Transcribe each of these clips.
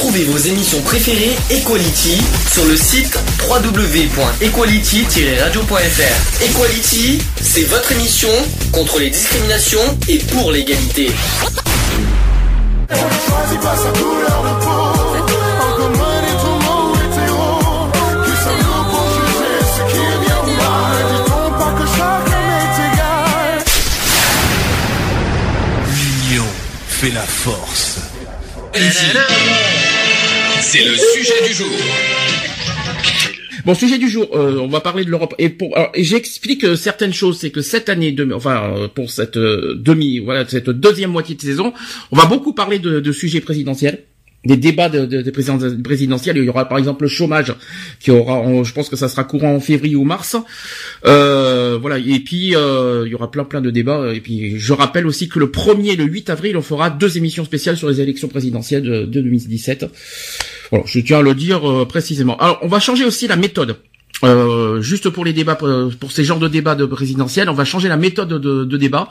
Retrouvez vos émissions préférées Equality sur le site www.equality-radio.fr. Equality, c'est votre émission contre les discriminations et pour l'égalité. Fait la force. C'est le sujet du jour. Bon, sujet du jour, euh, on va parler de l'Europe. Et j'explique euh, certaines choses, c'est que cette année, demi, enfin euh, pour cette demi, voilà, cette deuxième moitié de saison, on va beaucoup parler de sujets présidentiels des débats de, de, présidentiels. Il y aura par exemple le chômage qui aura, je pense que ça sera courant en février ou mars. Euh, voilà. Et puis euh, il y aura plein plein de débats. Et puis je rappelle aussi que le 1er, le 8 avril, on fera deux émissions spéciales sur les élections présidentielles de, de 2017. Voilà, je tiens à le dire euh, précisément. Alors on va changer aussi la méthode. Euh, juste pour les débats, pour, pour ces genres de débats de présidentiels, on va changer la méthode de, débat.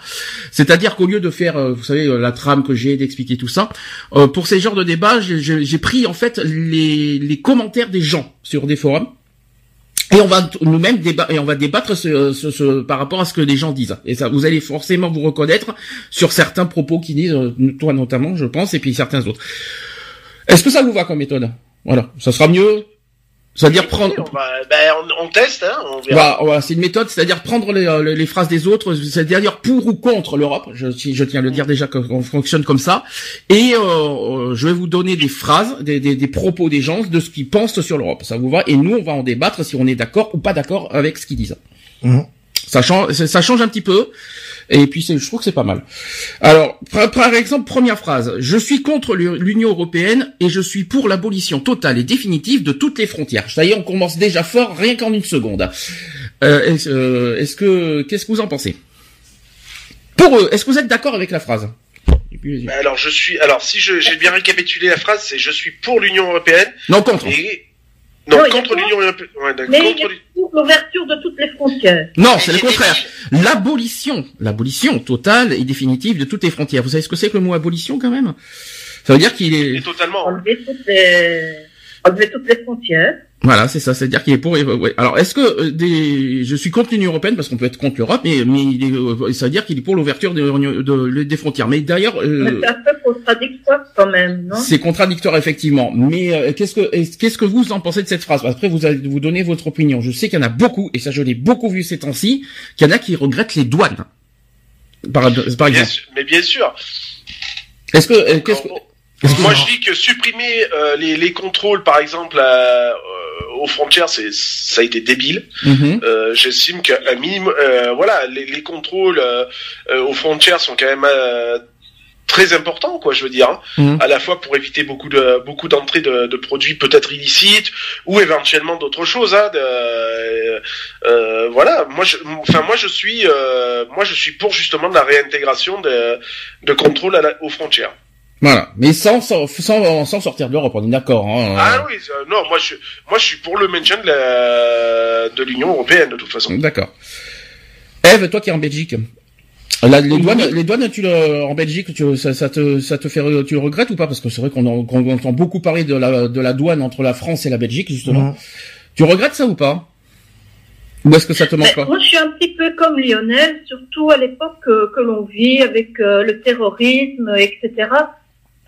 C'est-à-dire qu'au lieu de faire, euh, vous savez, euh, la trame que j'ai, d'expliquer tout ça, euh, pour ces genres de débats, j'ai- pris en fait les, commentaires des gens sur des forums. Et on va nous-mêmes débattre et on va débattre ce, ce- ce- par rapport à ce que les gens disent. Et ça, vous allez forcément vous reconnaître sur certains propos qui disent, euh, toi notamment, je pense, et puis certains autres. Est-ce que ça vous va comme méthode? Voilà, ça sera mieux. C'est-à-dire prendre. On, va- ben, on, on teste, hein, on verra. Voilà, c'est une méthode, c'est-à-dire prendre les, euh, les phrases des autres, c'est-à-dire pour ou contre l'Europe. Je, si- je tiens à le dire déjà qu'on fonctionne comme ça. Et euh, euh, je vais vous donner des phrases, des, des, des propos des gens, de ce qu'ils pensent sur l'Europe. Ça vous va? Et nous, on va en débattre si on est d'accord ou pas d'accord avec ce qu'ils disent. Mhm. Ça change, ça change un petit peu. Et puis je trouve que c'est pas mal. Alors, par, exemple, première phrase. Je suis contre l'U- l'Union européenne et je suis pour l'abolition totale et définitive de toutes les frontières. Ça y est, on commence déjà fort, rien qu'en une seconde. Euh, est-ce, euh, que, qu'est-ce que vous en pensez? Pour eux, est-ce que vous êtes d'accord avec la phrase? Ben, alors je suis, alors si j'ai bien récapitulé la phrase, c'est je suis pour l'Union européenne Non, contre. et non, Non, il y a contre pas- l'Union européenne. Ouais, d'accord, Mais il y contre a l'U- pour l'ouverture de toutes les frontières. Non, c'est le contraire. L'abolition, l'abolition totale et définitive de toutes les frontières. Vous savez ce que c'est que le mot abolition quand même? Ça veut dire qu'il est. et totalement. Enlever toutes les, enlever toutes les frontières. Voilà, c'est ça, c'est-à-dire qu'il est pour. euh, ouais. Alors, est-ce que euh, des, je suis contre l'Union européenne parce qu'on peut être contre l'Europe, mais mais il est, euh, ça veut dire qu'il est pour l'ouverture des, de- des frontières. Mais d'ailleurs, Mais euh, c'est un peu contradictoire quand même, non? C'est contradictoire effectivement. Mais euh, qu'est-ce que est-ce- qu'est-ce que vous en pensez de cette phrase? Après, vous allez vous donner votre opinion. Je sais qu'il y en a beaucoup, et ça je l'ai beaucoup vu ces temps-ci, qu'il y en a qui regrettent les douanes. Par, par Bien exemple. sûr- mais bien sûr. Est-ce que euh, qu'est-ce que Moi, je dis que supprimer euh, les, les contrôles, par exemple, euh, euh, aux frontières, c'est ça a été débile. Mhm. Euh, J'estime qu'un minimum, euh, voilà, les, les contrôles euh, aux frontières sont quand même euh, très importants, quoi. Je veux dire, hein. Mhm. à la fois pour éviter beaucoup de beaucoup d'entrées de, de produits peut-être illicites ou éventuellement d'autres choses. Hein, de, euh, euh, voilà, moi, je, enfin moi je suis, euh, moi je suis pour justement de la réintégration de, de contrôles à la- aux frontières. Voilà, mais sans sans sans, sans sortir de l'Europe, on est d'accord. Hein. Ah oui, euh, non, moi je, moi je suis pour le maintien de la, de l'Union européenne de toute façon. D'accord. Eve, toi qui es en Belgique, là, les douanes, les douanes, tu le, en Belgique, tu, ça, ça te, ça te fait, tu le regrettes ou pas? Parce que c'est vrai qu'on en- qu'on entend beaucoup parler de la, de la douane entre la France et la Belgique justement. Tu regrettes ça ou pas? Ou est-ce que ça te manque Mais pas? moi, je suis un petit peu comme Lionel, surtout à l'époque que, que l'on vit avec euh, le terrorisme, etc.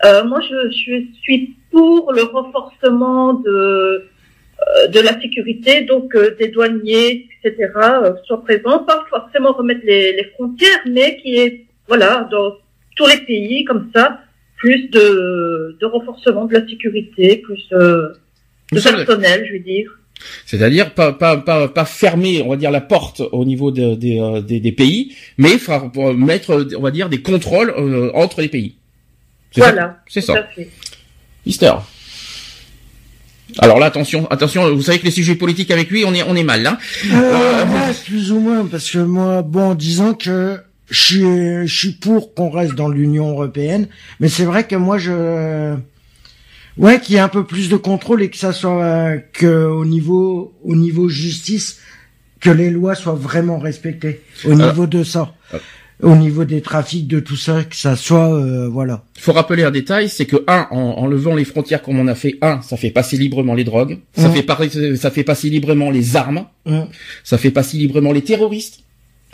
Euh, moi, je, je suis pour le renforcement de euh, de la sécurité, donc euh, des douaniers, etc. euh, soient présents, pas forcément remettre les, les frontières, mais qui est voilà dans tous les pays comme ça, plus de de renforcement de la sécurité, plus euh, de personnel, je veux dire. C'est-à-dire pas, pas, pas, pas fermer, on va dire, la porte au niveau de- des, euh, des, des pays, mais mettre, on va dire, des contrôles euh, entre les pays. C'est ça Voilà, C'est ça. Mister. Alors là, attention, attention, vous savez que les sujets politiques avec lui, on est, on est mal, là. Euh, ouais, plus ou moins, parce que moi, bon, disons que je suis, je suis pour qu'on reste dans l'Union européenne, mais c'est vrai que moi, je, ouais, qu'il y ait un peu plus de contrôle et que ça soit euh, que au niveau, au niveau justice, que les lois soient vraiment respectées au Alors- niveau de ça. Au niveau des trafics, de tout ça, que ça soit, euh, voilà. Il faut rappeler un détail, c'est que un, en, en levant les frontières comme on a fait, un, ça fait passer librement les drogues, ça Mm. fait ça fait passer librement les armes, Mm. ça fait passer librement les terroristes.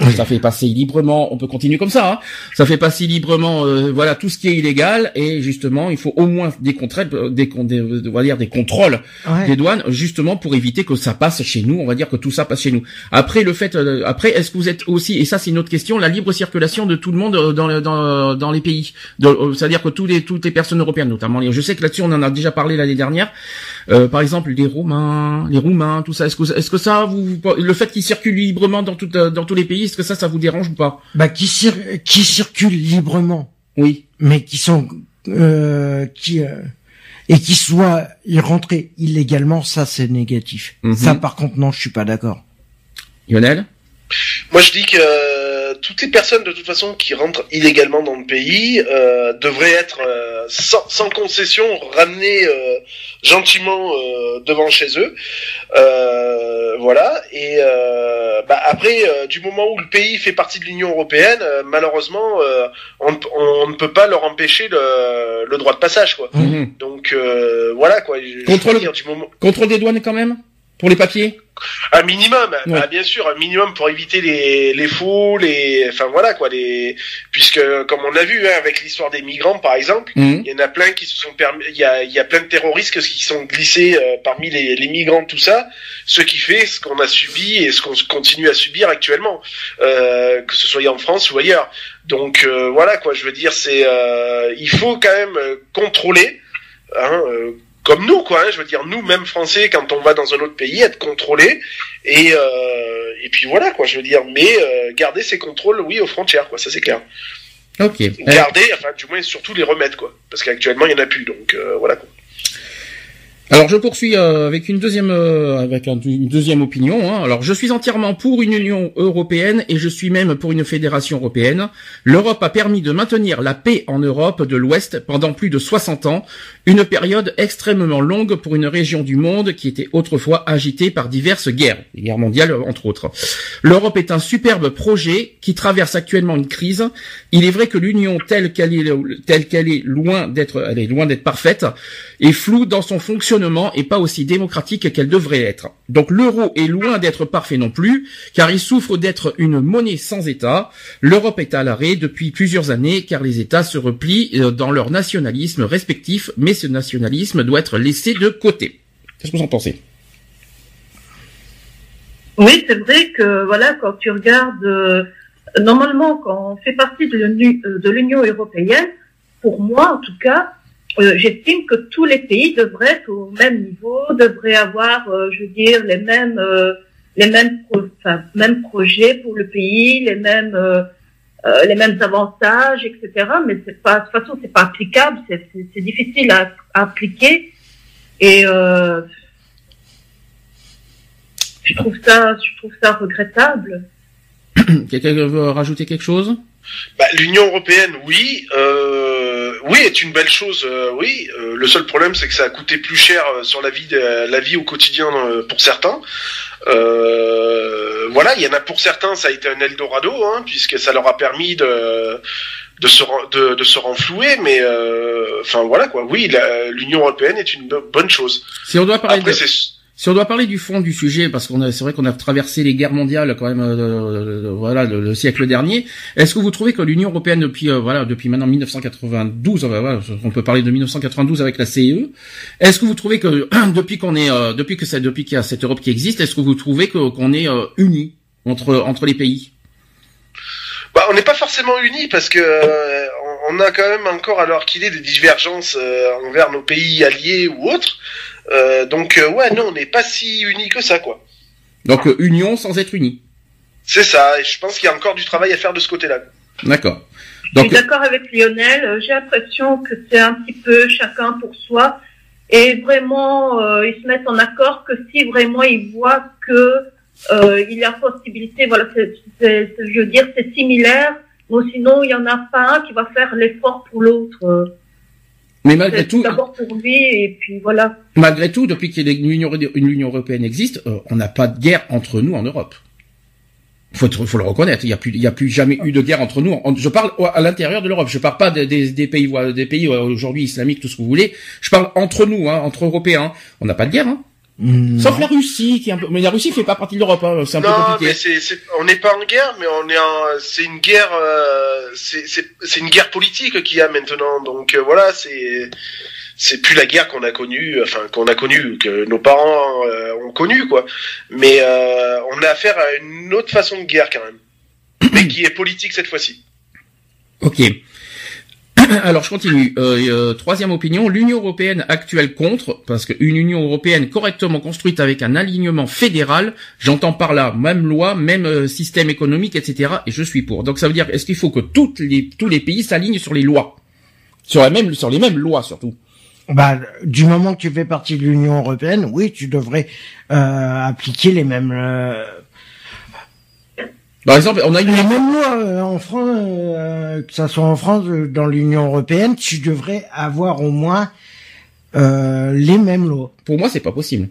Ça fait passer librement, on peut continuer comme ça. Hein. Ça fait passer librement, euh, voilà, tout ce qui est illégal et justement, il faut au moins des contrôles, euh, des, des, on va dire des contrôles Ouais. des douanes, justement pour éviter que ça passe chez nous. On va dire que tout ça passe chez nous. Après le fait, euh, après, est-ce que vous êtes aussi, et ça c'est une autre question, la libre circulation de tout le monde euh, dans le- dans, dans les pays, euh, c'est-à-dire que tous les toutes les personnes européennes, notamment les, je sais que là-dessus on en a déjà parlé l'année dernière. Euh, par exemple, les Roumains, les Roumains, tout ça. Est-ce que est-ce que ça vous le fait qu'ils circulent librement dans tout, dans tous les pays, est-ce que ça ça vous dérange ou pas Bah, qui, cir- qui circulent librement, Oui. mais qui sont, euh, qui, euh, et qui soient y rentrés illégalement, ça c'est négatif. Mhm. Ça par contre non, je suis pas d'accord. Lionel? Moi, je dis que euh, toutes les personnes, de toute façon, qui rentrent illégalement dans le pays, euh, devraient être euh, sans, sans concession ramenées euh, gentiment euh, devant chez eux. Euh, voilà. Et euh, bah, après, euh, du moment où le pays fait partie de l'Union européenne, euh, malheureusement, euh, on, ne- on ne peut pas leur empêcher le, le droit de passage, quoi. Mhm. Donc euh, voilà, quoi. Contrôle- veux dire, du moment Contrôle des douanes quand même? Pour les papiers? Un minimum, Ouais. bah, bien sûr, un minimum pour éviter les, les faux, les, enfin voilà quoi, les, puisque comme on a vu hein, avec l'histoire des migrants par exemple, Mhm. il y en a plein qui se sont permis, il y a, il y a plein de terroristes qui sont glissés euh, parmi les, les migrants tout ça, ce qui fait ce qu'on a subi et ce qu'on continue à subir actuellement, euh, que ce soit en France ou ailleurs. Donc euh, voilà quoi, je veux dire, c'est, euh, il faut quand même euh, contrôler. Hein, euh, comme nous, quoi. hein, je veux dire, nous, même Français, quand on va dans un autre pays, être contrôlé et euh, et puis voilà, quoi. Je veux dire, mais euh, garder ces contrôles, oui, aux frontières, quoi. Ça c'est clair. Ok. Garder, enfin, du moins, surtout les remettre, quoi. Parce qu'actuellement, il y en a plus, donc euh, voilà. Quoi. Alors je poursuis euh, avec une deuxième euh, avec un- une deuxième opinion. hein. Alors je suis entièrement pour une Union européenne et je suis même pour une fédération européenne. L'Europe a permis de maintenir la paix en Europe de l'Ouest pendant plus de 60 ans, une période extrêmement longue pour une région du monde qui était autrefois agitée par diverses guerres, les guerres mondiales entre autres. L'Europe est un superbe projet qui traverse actuellement une crise. Il est vrai que l'Union telle qu'elle est telle qu'elle est loin d'être elle est loin d'être parfaite est floue dans son fonctionnement et pas aussi démocratique qu'elle devrait être. Donc l'euro est loin d'être parfait non plus, car il souffre d'être une monnaie sans État. L'Europe est à l'arrêt depuis plusieurs années, car les États se replient euh, dans leur nationalisme respectif, mais ce nationalisme doit être laissé de côté. Qu'est-ce que vous en pensez? Oui, c'est vrai que voilà, quand tu regardes, euh, normalement, quand on fait partie euh, de l'Union européenne, pour moi en tout cas, euh, j'estime que tous les pays devraient être au même niveau, devraient avoir, euh, je veux dire, les mêmes, euh, les mêmes, pro- enfin, mêmes projets pour le pays, les mêmes, les mêmes avantages, etc. Mais c'est pas, de toute façon, c'est pas applicable, c'est difficile à, à appliquer. Et je trouve ça, je trouve ça regrettable. Quelqu'un veut rajouter quelque chose? Bah, L'Union européenne, oui, euh, oui, est une belle chose, euh, oui. Euh, le seul problème, c'est que ça a coûté plus cher euh, sur la vie, de, la vie au quotidien euh, pour certains. Euh, voilà, il y en a pour certains, ça a été un Eldorado, hein, puisque ça leur a permis de de se de, de se renflouer, mais euh, enfin voilà quoi. Oui, l'Union européenne est une bo- bonne chose. Si on doit parler Après, de... Si on doit parler du fond du sujet, parce qu'on c'est vrai qu'on a traversé les guerres mondiales quand même, euh, euh, voilà, le, le siècle dernier. Est-ce que vous trouvez que l'Union européenne depuis, euh, voilà, depuis maintenant 1992, euh, voilà, on peut parler de 1992 avec la CE. Est-ce que vous trouvez que depuis qu'on est, euh, depuis que depuis qu'il y a cette Europe qui existe, est-ce que vous trouvez qu'on est euh, unis entre entre les pays? Bah, on n'est pas forcément unis parce que euh, on a quand même encore, alors qu'il est, des divergences euh, envers nos pays alliés ou autres. Euh, donc euh, ouais, non, on n'est pas si unis que ça, quoi. Donc euh, union sans être unis. C'est ça. Et je pense qu'il y a encore du travail à faire de ce côté-là. D'accord. Je Donc suis d'accord avec Lionel. J'ai l'impression que c'est un petit peu chacun pour soi. Et vraiment, euh, ils se mettent en accord que si vraiment ils voient que euh, il y a possibilité, voilà, c'est, c'est- c'est- je veux dire, c'est similaire. Mais sinon, il y en a pas un qui va faire l'effort pour l'autre. Mais malgré tout, d'abord pour lui et puis voilà. malgré tout, depuis qu'il y a une Union, une Union européenne existe, euh, on n'a pas de guerre entre nous en Europe. Faut, faut le reconnaître. Il y a plus, il y a plus jamais eu de guerre entre nous. Je parle à l'intérieur de l'Europe. Je parle pas des, des, des pays, des pays euh, aujourd'hui islamiques, tout ce que vous voulez. Je parle entre nous, hein, entre Européens. On n'a pas de guerre, hein. Hmm, Sauf la Russie, qui est un peu, mais la Russie fait pas partie de l'Europe. Hein. C'est un peu Non, compliqué. mais c'est, c'est, on n'est pas en guerre, mais on est en, c'est une guerre, euh, c'est, c'est, c'est une guerre politique qu'il y a maintenant. Donc euh, voilà, c'est, c'est plus la guerre qu'on a connue, enfin qu'on a connue, que nos parents euh, ont connue, quoi. Mais euh, on a affaire à une autre façon de guerre quand même, mais qui est politique cette fois-ci. Ok. Alors je continue. Euh, euh, troisième opinion, l'Union européenne actuelle contre, parce qu'une Union européenne correctement construite avec un alignement fédéral, j'entends par là même loi, même euh, système économique, etc. Et je suis pour. Donc ça veut dire, est-ce qu'il faut que toutes les, tous les pays s'alignent sur les lois, sur les mêmes lois surtout. Bah, du moment que tu fais partie de l'Union européenne, oui, tu devrais appliquer les mêmes euh, Par exemple, on a une les mêmes lois euh, en France, euh, que ça soit en France, euh, dans l'Union européenne, tu devrais avoir au moins euh, les mêmes lois. Pour moi, c'est pas possible.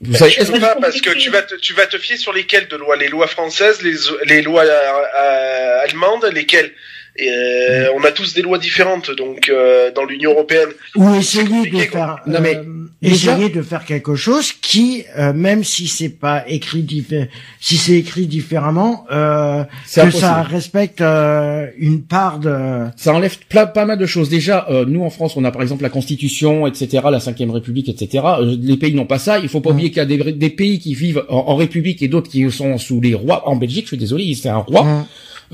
Vous Ben, savez, tu peux pas parce que tu vas te, tu vas te fier sur lesquelles de lois? Les lois françaises, les, les lois euh, euh, allemandes, lesquelles? Et, euh, On a tous des lois différentes, donc euh, dans l'Union européenne. Ou essayer de faire, Non, mais euh, essayer de faire quelque chose qui, euh, même si c'est pas écrit diffé- si c'est écrit différemment, euh, que ça respecte euh, une part de. Ça enlève plein, pas mal de choses. Déjà, euh, nous en France, on a par exemple la Constitution, etc., la Cinquième République, etc. Euh, les pays n'ont pas ça. Il faut pas Mm. oublier qu'il y a des, des pays qui vivent en, en République et d'autres qui sont sous les rois. En Belgique, je suis désolé, c'est un roi. Hum.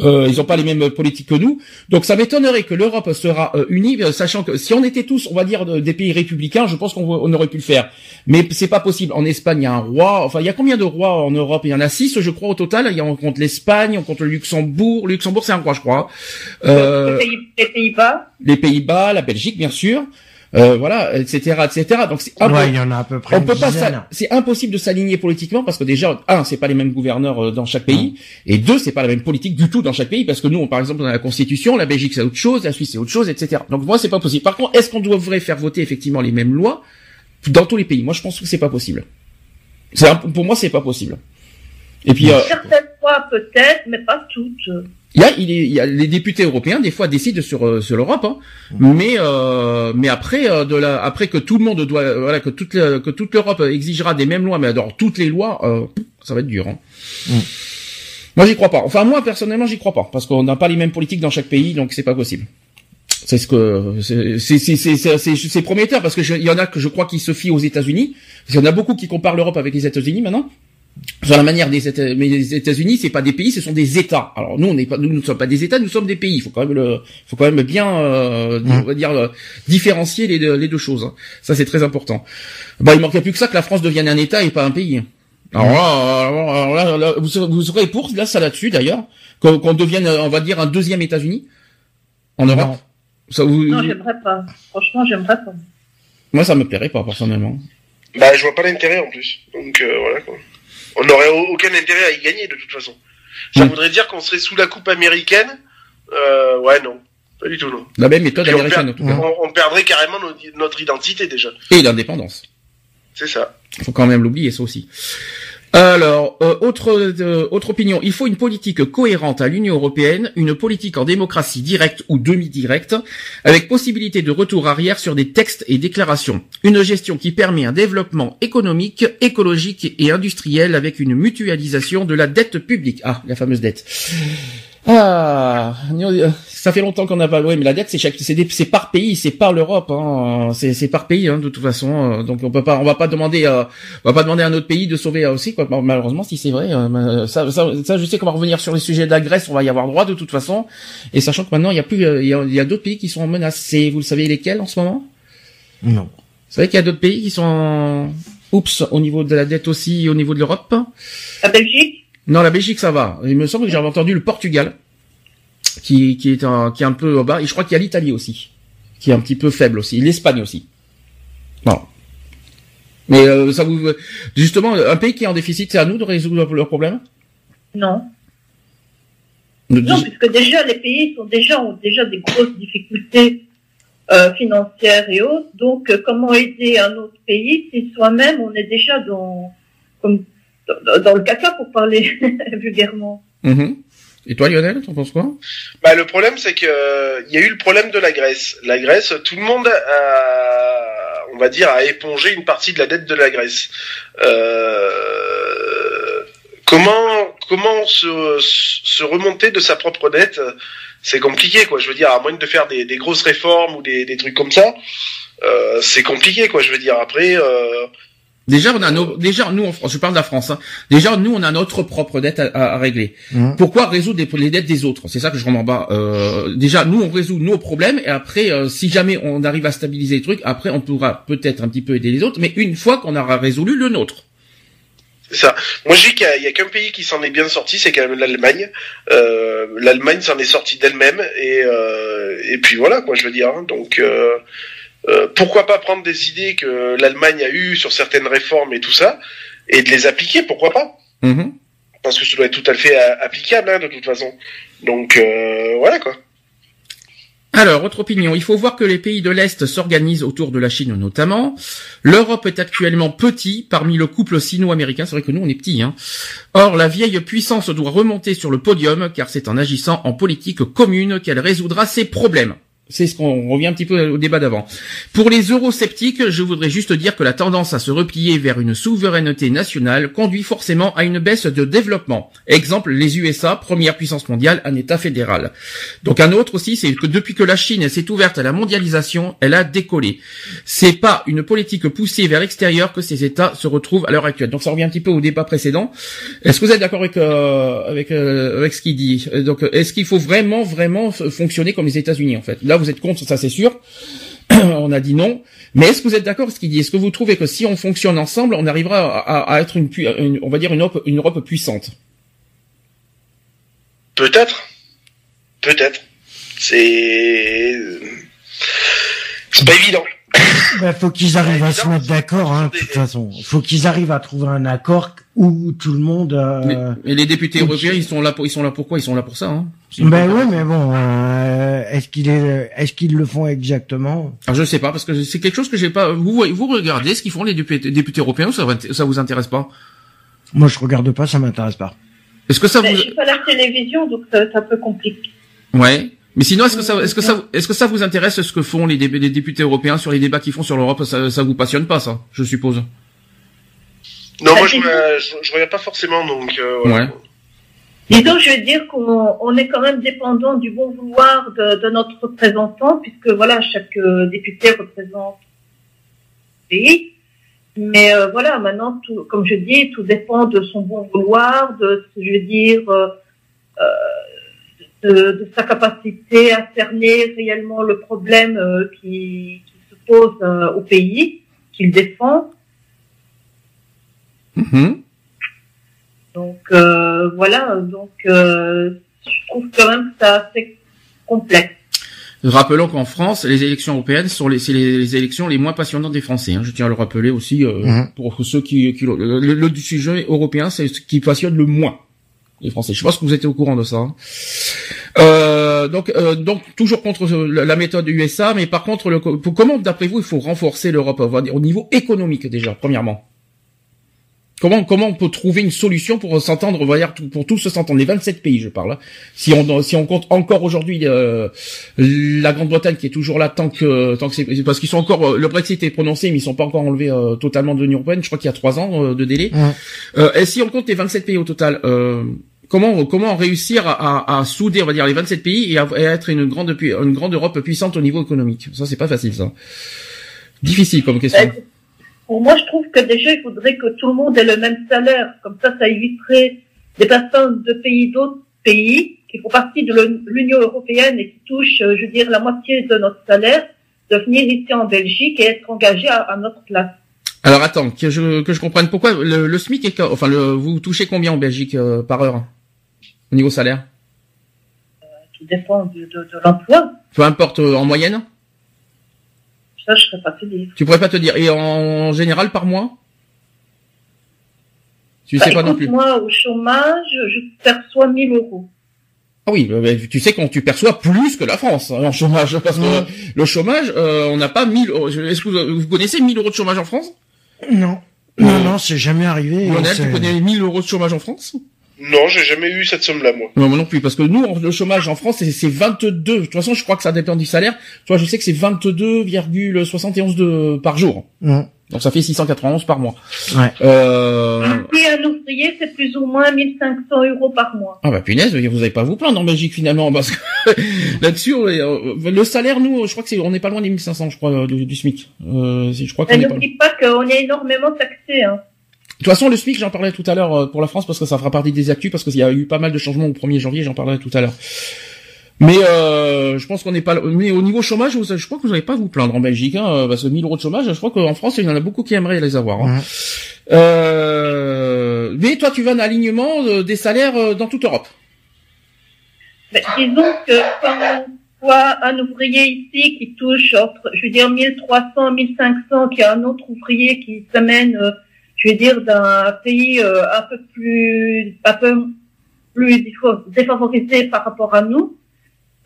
Euh, ils n'ont pas les mêmes politiques que nous. Donc ça m'étonnerait que l'Europe sera euh, unie, euh, sachant que si on était tous, on va dire, de- des pays républicains, je pense qu'on on aurait pu le faire. Mais c'est pas possible. En Espagne, il y a un roi. Enfin, il y a combien de rois en Europe? Il y en a six, je crois, au total. Il y a, on compte l'Espagne, on compte le Luxembourg. Le Luxembourg, c'est un roi, je crois. Euh, les Pays-Bas, les Pays-Bas, la Belgique, bien sûr. Euh, voilà, etc., etc. Donc c'est impo- Ouais, il y en a à peu près on une peut pas, c'est impossible de s'aligner politiquement parce que déjà, un, c'est pas les mêmes gouverneurs euh, dans chaque pays, et deux, c'est pas la même politique du tout dans chaque pays parce que nous, on, par exemple, on a la Constitution, la Belgique c'est autre chose, la Suisse c'est autre chose, etc. Donc moi, c'est pas possible. Par contre, est-ce qu'on devrait faire voter effectivement les mêmes lois dans tous les pays? Moi, je pense que c'est pas possible. C'est un- pour moi, c'est pas possible. Et puis, euh, certaines fois peut-être, mais pas toutes. Il y a, il, il y a les députés européens des fois décident sur euh, sur l'Europe, hein. mais euh, mais après euh, de la après que tout le monde doit euh, voilà que toute la- que toute l'Europe exigera des mêmes lois, mais alors toutes les lois, euh, ça va être dur. Hein. Mm. Moi j'y crois pas. Enfin moi personnellement j'y crois pas parce qu'on n'a pas les mêmes politiques dans chaque pays, donc c'est pas possible. C'est ce que c'est c'est c'est c'est c'est- c'est- c'est prometteur parce que je- il y en a que je crois qui se fient aux États-Unis. Parce qu'il y en a beaucoup qui comparent l'Europe avec les États-Unis maintenant. Sur la manière des États, mais les États-Unis, c'est pas des pays, ce sont des États. Alors nous, on n'est pas, nous ne sommes pas des États, nous sommes des pays. Il faut quand même le, faut quand même bien, euh, Mm. on va dire, euh, différencier les deux, les deux choses. hein. Ça, c'est très important. Bah, il manquait plus que ça que la France devienne un État et pas un pays. Alors là, alors là, alors là, vous, serez- vous serez pour là ça là-dessus d'ailleurs qu'on qu'on devienne, on va dire, un deuxième États-Unis en Europe? Non. Ça vous, Non, j'aimerais pas. Franchement, j'aimerais pas. moi, ça me plairait pas personnellement. Bah, je vois pas l'intérêt en plus. Donc euh, voilà quoi. On n'aurait au- aucun intérêt à y gagner de toute façon. Ça Mm. voudrait dire qu'on serait sous la coupe américaine. Euh, ouais, non. Pas du tout, non. La même méthode on, américaine en perd- tout cas. on- on perdrait carrément notre identité déjà. Et l'indépendance. C'est ça. faut quand même l'oublier ça aussi. Alors, euh, autre euh, autre opinion, il faut une politique cohérente à l'Union européenne, une politique en démocratie directe ou demi-directe, avec possibilité de retour arrière sur des textes et déclarations. Une gestion qui permet un développement économique, écologique et industriel avec une mutualisation de la dette publique. Ah, la fameuse dette. Ah, ça fait longtemps qu'on n'a pas. Oui, mais la dette, c'est chaque, c'est, des- c'est par pays, c'est par l'Europe. Hein. C'est, c'est par pays, hein, de toute façon. euh, Donc on peut pas, on va pas demander, euh, on va pas demander à un autre pays de sauver euh, aussi. Quoi. Malheureusement, si c'est vrai, euh, ça, ça, ça, je sais qu'on va revenir sur les sujets de la Grèce. On va y avoir droit de toute façon. Et sachant que maintenant, il y a plus, euh, il y a, il y a d'autres pays qui sont menacés. Vous le savez lesquels en ce moment? Non. Vous savez qu'il y a d'autres pays qui sont, en- oups, au niveau de la dette aussi, au niveau de l'Europe? La Belgique? Non, la Belgique, ça va. Il me semble que j'avais entendu le Portugal, qui, qui est un, qui est un peu au bas. Et je crois qu'il y a l'Italie aussi, qui est un petit peu faible aussi. L'Espagne aussi. Voilà. Mais euh, ça vous, justement, un pays qui est en déficit, c'est à nous de résoudre le problème? Non. De- Non, puisque déjà, les pays sont déjà, ont déjà des grosses difficultés euh, financières et autres. Donc, euh, comment aider un autre pays si soi-même, on est déjà dans, comme dans, dans le caca pour parler vulgairement. Mhm. Et toi, Lionel, t'en penses quoi? Bah, le problème, c'est que euh, il y a eu le problème de la Grèce. La Grèce, tout le monde a, on va dire, a épongé une partie de la dette de la Grèce. Euh, comment, comment se, se remonter de sa propre dette C'est compliqué, quoi. Je veux dire, à moins de faire des, des grosses réformes ou des, des trucs comme ça, euh, c'est compliqué, quoi. Je veux dire, après. Euh, Déjà, on a nos, déjà nous en France, je parle de la France. Hein. Déjà, nous, on a notre propre dette à, à- à régler. Mhm. Pourquoi résoudre les, les dettes des autres? C'est ça que je remets bas. Euh, déjà, nous, on résout nos problèmes et après, euh, si jamais on arrive à stabiliser les trucs, après, on pourra peut-être un petit peu aider les autres, mais une fois qu'on aura résolu le nôtre. C'est ça. Moi, je dis qu'il y a- il y a, qu'un pays qui s'en est bien sorti, c'est quand même l'Allemagne. Euh, L'Allemagne s'en est sortie d'elle-même et euh, et puis voilà quoi, je veux dire. hein. Donc euh, pourquoi pas prendre des idées que l'Allemagne a eues sur certaines réformes et tout ça et de les appliquer, pourquoi pas Mhm. Parce que ça doit être tout à fait euh, applicable hein, de toute façon. Donc euh, voilà quoi. Alors, autre opinion. Il faut voir que les pays de l'Est s'organisent autour de la Chine notamment. L'Europe est actuellement petit parmi le couple sino-américain. C'est vrai que nous, on est petits. Hein. Or, la vieille puissance doit remonter sur le podium car c'est en agissant en politique commune qu'elle résoudra ses problèmes. C'est ce qu'on revient un petit peu au débat d'avant. Pour les eurosceptiques, je voudrais juste dire que la tendance à se replier vers une souveraineté nationale conduit forcément à une baisse de développement. Exemple, les USA, première puissance mondiale, un État fédéral. Donc un autre aussi, c'est que depuis que la Chine s'est ouverte à la mondialisation, elle a décollé. C'est pas une politique poussée vers l'extérieur que ces États se retrouvent à l'heure actuelle. Donc ça revient un petit peu au débat précédent. Est-ce que vous êtes d'accord avec euh, avec euh, avec ce qu'il dit? Euh, Donc est-ce qu'il faut vraiment vraiment fonctionner comme les États-Unis en fait? Vous êtes contre, ça c'est sûr. on a dit non. Mais est-ce que vous êtes d'accord avec ce qu'il dit? Est-ce que vous trouvez que si on fonctionne ensemble, on arrivera à, à- à être une, une- on va dire une Europe, une Europe puissante? Peut-être. Peut-être. C'est c'est pas évident. Ben, faut qu'ils arrivent à se mettre d'accord, hein, de toute façon. Faut qu'ils arrivent à trouver un accord où tout le monde. Mais, Euh... mais les députés européens, ils sont là pour, ils sont là pourquoi Ils sont là pour ça. Hein Ben ouais, mais bon, euh, est-ce qu'ils est, est-ce qu'ils le font exactement? Alors je sais pas parce que c'est quelque chose que j'ai pas. Vous vous regardez ce qu'ils font les députés, députés européens ou ça, ça vous intéresse pas? Moi, je regarde pas, ça m'intéresse pas. Est-ce que ça Mais vous j'ai pas la télévision, donc ça, c'est un peu compliqué. Ouais. Mais sinon, est-ce que ça, est-ce que ça, est-ce que ça vous intéresse ce que font les, dé- les députés européens sur les débats qu'ils font sur l'Europe? Ça, ça vous passionne pas, ça Je suppose? Non, Bah, moi je, me- je, je regarde pas forcément donc. Euh, voilà. Ouais. Disons, je veux dire qu'on on est quand même dépendant du bon vouloir de, de notre représentant, puisque voilà, chaque euh, député représente un pays. Mais euh, voilà, maintenant, tout, comme je dis, tout dépend de son bon vouloir, de, je veux dire, euh, euh, de, de sa capacité à cerner réellement le problème euh, qui, qui se pose euh, au pays, qu'il défend. Mhm. Donc euh, voilà, donc euh, je trouve quand même que c'est assez complexe. Rappelons qu'en France, les élections européennes sont les, c'est les, les élections les moins passionnantes des Français. hein. Je tiens à le rappeler aussi euh, Mhm. pour ceux qui, qui le, le- le sujet européen, c'est ce qui passionne le moins les Français. Je pense que vous êtes au courant de ça. hein. Euh, donc, euh, donc toujours contre la méthode USA, mais par contre, le, pour- comment d'après vous il faut renforcer l'Europe on va dire, au niveau économique déjà, premièrement? Comment comment on peut trouver une solution pour s'entendre, on va dire, tout- pour tous se s'entendre? Les 27 pays, je parle. hein. Si on si on compte encore aujourd'hui euh, la Grande-Bretagne qui est toujours là tant que tant que c'est parce qu'ils sont encore euh, le Brexit est prononcé mais ils sont pas encore enlevés euh, totalement de l'Union européenne. Je crois qu'il y a trois ans euh, de délai. Ouais. Euh, et si on compte les 27 pays au total, euh, comment comment réussir à, à, à souder on va dire les 27 pays et à, et à être une grande une grande Europe puissante au niveau économique? Ça c'est pas facile ça. Difficile comme question. Pour moi, je trouve que déjà, il faudrait que tout le monde ait le même salaire. Comme ça, ça éviterait des personnes de pays d'autres pays qui font partie de l'Union européenne et qui touchent, euh, je veux dire, la moitié de notre salaire, de venir ici en Belgique et être engagés à, à notre place. Alors attends que je que je comprenne pourquoi le, le SMIC est enfin le vous touchez combien en Belgique euh, par heure au niveau salaire? Tout dépend de, de, de l'emploi. Peu importe euh, en moyenne? Ça, je serais pas te dire. Tu pourrais pas te dire. Et en général par mois? Tu Bah, sais pas non plus. moi, au chômage, je perçois 1000 euros. Ah oui, euh, mais tu sais qu'on tu perçois plus que la France hein, en chômage parce que le chômage, euh, on n'a pas 1000 euros. Est-ce que vous, vous connaissez 1000 euros de chômage en France? Non. Non, non, c'est jamais arrivé. Lionel, tu connais 1000 euros de chômage en France? Non, j'ai jamais eu cette somme-là, moi. Non, moi non plus, parce que nous, le chômage en France, c'est c'est 22. De toute façon, je crois que ça dépend du salaire. Tu vois, je sais que c'est 22,71 de par jour. Hum, Donc ça fait 691 par mois. Ouais. Euh... Puis un ouvrier, c'est plus ou moins 1500 euros par mois. Ah bah punaise, vous avez pas à vous plaindre en Belgique finalement, parce que là-dessus, euh, le salaire, nous, je crois que c'est, on n'est pas loin des 1500, je crois, du, du SMIC. Euh, si- je crois qu'on Et est pas n'oublie pas qu'on est énormément taxé. Hein. De toute façon, le SMIC, j'en parlais tout à l'heure euh, pour la France parce que ça fera partie des actus parce qu'il y a eu pas mal de changements au 1er janvier, j'en parlerai tout à l'heure. Mais euh, je pense qu'on n'est pas. Mais au niveau chômage, vous- je crois que vous n'allez pas à vous plaindre en Belgique, hein, parce que 1000 euros de chômage, je crois qu'en France, il y en a beaucoup qui aimeraient les avoir. Hein. Ouais. Euh, Mais toi, tu vas un alignement euh, des salaires euh, dans toute Europe? Mais disons que quand on voit un ouvrier ici qui touche entre, je veux dire, 1300, 1500, qui a un autre ouvrier qui s'amène, euh, je veux dire, d'un pays euh, un peu plus, un peu plus défa- défavorisé par rapport à nous,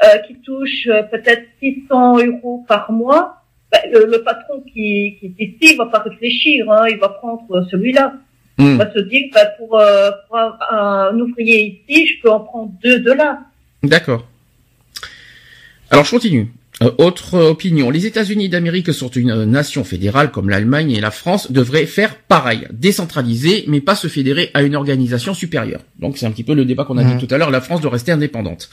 euh, qui touche euh, peut-être 600 euros par mois, ben, le, le patron qui, qui est ici, il va pas réfléchir, hein, il va prendre celui-là. Hmm. Il va se dire, ben, pour, euh, pour un, un ouvrier ici, je peux en prendre deux de là. D'accord. Alors je continue. Euh, autre euh, opinion. Les États-Unis d'Amérique sont une euh, nation fédérale comme l'Allemagne et la France devraient faire pareil, décentraliser, mais pas se fédérer à une organisation supérieure. Donc c'est un petit peu le débat qu'on a dit tout à l'heure. La France doit rester indépendante.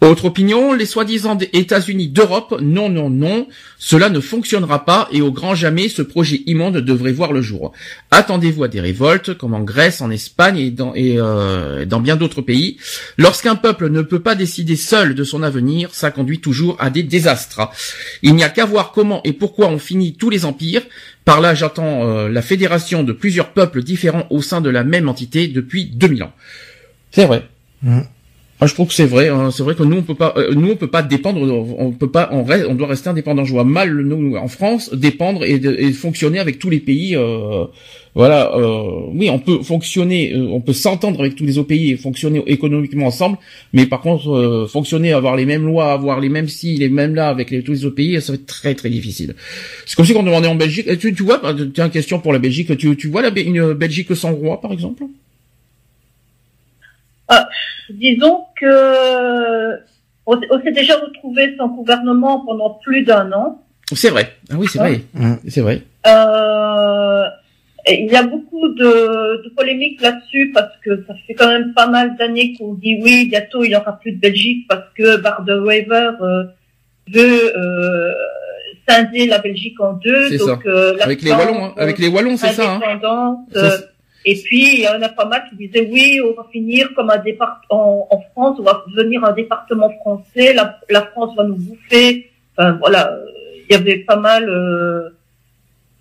Autre opinion, les soi-disant des États-Unis d'Europe, non, non, non, cela ne fonctionnera pas et au grand jamais ce projet immonde devrait voir le jour. Attendez-vous à des révoltes, comme en Grèce, en Espagne et dans, et, euh, dans bien d'autres pays. Lorsqu'un peuple ne peut pas décider seul de son avenir, ça conduit toujours à des désastres. Il n'y a qu'à voir comment et pourquoi on finit tous les empires. Par là, j'attends euh, la fédération de plusieurs peuples différents au sein de la même entité depuis 2000 ans. C'est vrai. Mhm. Ah, je trouve que c'est vrai. hein. C'est vrai que nous on peut pas, euh, nous on peut pas dépendre, on peut pas, on reste, on doit rester indépendant. Je vois mal nous en France dépendre et, de- et fonctionner avec tous les pays. euh, voilà. euh, oui, on peut fonctionner, euh, on peut s'entendre avec tous les autres pays et fonctionner économiquement ensemble. Mais par contre, euh, fonctionner, avoir les mêmes lois, avoir les mêmes si, les mêmes là avec tous les autres pays, ça va être très très difficile. C'est comme si on est en Belgique, tu, tu vois, bah, tiens, question pour la Belgique, tu, tu vois la, une Belgique sans roi par exemple? Disons que on, on s'est déjà retrouvé sans gouvernement pendant plus d'un an. C'est vrai. Ah oui, c'est vrai. C'est vrai. Euh, il y a beaucoup de, de polémiques là-dessus parce que ça fait quand même pas mal d'années qu'on dit oui, bientôt il y aura plus de Belgique parce que Barder-Wever euh, veut euh, scinder la Belgique en deux. C'est donc, euh, la Avec les Wallons, hein. Avec les Wallons, c'est ça. Hein. Et puis, il y en a pas mal qui disaient, oui, on va finir comme un départ en, en France, on va devenir un département français, la, la France va nous bouffer. Voilà, il y avait pas mal euh,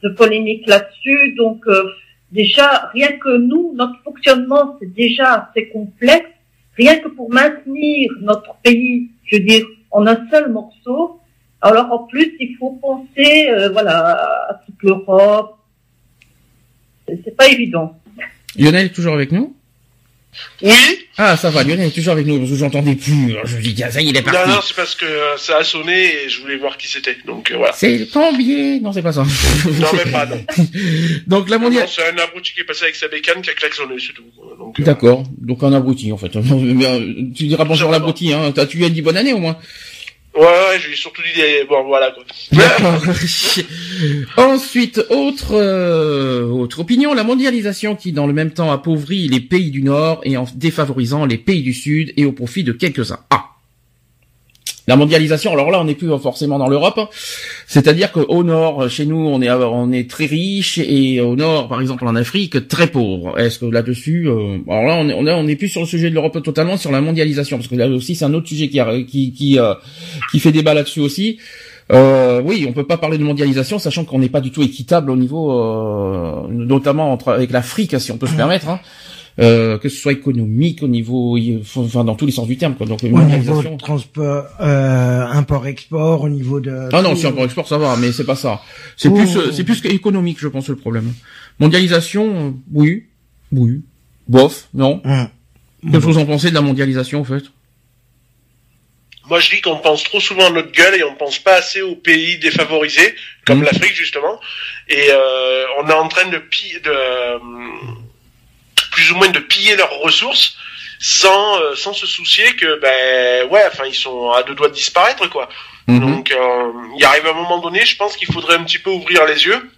de polémiques là-dessus. Donc, euh, déjà, rien que nous, notre fonctionnement, c'est déjà assez complexe. Rien que pour maintenir notre pays, je veux dire, en un seul morceau. Alors, en plus, il faut penser, euh, voilà, à toute l'Europe. C'est pas évident. Lionel est toujours avec nous? Oui Ah, ça va, Lionel est toujours avec nous, parce que j'entendais plus. Je me dis, tiens, ça y est, il est Non, parti. non, c'est parce que euh, ça a sonné et je voulais voir qui c'était. Donc euh, voilà. C'est le plombier. Non, c'est pas ça. Non, même pas, non. Donc la Non, mondiale. c'est un abruti qui est passé avec sa bécane qui a klaxonné, c'est tout. Donc, euh, D'accord. Donc un abruti en fait. Tu diras bonjour à l'abruti. Hein. T'as- Tu lui as dit bonne année au moins. Ouais, ouais, j'ai surtout dit des... Bon, voilà, quoi. Ensuite, autre euh, autre opinion, la mondialisation qui dans le même temps appauvrit les pays du Nord et en défavorisant les pays du Sud et au profit de quelques-uns. Ah. La mondialisation, alors là, on n'est plus forcément dans l'Europe. C'est-à-dire qu'au nord, chez nous, on est on est très riche et au nord, par exemple en Afrique, très pauvre. Est-ce que là-dessus, euh, alors là, on est on est on est plus sur le sujet de l'Europe totalement, sur la mondialisation, parce que là aussi, c'est un autre sujet qui qui qui euh, qui fait débat là-dessus aussi. Euh, oui, on peut pas parler de mondialisation, sachant qu'on n'est pas du tout équitable au niveau, notamment entre, avec l'Afrique, si on peut se permettre, hein. Euh, que ce soit économique, au niveau, enfin dans tous les sens du terme, quoi. Donc une Au niveau de transport, euh, import-export, au niveau de... Ah non, si import export ça va, mais c'est pas ça. C'est Oh. plus, euh, c'est plus économique, je pense, le problème. Mondialisation, euh, oui, oui, bof, non. Hum. Qu'est-ce que vous en pensez de la mondialisation, en fait? Moi je dis qu'on pense trop souvent à notre gueule et on pense pas assez aux pays défavorisés, comme Mhm. l'Afrique justement. Et euh, on est en train de, pi- de euh, plus ou moins de piller leurs ressources sans euh, sans se soucier que ben ouais, enfin ils sont à deux doigts de disparaître quoi. Mhm. Donc euh, il arrive un moment donné, je pense qu'il faudrait un petit peu ouvrir les yeux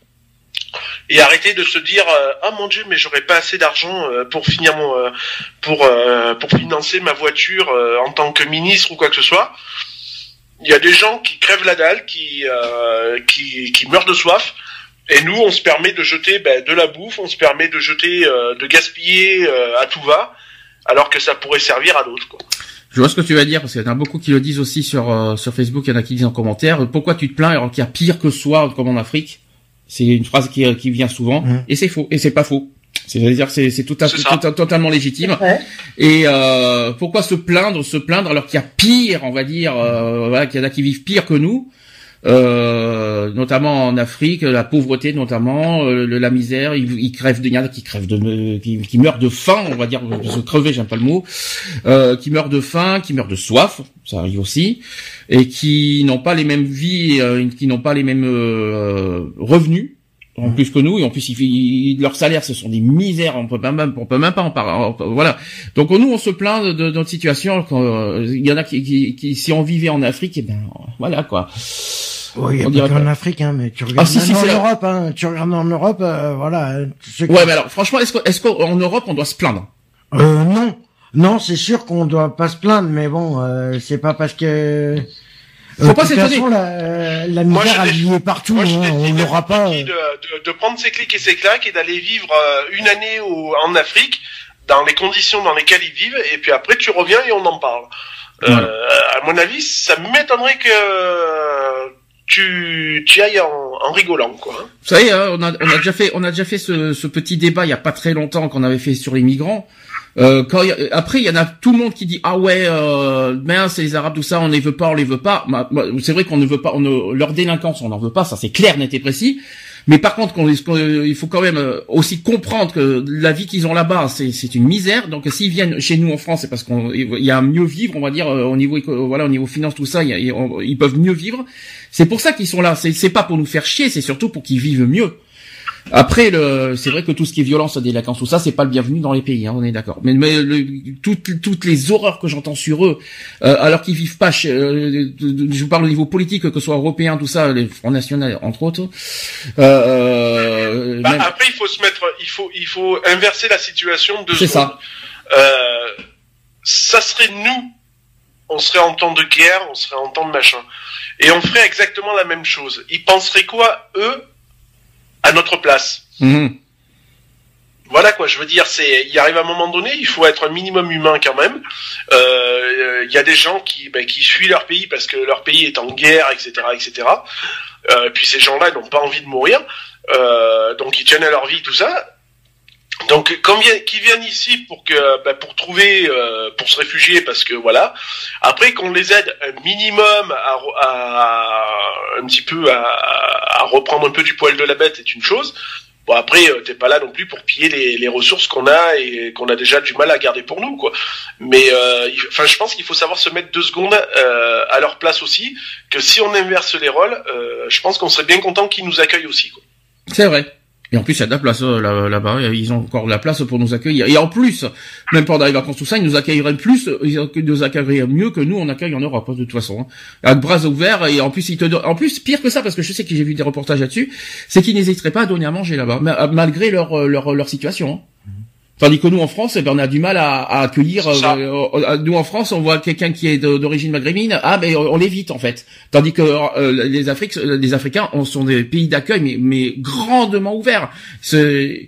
et arrêter de se dire euh, ah mon dieu mais j'aurais pas assez d'argent pour finir mon pour pour financer ma voiture en tant que ministre ou quoi que ce soit. Il y a des gens qui crèvent la dalle, qui qui qui meurent de soif. Et nous, on se permet de jeter ben, de la bouffe, on se permet de jeter, euh, de gaspiller euh, à tout va, alors que ça pourrait servir à d'autres. quoi. Je vois ce que tu vas dire parce qu'il y en a beaucoup qui le disent aussi sur euh, sur Facebook. Il y en a qui disent en commentaire. euh, Pourquoi tu te plains alors qu'il y a pire que soi comme en Afrique? C'est une phrase qui qui vient souvent Mhm. et c'est faux et c'est pas faux. C'est-à-dire que c'est c'est tout à C'est fait ça. tout- totalement légitime. Et euh, pourquoi se plaindre, se plaindre alors qu'il y a pire, on va dire, euh, voilà, qu'il y en a qui vivent pire que nous, euh, notamment en Afrique, la pauvreté notamment, euh, la misère, ils, crèvent, de, il y en a qui crèvent de, qui, meurent de faim, on va dire, parce que crever, j'aime pas le mot, euh, qui meurent de faim, qui meurent de soif, ça arrive aussi, et qui n'ont pas les mêmes vies, euh, qui n'ont pas les mêmes revenus en plus que nous et en plus ils, ils- leurs salaires ce sont des misères on peut même on peut même pas en parler voilà donc nous on se plaint de, de notre situation quand, euh, il y en a qui, qui, qui si on vivait en Afrique et ben voilà quoi Oui, il y On pas qu'en. Afrique, hein, mais tu regardes Ah, si, si, en. Europe, hein, tu regardes en Europe, euh, voilà. ouais mais alors franchement est-ce que- est-ce qu'en Europe on doit se plaindre? Euh, non, non, c'est sûr qu'on doit pas se plaindre, mais bon, euh, c'est pas parce que. Faut Euh, pas s'étonner. la, euh, la Moi, misère, je elle défie- y est partout. Moi, je hein, on l'aura pas. de, de, de prendre ses clics et ses claques et d'aller vivre euh, une année au, en Afrique dans les conditions dans lesquelles ils vivent et puis après tu reviens et on en parle. Euh, à mon avis, ça m'étonnerait que tu, tu ailles en, en rigolant quoi. hein. Vous savez, hein, on, a, on a déjà fait, on a déjà fait ce, ce petit débat il y a pas très longtemps qu'on avait fait sur les migrants. Euh, quand y après, il y en a tout le monde qui dit ah ouais, euh, mince, les Arabes tout ça, on les veut pas, on les veut pas. Bah, bah, c'est vrai qu'on ne veut pas, on ne- leur délinquance, on n'en veut pas, ça c'est clair, net et précis. Mais par contre, il faut quand même euh, aussi comprendre que la vie qu'ils ont là-bas, c'est une misère. Donc, s'ils viennent chez nous en France, c'est parce qu'on y a mieux vivre, on va dire euh, au niveau voilà au niveau finance tout ça, ils peuvent mieux vivre. C'est pour ça qu'ils sont là. C'est c'est pas pour nous faire chier, c'est surtout pour qu'ils vivent mieux. Après, le, c'est vrai que tout ce qui est violence, délinquance, tout ça, c'est pas le bienvenu dans les pays, hein, on est d'accord. Mais, mais le- toutes, toutes les horreurs que j'entends sur eux, euh, alors qu'ils vivent pas, chez, euh, je vous parle au niveau politique, que ce soit européen, tout ça, les Front National entre autres. Euh, Bah, même- après, il faut se mettre, il faut, il faut inverser la situation de C'est ça. Euh, ça serait nous, on serait en temps de guerre, on serait en temps de machin, et on ferait exactement la même chose. Ils penseraient quoi eux à notre place Mhm. Voilà quoi, je veux dire, c'est, il arrive un moment donné, il faut être un minimum humain quand même. Euh, Il y a des gens qui, ben, qui fuient leur pays parce que leur pays est en guerre, etc., etc. Euh, puis ces gens-là, ils n'ont pas envie de mourir, euh, donc ils tiennent à leur vie, tout ça. Donc, quand qui viennent ici pour que, ben, pour trouver, euh, pour se réfugier, parce que voilà. Après, qu'on les aide un minimum à, à un petit peu à, à reprendre un peu du poil de la bête, est une chose. Bon après, euh, t'es pas là non plus pour piller les, les ressources qu'on a et qu'on a déjà du mal à garder pour nous, quoi. Mais euh, enfin, je pense qu'il faut savoir se mettre deux secondes euh, à leur place aussi. Que si on inverse les rôles, euh, je pense qu'on serait bien content qu'ils nous accueillent aussi, quoi. C'est vrai. Et en plus, il y a de la place euh, là- là-bas. ils ont encore de la place pour nous accueillir. Et en plus, même pendant les vacances, tout ça, ils nous accueilleraient plus, ils nous accueilleraient mieux que nous, on accueille en Europe, hein, de toute façon. hein. Avec bras ouverts, et en plus, ils te donnent- en plus, pire que ça, parce que je sais que j'ai vu des reportages là-dessus, c'est qu'ils n'hésiteraient pas à donner à manger là-bas, ma- malgré euh, leur, leur situation. Tandis que nous en France, eh ben, on a du mal à, à accueillir. Ça. euh, euh, nous en France, on voit quelqu'un qui est d'origine maghrébine, ah ben on l'évite en fait. Tandis que euh, les Afriques, les Africains, on sont des pays d'accueil, mais, mais grandement ouverts. C'est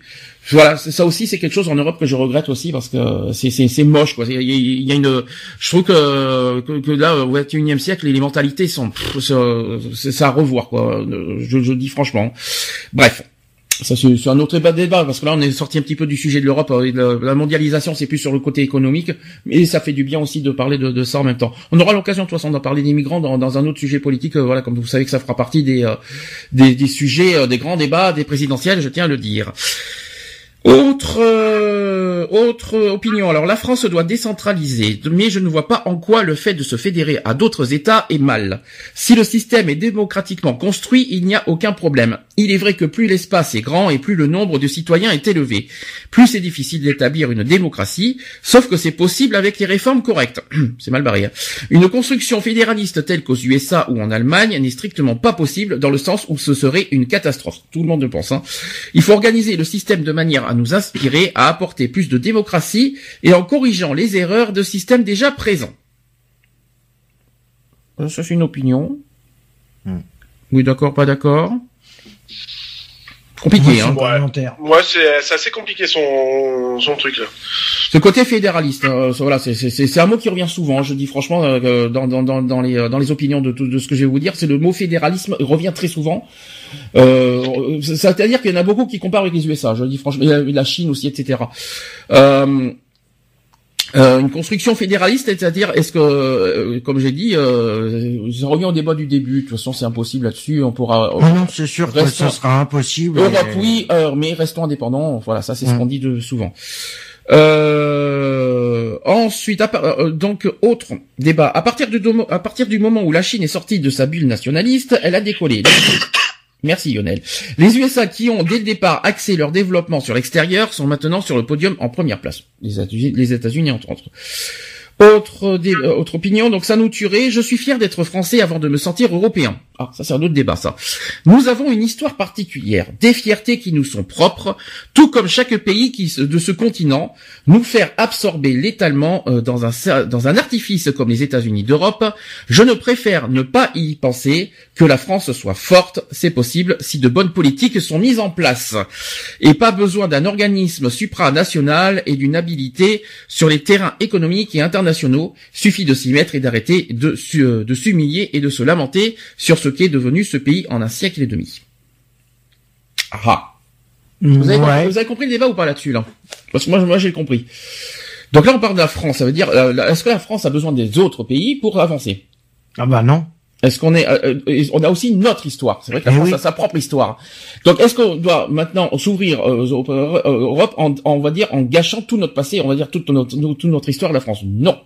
voilà, ça aussi c'est quelque chose en Europe que je regrette aussi parce que c'est moche quoi. Il y, a- il y a une, je trouve que que, que là au 21e siècle les mentalités sont pff, ça à revoir quoi. Je, je dis franchement. Bref. Ça c'est un autre débat, parce que là on est sorti un petit peu du sujet de l'Europe. euh, La, mondialisation c'est plus sur le côté économique, mais ça fait du bien aussi de parler de, de ça en même temps. On aura l'occasion de toute façon d'en parler des migrants dans, dans un autre sujet politique. euh, voilà, comme vous savez que ça fera partie des euh, des, des sujets, des grands débats, des présidentielles, je tiens à le dire. Autre Euh, autre opinion. Alors la France doit décentraliser, mais je ne vois pas en quoi le fait de se fédérer à d'autres États est mal. Si le système est démocratiquement construit, il n'y a aucun problème. Il est vrai que plus l'espace est grand et plus le nombre de citoyens est élevé, plus c'est difficile d'établir une démocratie, sauf que c'est possible avec les réformes correctes. c'est mal barré. hein. Une construction fédéraliste telle qu'aux USA ou en Allemagne n'est strictement pas possible dans le sens où ce serait une catastrophe. Tout le monde le pense. Hein. Il faut organiser le système de manière à nous inspirer, à apporter plus de démocratie et en corrigeant les erreurs de systèmes déjà présents. Euh, Ça c'est une opinion. Hmm. Oui, d'accord, pas d'accord? Compliqué, hein. Ouais, c'est c'est assez compliqué son, son truc là. Ce côté fédéraliste, euh, voilà, c'est- c'est c'est- c'est un mot qui revient souvent. Je dis franchement euh, dans, dans, dans, dans les euh, dans les opinions de, tout- de ce que je vais vous dire, c'est le mot fédéralisme revient très souvent. Euh, C'est-à-dire qu'il y en a beaucoup qui comparent avec les USA. Je dis franchement, et la Chine aussi, etc. Euh, euh, une construction fédéraliste, c'est-à-dire, est-ce que, euh, comme j'ai dit, euh, ça revient au débat du début. De toute façon, c'est impossible là-dessus. On pourra. Non, non, c'est sûr que ce sera impossible. Europe, et- oui, euh, mais restons indépendants. Voilà, ça c'est ce Mm. qu'on dit de souvent. Euh, ensuite, à euh, donc autre débat. À partir, à partir du moment où la Chine est sortie de sa bulle nationaliste, elle a décollé. Merci Lionel. Les USA qui ont dès le départ axé leur développement sur l'extérieur sont maintenant sur le podium en première place. Les États-Unis, entre autres. Autre, euh, autre opinion, donc ça nous tuerait. Je suis fier d'être français avant de me sentir européen. Ah, ça c'est un autre débat ça. Nous avons une histoire particulière, des fiertés qui nous sont propres, tout comme chaque pays qui, de ce continent, nous faire absorber létalement euh, dans, un, dans un artifice comme les États-Unis d'Europe. Je ne préfère ne pas y penser que la France soit forte, c'est possible si de bonnes politiques sont mises en place. Et pas besoin d'un organisme supranational et d'une habilité sur les terrains économiques et internationaux. Suffit de s'y mettre et d'arrêter de, euh, de s'humilier et de se lamenter sur ce qu'est devenu ce pays en un siècle et demi. Ah. Vous avez, Ouais. compris, vous avez compris le débat ou pas là-dessus là? Parce que moi, moi j'ai compris. Donc là on parle de la France, ça veut dire euh, est-ce que la France a besoin des autres pays pour avancer? Ah bah non. Est-ce qu'on est, euh, euh, on a aussi notre histoire. C'est vrai que la Eh France oui. a sa propre histoire. Donc, est-ce qu'on doit maintenant s'ouvrir aux Europe- en, on va dire, en gâchant tout notre passé, on va dire toute notre, toute notre histoire de la France? Non.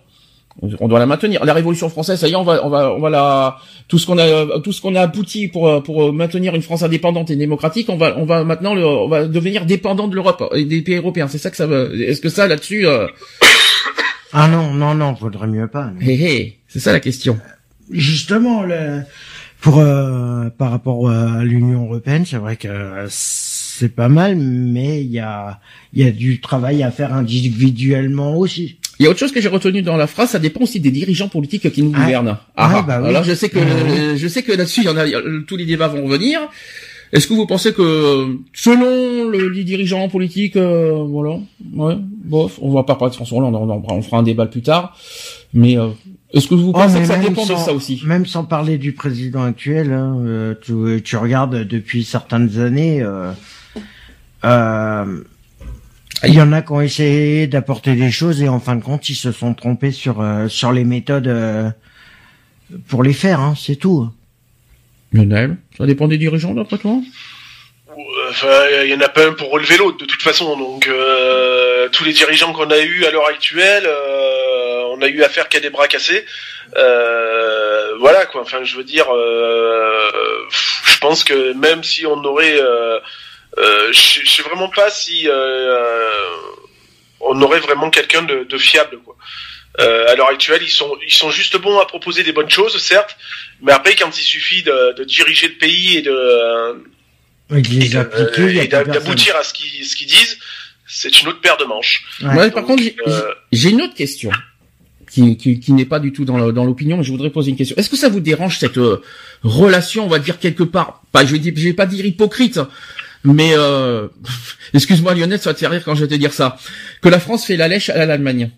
On doit la maintenir. La Révolution française, ça y est, on va, on va, on va la, tout ce qu'on a, tout ce qu'on a abouti pour, euh, pour maintenir une France indépendante et démocratique, on va, on va maintenant, le, on va devenir dépendant de l'Europe et des pays européens. C'est ça que ça veut. Est-ce que ça, là-dessus, euh, Ah non, non, non, vaudrait mieux pas. hé, hé, c'est ça la question. Justement, le, pour euh, par rapport à l'Union européenne, c'est vrai que c'est pas mal, mais il y a il y a du travail à faire individuellement aussi. Il y a autre chose que j'ai retenu dans la phrase, ça dépend aussi des dirigeants politiques qui nous Ah. gouvernent. Ah, bah oui. Alors je sais que Mhm. je sais que là-dessus, il y en a euh, tous les débats vont revenir. Est-ce que vous pensez que selon le, les dirigeants politiques, euh, voilà, ouais, bof, on va pas parler de François Hollande, on, fera un débat plus tard. Mais euh, est-ce que vous Oh, pensez que ça dépend de ça aussi? Même sans parler du président actuel, hein, euh, tu, tu regardes depuis certaines années, euh, euh, il y en a qui ont essayé d'apporter des choses et en fin de compte, ils se sont trompés sur euh, sur les méthodes euh, pour les faire. Hein, c'est tout. Lionel, ça dépend des dirigeants d'après toi? Enfin, il y en a pas un pour relever l'autre de toute façon. Donc euh, tous les dirigeants qu'on a eu à l'heure actuelle, euh, on a eu affaire qu'à des bras cassés. Euh, voilà quoi. Enfin, je veux dire, euh, je pense que même si on aurait, euh, euh, je je sais vraiment pas si euh, on aurait vraiment quelqu'un de, de fiable quoi. Euh, à l'heure actuelle, ils sont ils sont juste bons à proposer des bonnes choses, certes, mais après quand il suffit de, de diriger le pays et de Et euh, d'aboutir à ce qu'ils ce qu'ils disent, c'est une autre paire de manches. Ouais. Ouais, par contre, j'ai euh, j'ai une autre question qui, qui, qui n'est pas du tout dans l'opinion, mais je voudrais poser une question. Est-ce que ça vous dérange cette euh, relation, on va dire quelque part, pas, je vais dire, je vais pas dire hypocrite, mais euh, excuse-moi Lionel, ça va te faire rire quand je vais te dire ça, que la France fait la lèche à l'Allemagne.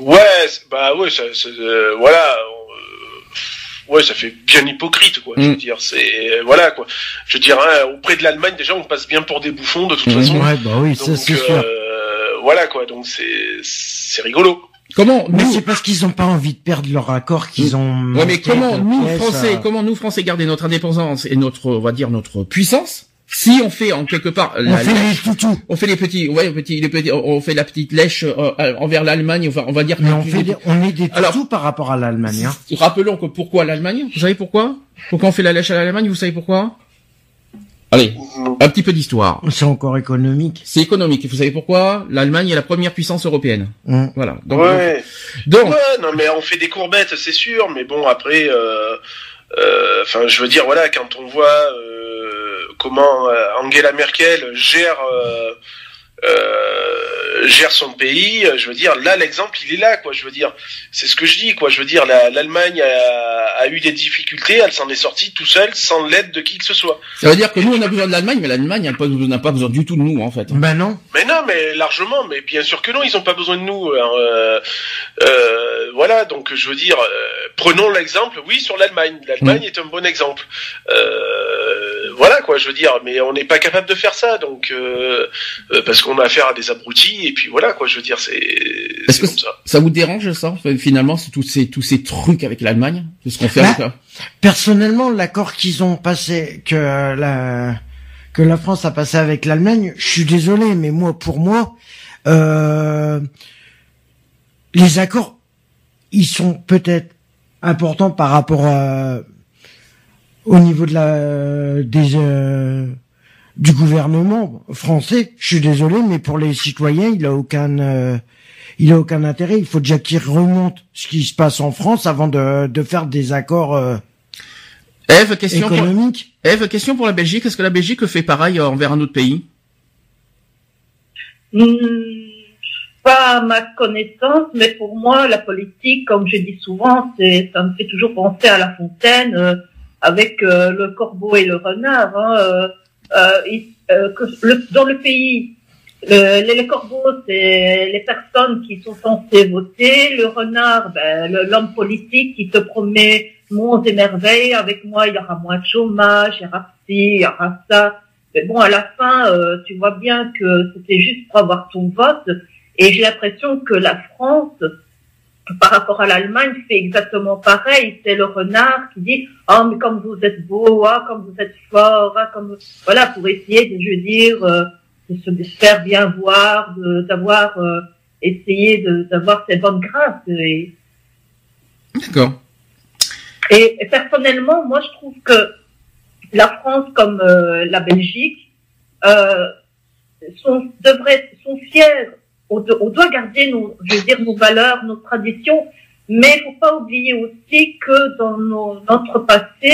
Ouais, bah ouais, ça, c'est, euh, voilà, euh, ouais, ça fait bien hypocrite, quoi. Je Mm. veux dire, c'est voilà, quoi. Je veux dire, hein, auprès de l'Allemagne, déjà, on passe bien pour des bouffons de toute Mhm. façon. Ouais, bah oui, ça Donc, c'est sûr. euh, voilà, quoi. Donc c'est c'est rigolo. Comment Mais nous, c'est parce qu'ils ont pas envie de perdre leur accord qu'ils ont. ouais, mais comment nous Français, euh, comment nous Français garder notre indépendance et notre, on va dire notre puissance si on fait en quelque part, On la- fait les toutous. on fait les petits, ouais, petits, les petits, on fait la petite lèche euh, envers l'Allemagne. On va, on va dire. Mais on fait des- on est des toutous Alors- par rapport à l'Allemagne. Hein. Rappelons que pourquoi l'Allemagne Vous savez pourquoi? Pourquoi on fait la lèche à l'Allemagne Vous savez pourquoi? Allez, un petit peu d'histoire. C'est encore économique. C'est économique. Vous savez pourquoi? L'Allemagne est la première puissance européenne. Hum. Voilà. Donc, ouais. donc, Ouais, non, mais on fait des courbettes, c'est sûr, mais bon, après, euh, euh, enfin, je veux dire, voilà, quand on voit euh, comment Angela Merkel gère euh, euh, gère son pays, euh, je veux dire, là, l'exemple, il est là, quoi. Je veux dire, c'est ce que je dis, quoi. Je veux dire, la- l'Allemagne a, a eu des difficultés, elle s'en est sortie tout seule, sans l'aide de qui que ce soit. ça veut dire que nous on a besoin de l'Allemagne, mais l'Allemagne n'a pas, n'a pas besoin du tout de nous en fait. Ben non. Mais non, mais largement, mais bien sûr que non, ils ont pas besoin de nous. euh, euh, voilà, donc je veux dire, euh, prenons l'exemple, oui, sur l'Allemagne. L'Allemagne est un bon exemple. Euh, voilà quoi, je veux dire, mais on n'est pas capable de faire ça, donc euh, euh, parce qu'on a affaire à des abrutis et puis voilà quoi, je veux dire, c'est comme ça. ça vous dérange ça Finalement, c'est tous ces tous ces trucs avec l'Allemagne, c'est ce qu'on fait Bah, avec Personnellement, l'accord qu'ils ont passé, que la que la France a passé avec l'Allemagne, je suis désolé, mais moi, pour moi, euh, les accords, ils sont peut-être importants par rapport à, au niveau de la des euh, du gouvernement français. Je suis désolé, mais pour les citoyens, il a aucun euh, il a aucun intérêt. Il faut déjà qu'ils remontent ce qui se passe en France avant de, de faire des accords euh, Eve, question pour... économiques. Eve, question pour la Belgique. Est-ce que la Belgique fait pareil euh, envers un autre pays? Hmm, Pas à ma connaissance, mais pour moi, la politique, comme je dis souvent, c'est, ça me fait toujours penser à La Fontaine, euh, avec euh, le corbeau et le renard. Hein, euh, euh, euh, que dans le pays, le- les, les corbeaux, c'est les personnes qui sont censées voter. Le renard, ben, l'homme politique qui te promet monts et merveilles. Avec moi, il y aura moins de chômage, il y aura ci, il y aura ça. Mais bon, à la fin, euh, tu vois bien que c'était juste pour avoir ton vote. Et j'ai l'impression que la France, par rapport à l'Allemagne, fait exactement pareil. C'est le renard qui dit "Ah, mais comme vous êtes beau, ah, comme vous êtes fort, ah, comme voilà pour essayer, de, je veux dire, euh, de se faire bien voir, de- d'avoir euh, essayé de- d'avoir ses bonnes grâces. Et, D'accord. et, et personnellement, moi, je trouve que la France, comme euh, la Belgique, euh, sont, devraient, sont fiers. On, do- on doit garder nos, je veux dire, nos valeurs, nos traditions, mais il faut pas oublier aussi que dans nos- notre passé,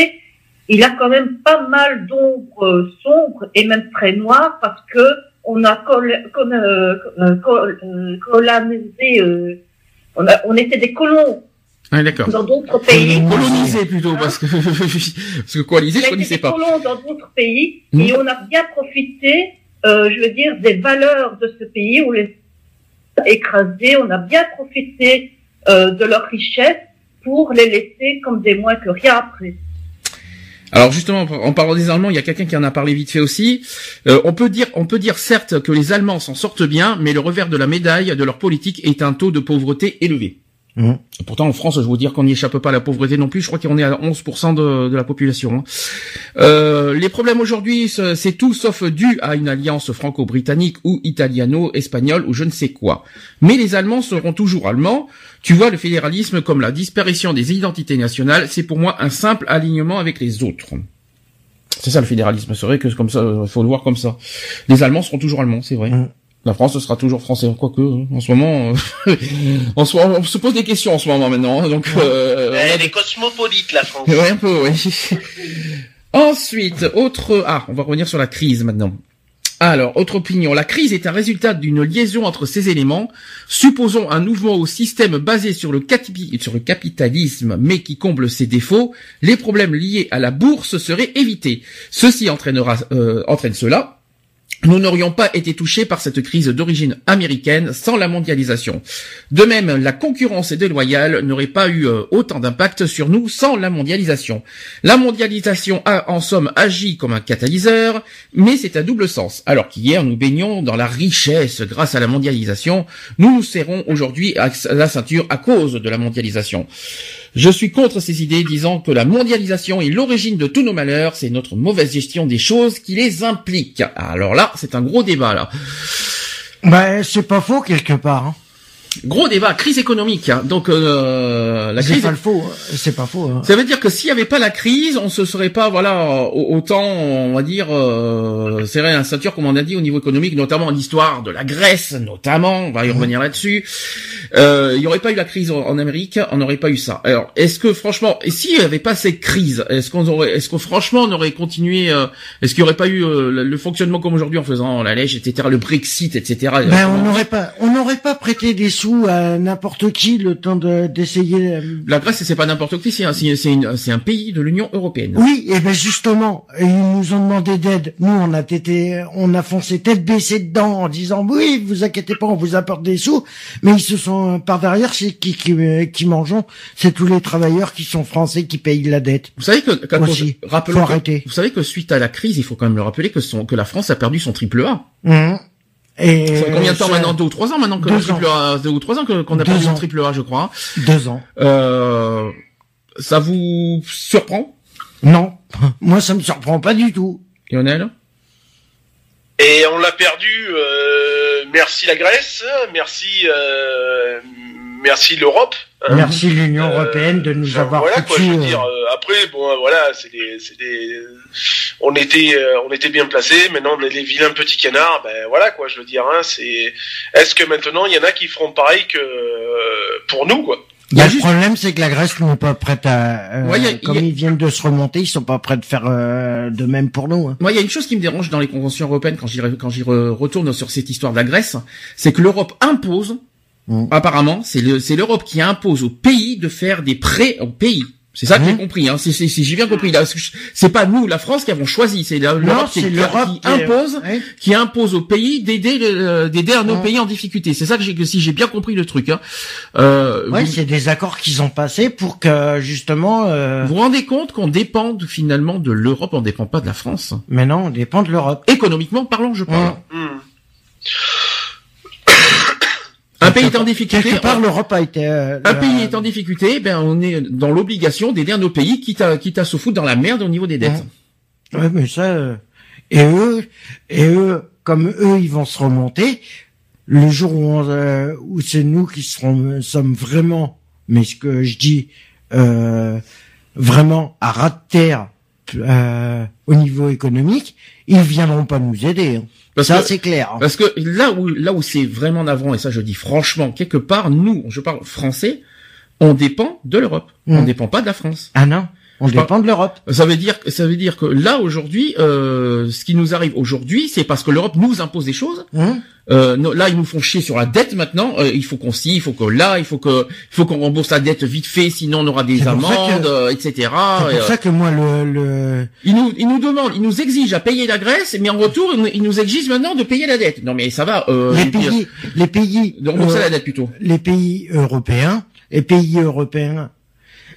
il y a quand même pas mal d'ombres euh, sombres et même très noires parce que on a col, col- euh, euh, col- euh, colonisé, euh, on, a, on était des colons Ah, d'accord. dans d'autres pays. Colonisé plutôt, parce que parce que coalisé, je On a été connaissais des pas. colons dans d'autres pays Mhm. et on a bien profité, euh, je veux dire, des valeurs de ce pays. On les écrasés, on a bien profité euh, de leur richesse pour les laisser comme des moins que rien après. Alors justement, en parlant des Allemands, il y a quelqu'un qui en a parlé vite fait aussi. Euh, on peut dire, on peut dire certes que les Allemands s'en sortent bien, mais le revers de la médaille de leur politique est un taux de pauvreté élevé. Mhm. Pourtant, en France, je veux dire qu'on n'y échappe pas à la pauvreté non plus. Je crois qu'on est à 11% de, de la population. hein. Euh, les problèmes aujourd'hui, c'est tout sauf dû à une alliance franco-britannique ou italiano-espagnole ou je ne sais quoi. Mais les Allemands seront toujours allemands. Tu vois, le fédéralisme comme la disparition des identités nationales, c'est pour moi un simple alignement avec les autres. C'est ça le fédéralisme. C'est vrai que comme ça, il faut le voir comme ça. Les Allemands seront toujours allemands, c'est vrai. Mm. La France sera toujours français, quoique hein, en ce moment, euh, en ce moment, on se pose des questions en ce moment maintenant. hein, donc, euh, Elle est cosmopolite, la France. Ouais, un peu, oui. Ensuite, autre... Ah, on va revenir sur la crise maintenant. Alors, autre opinion. La crise est un résultat d'une liaison entre ces éléments. Supposons un mouvement au système basé sur le, sur le capitalisme, mais qui comble ses défauts. Les problèmes liés à la bourse seraient évités. Ceci entraînera, euh, entraîne cela. Nous n'aurions pas été touchés par cette crise d'origine américaine sans la mondialisation. De même, la concurrence déloyale n'aurait pas eu euh, autant d'impact sur nous sans la mondialisation. La mondialisation a en somme agi comme un catalyseur, mais c'est à double sens. Alors qu'hier nous baignons dans la richesse grâce à la mondialisation, nous nous serrons aujourd'hui la ceinture à cause de la mondialisation. Je suis contre ces idées disant que la mondialisation est l'origine de tous nos malheurs, c'est notre mauvaise gestion des choses qui les implique. Alors là, c'est un gros débat là. Bah, c'est pas faux quelque part. Hein. Gros débat, crise économique. hein. Donc euh, la C'est crise pas le faux. hein. C'est pas faux. hein. Ça veut dire que s'il n'y avait pas la crise, on se serait pas, voilà, au- autant, on va dire, euh, serré un ceinture, comme on a dit, au niveau économique, notamment l'histoire de la Grèce, notamment, on va y revenir là-dessus. Euh, il n'y aurait pas eu la crise en, en Amérique, on n'aurait pas eu ça. Alors, est-ce que franchement, et s'il n'y avait pas cette crise, est-ce qu'on aurait, est-ce que franchement, on aurait continué, euh, est-ce qu'il n'y aurait pas eu euh, le, le fonctionnement comme aujourd'hui en faisant la lèche, etc., le Brexit, etc. Ben, on n'aurait pas, on n'aurait pas prêté des sous à n'importe qui le temps de- d'essayer. euh, La Grèce, c'est pas n'importe qui, c'est un, c'est pays de l'Union européenne. Oui, et ben justement, ils nous ont demandé d'aide. Nous, on a été, on a foncé tête baissée dedans en disant oui, vous inquiétez pas, on vous apporte des sous. Mais ils se sont par derrière, c'est qui qui, euh, qui mangeons C'est tous les travailleurs qui sont français qui payent la dette. Vous savez que, quand Aussi. on- rappelons que- vous savez que suite à la crise, il faut quand même le rappeler que son, que la France a perdu son triple A. Mhm. Et Ça fait combien de temps maintenant? Deux ou trois ans maintenant que Deux le triple A, deux ou trois ans qu'on a Deux perdu ans. le triple A, je crois. Deux ans. Euh, ça vous surprend, Non, moi ça me surprend pas du tout. Lionel? Et on l'a perdu. euh, merci la Grèce, merci, euh, merci l'Europe. hein. Merci l'Union Euh, européenne de nous Enfin, avoir voilà quoi, foutu, je veux euh, dire. euh, après, bon, voilà, c'est des, c'est des, on était, euh, on était bien placés. Maintenant, on est les vilains petits canards. Ben voilà quoi, je veux dire. Hein, c'est, est-ce que maintenant il y en a qui feront pareil que euh, pour nous quoi? Il y a Il y a le juste- problème, c'est que la Grèce n'est pas prête à. euh, Ouais, a- comme a- ils viennent de se remonter, ils sont pas prêts de faire euh, de même pour nous. hein. Moi, il y a une chose qui me dérange dans les conventions européennes quand j'y quand j'y re- retourne sur cette histoire de la Grèce, c'est que l'Europe impose, Mm. apparemment, c'est le- c'est l'Europe qui impose aux pays de faire des prêts aux pays. C'est ça que j'ai Mhm. compris. Hein. C'est j'ai bien compris. Là, c'est pas nous, la France, qui avons choisi. C'est la- Non, l'Europe qui, c'est l'Europe qui impose, qui impose aux pays d'aider le- d'aider à nos Mhm. pays en difficulté. C'est ça que j'ai que si j'ai bien compris le truc. Hein. Euh, Ouais, vous, c'est des accords qu'ils ont passés pour que justement. Euh... vous vous rendez compte qu'on dépend de- finalement de l'Europe, on dépend pas de la France? Mais non, on dépend de l'Europe. Économiquement parlant, je parle. Mhm. Hmm. Un pays est en difficulté. Quelque part, l'Europe a été. euh, Un euh, pays est en difficulté, ben on est dans l'obligation d'aider un autre pays, quitte à, quitte à se foutre dans la merde au niveau des dettes. Ouais, mais ça. euh, Et eux, et eux, comme eux, ils vont se remonter. Le jour où, on, euh, où c'est nous qui serons, sommes vraiment, mais ce que je dis, euh, vraiment à ras de terre euh, au niveau économique, ils viendront pas nous aider. hein. Parce ça, que- c'est clair. Parce que là où là où c'est vraiment navrant, et ça je dis franchement, quelque part, nous, je parle français, on dépend de l'Europe. On Mm. dépend pas de la France. Ah non, on Je par- dépend de l'Europe. Ça veut dire ça veut dire que là aujourd'hui, euh, ce qui nous arrive aujourd'hui, c'est parce que l'Europe nous impose des choses. Hein Euh, là, ils nous font chier sur la dette maintenant. Euh, il faut qu'on s'y, il faut que là, il faut que, il faut qu'on rembourse la dette vite fait, sinon on aura des amendes, que- euh, etc. c'est pour euh, ça que moi, le, le... Ils nous, ils nous demandent, ils nous exigent à payer la Grèce, mais en retour, ils nous- exigent maintenant de payer la dette. Non, mais ça va. Euh, les pays, les pays, de rembourser la dette plutôt. les pays européens, les pays européens,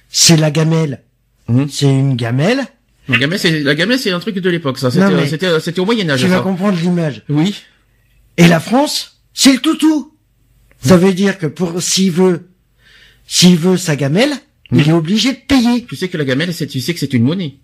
c'est la gamelle. Mhm. C'est une gamelle. La gamelle, c'est la gamelle, c'est un truc de l'époque. Ça, c'était, c'était, c'était au Moyen Âge. Tu vas comprendre l'image. Oui. Et la France, c'est le toutou. Ça veut dire que pour s'il veut, s'il veut sa gamelle, il est obligé de payer. Tu sais que la gamelle, c'est, tu sais que c'est une monnaie.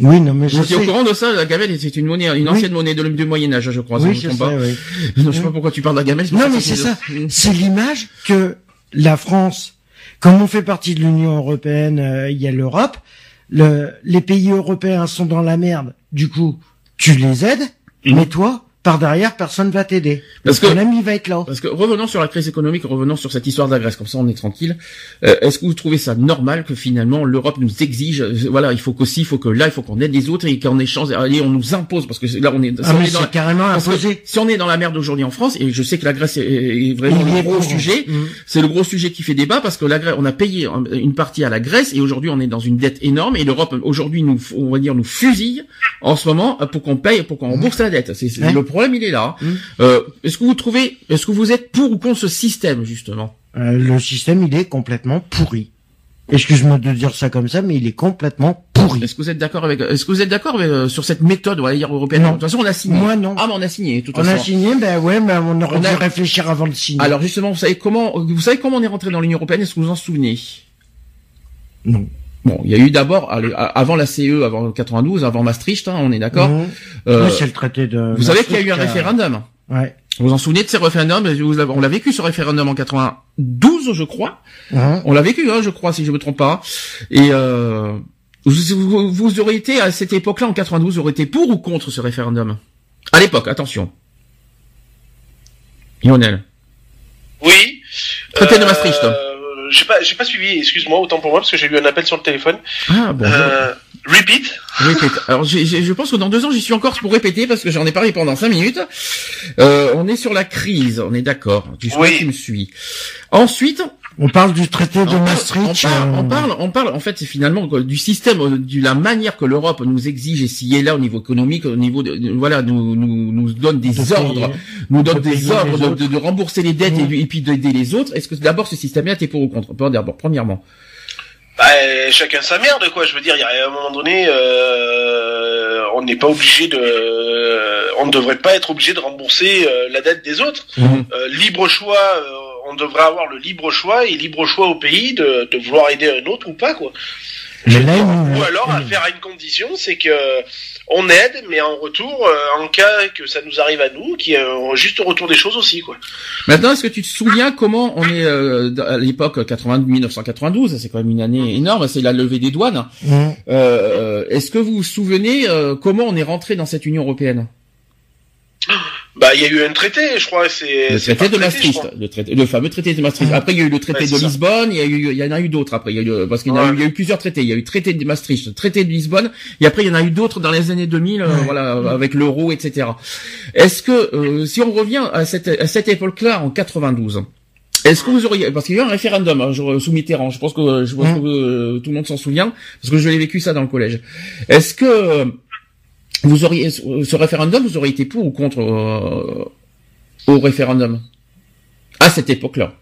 Oui, non, mais je Je suis au sais. courant de ça. La gamelle, c'est une monnaie, une Oui. ancienne monnaie de, du Moyen Âge, je crois. Oui, je je sais, pas. oui. Non, je sais pas pourquoi tu parles de la gamelle. Non, mais c'est ça. C'est l'image que la France, comme on fait partie de l'Union européenne, euh, il y a l'Europe. Le, les pays européens sont dans la merde. Du coup, tu les aides, mais toi, par derrière, personne va t'aider. Parce que- il va être là. Parce que revenons sur la crise économique, revenons sur cette histoire de la Grèce, comme ça on est tranquille. Euh, Est-ce que vous trouvez ça normal que finalement l'Europe nous exige, euh, voilà, il faut qu'aussi, il faut que là, il faut qu'on aide les autres et qu'en échange, allez, on nous impose parce que là on est, si Ah, on mais est dans la- carrément imposé. si on est dans la merde aujourd'hui en France, et je sais que la Grèce est, est vraiment le gros sujet, Mhm. c'est le gros sujet qui fait débat parce que la Grèce, on a payé un- une partie à la Grèce et aujourd'hui on est dans une dette énorme et l'Europe aujourd'hui nous, on va dire, nous fusille en ce moment pour qu'on paye, pour qu'on rembourse la dette. C'est problème, il est là. Mhm. Euh, est-ce que vous trouvez, est-ce que vous êtes pour ou contre ce système justement Euh, le système, il est complètement pourri. Excuse-moi de dire ça comme ça, mais il est complètement pourri. Est-ce que vous êtes d'accord avec, est-ce que vous êtes d'accord avec, euh, sur cette méthode, on va dire européenne Non. De toute façon, on a signé. Moi, non. Ah, mais on a signé. de toute On a façon. signé, ben ouais, mais on aurait On dû a- réfléchir avant de signer. Alors justement, vous savez comment, vous savez comment on est rentré dans l'Union européenne Est-ce que vous vous en souvenez? Non. Bon, il y a eu d'abord avant la CE, avant 92, avant Maastricht, hein, on est d'accord. Mhm. Euh, c'est le traité de. vous savez qu'il y a eu un référendum. Ouais. Vous vous en souvenez de ces référendums On l'a vécu ce référendum en 92, je crois. Mhm. On l'a vécu, hein, je crois, si je me trompe pas. Et euh, vous, vous, vous auriez été à cette époque-là, en 92, vous auriez été pour ou contre ce référendum? À l'époque, attention. Lionel. Oui. Traité de Maastricht. J'ai pas, j'ai pas suivi. Excuse-moi, autant pour moi parce que j'ai eu un appel sur le téléphone. Ah bon. Euh, repeat. Répète. Alors, j'ai- j'ai- je pense que dans deux ans, j'y suis encore pour répéter parce que j'en ai parlé pendant cinq minutes. Euh, on est sur la crise, on est d'accord. Tu Oui. me suis. Ensuite, On parle du traité de Maastricht. on parle, on euh, parle, on parle, en fait, c'est finalement du système, euh, de la manière que l'Europe nous exige et là au niveau économique, au niveau de, voilà, nous, nous, nous donne des de ordres, payer- nous donne de des ordres de, rembourser les dettes Mmh. et, et puis d'aider les autres. Est-ce que d'abord ce système-là t'es pour ou contre? Bon, D'abord, premièrement. Bah, chacun sa merde, quoi. Je veux dire, il y a un moment donné, euh, on n'est pas obligé de, on ne devrait pas être obligé de rembourser euh, la dette des autres. Euh, libre choix, euh, on devrait avoir le libre choix et libre choix au pays de, de vouloir aider un autre ou pas, quoi. Mais là, Ou alors à faire à une condition, c'est que on aide, mais en retour, euh, en cas que ça nous arrive à nous, qu'il y ait un juste retour des choses aussi, quoi. Maintenant, est-ce que tu te souviens comment on est euh, à l'époque 80 1992 C'est quand même une année énorme. C'est la levée des douanes. Mhm. Euh, est-ce que vous vous souvenez euh, comment on est rentré dans cette Union européenne? Bah, il y a eu un traité, je crois. C'est Le c'est traité de Maastricht, le traité, le fameux traité de Maastricht. Après, il y a eu le traité Ouais, de ça. Lisbonne. Il y a eu, il y en a eu d'autres après. Il y a eu, parce qu'il y, a Ouais. eu- il y a eu plusieurs traités. Il y a eu le traité de Maastricht, le traité de Lisbonne, et après il y en a eu d'autres dans les années 2000, euh, Ouais. voilà, avec l'euro, etc. Est-ce que euh, si on revient à cette, à cette époque-là en 92, est-ce que vous auriez, parce qu'il y a eu un référendum hein, sous Mitterrand, je pense que je pense Mm. que euh, tout le monde s'en souvient, parce que je l'ai vécu ça dans le collège. Est-ce que euh, vous auriez ce référendum, vous auriez été pour ou contre euh, au référendum? À cette époque-là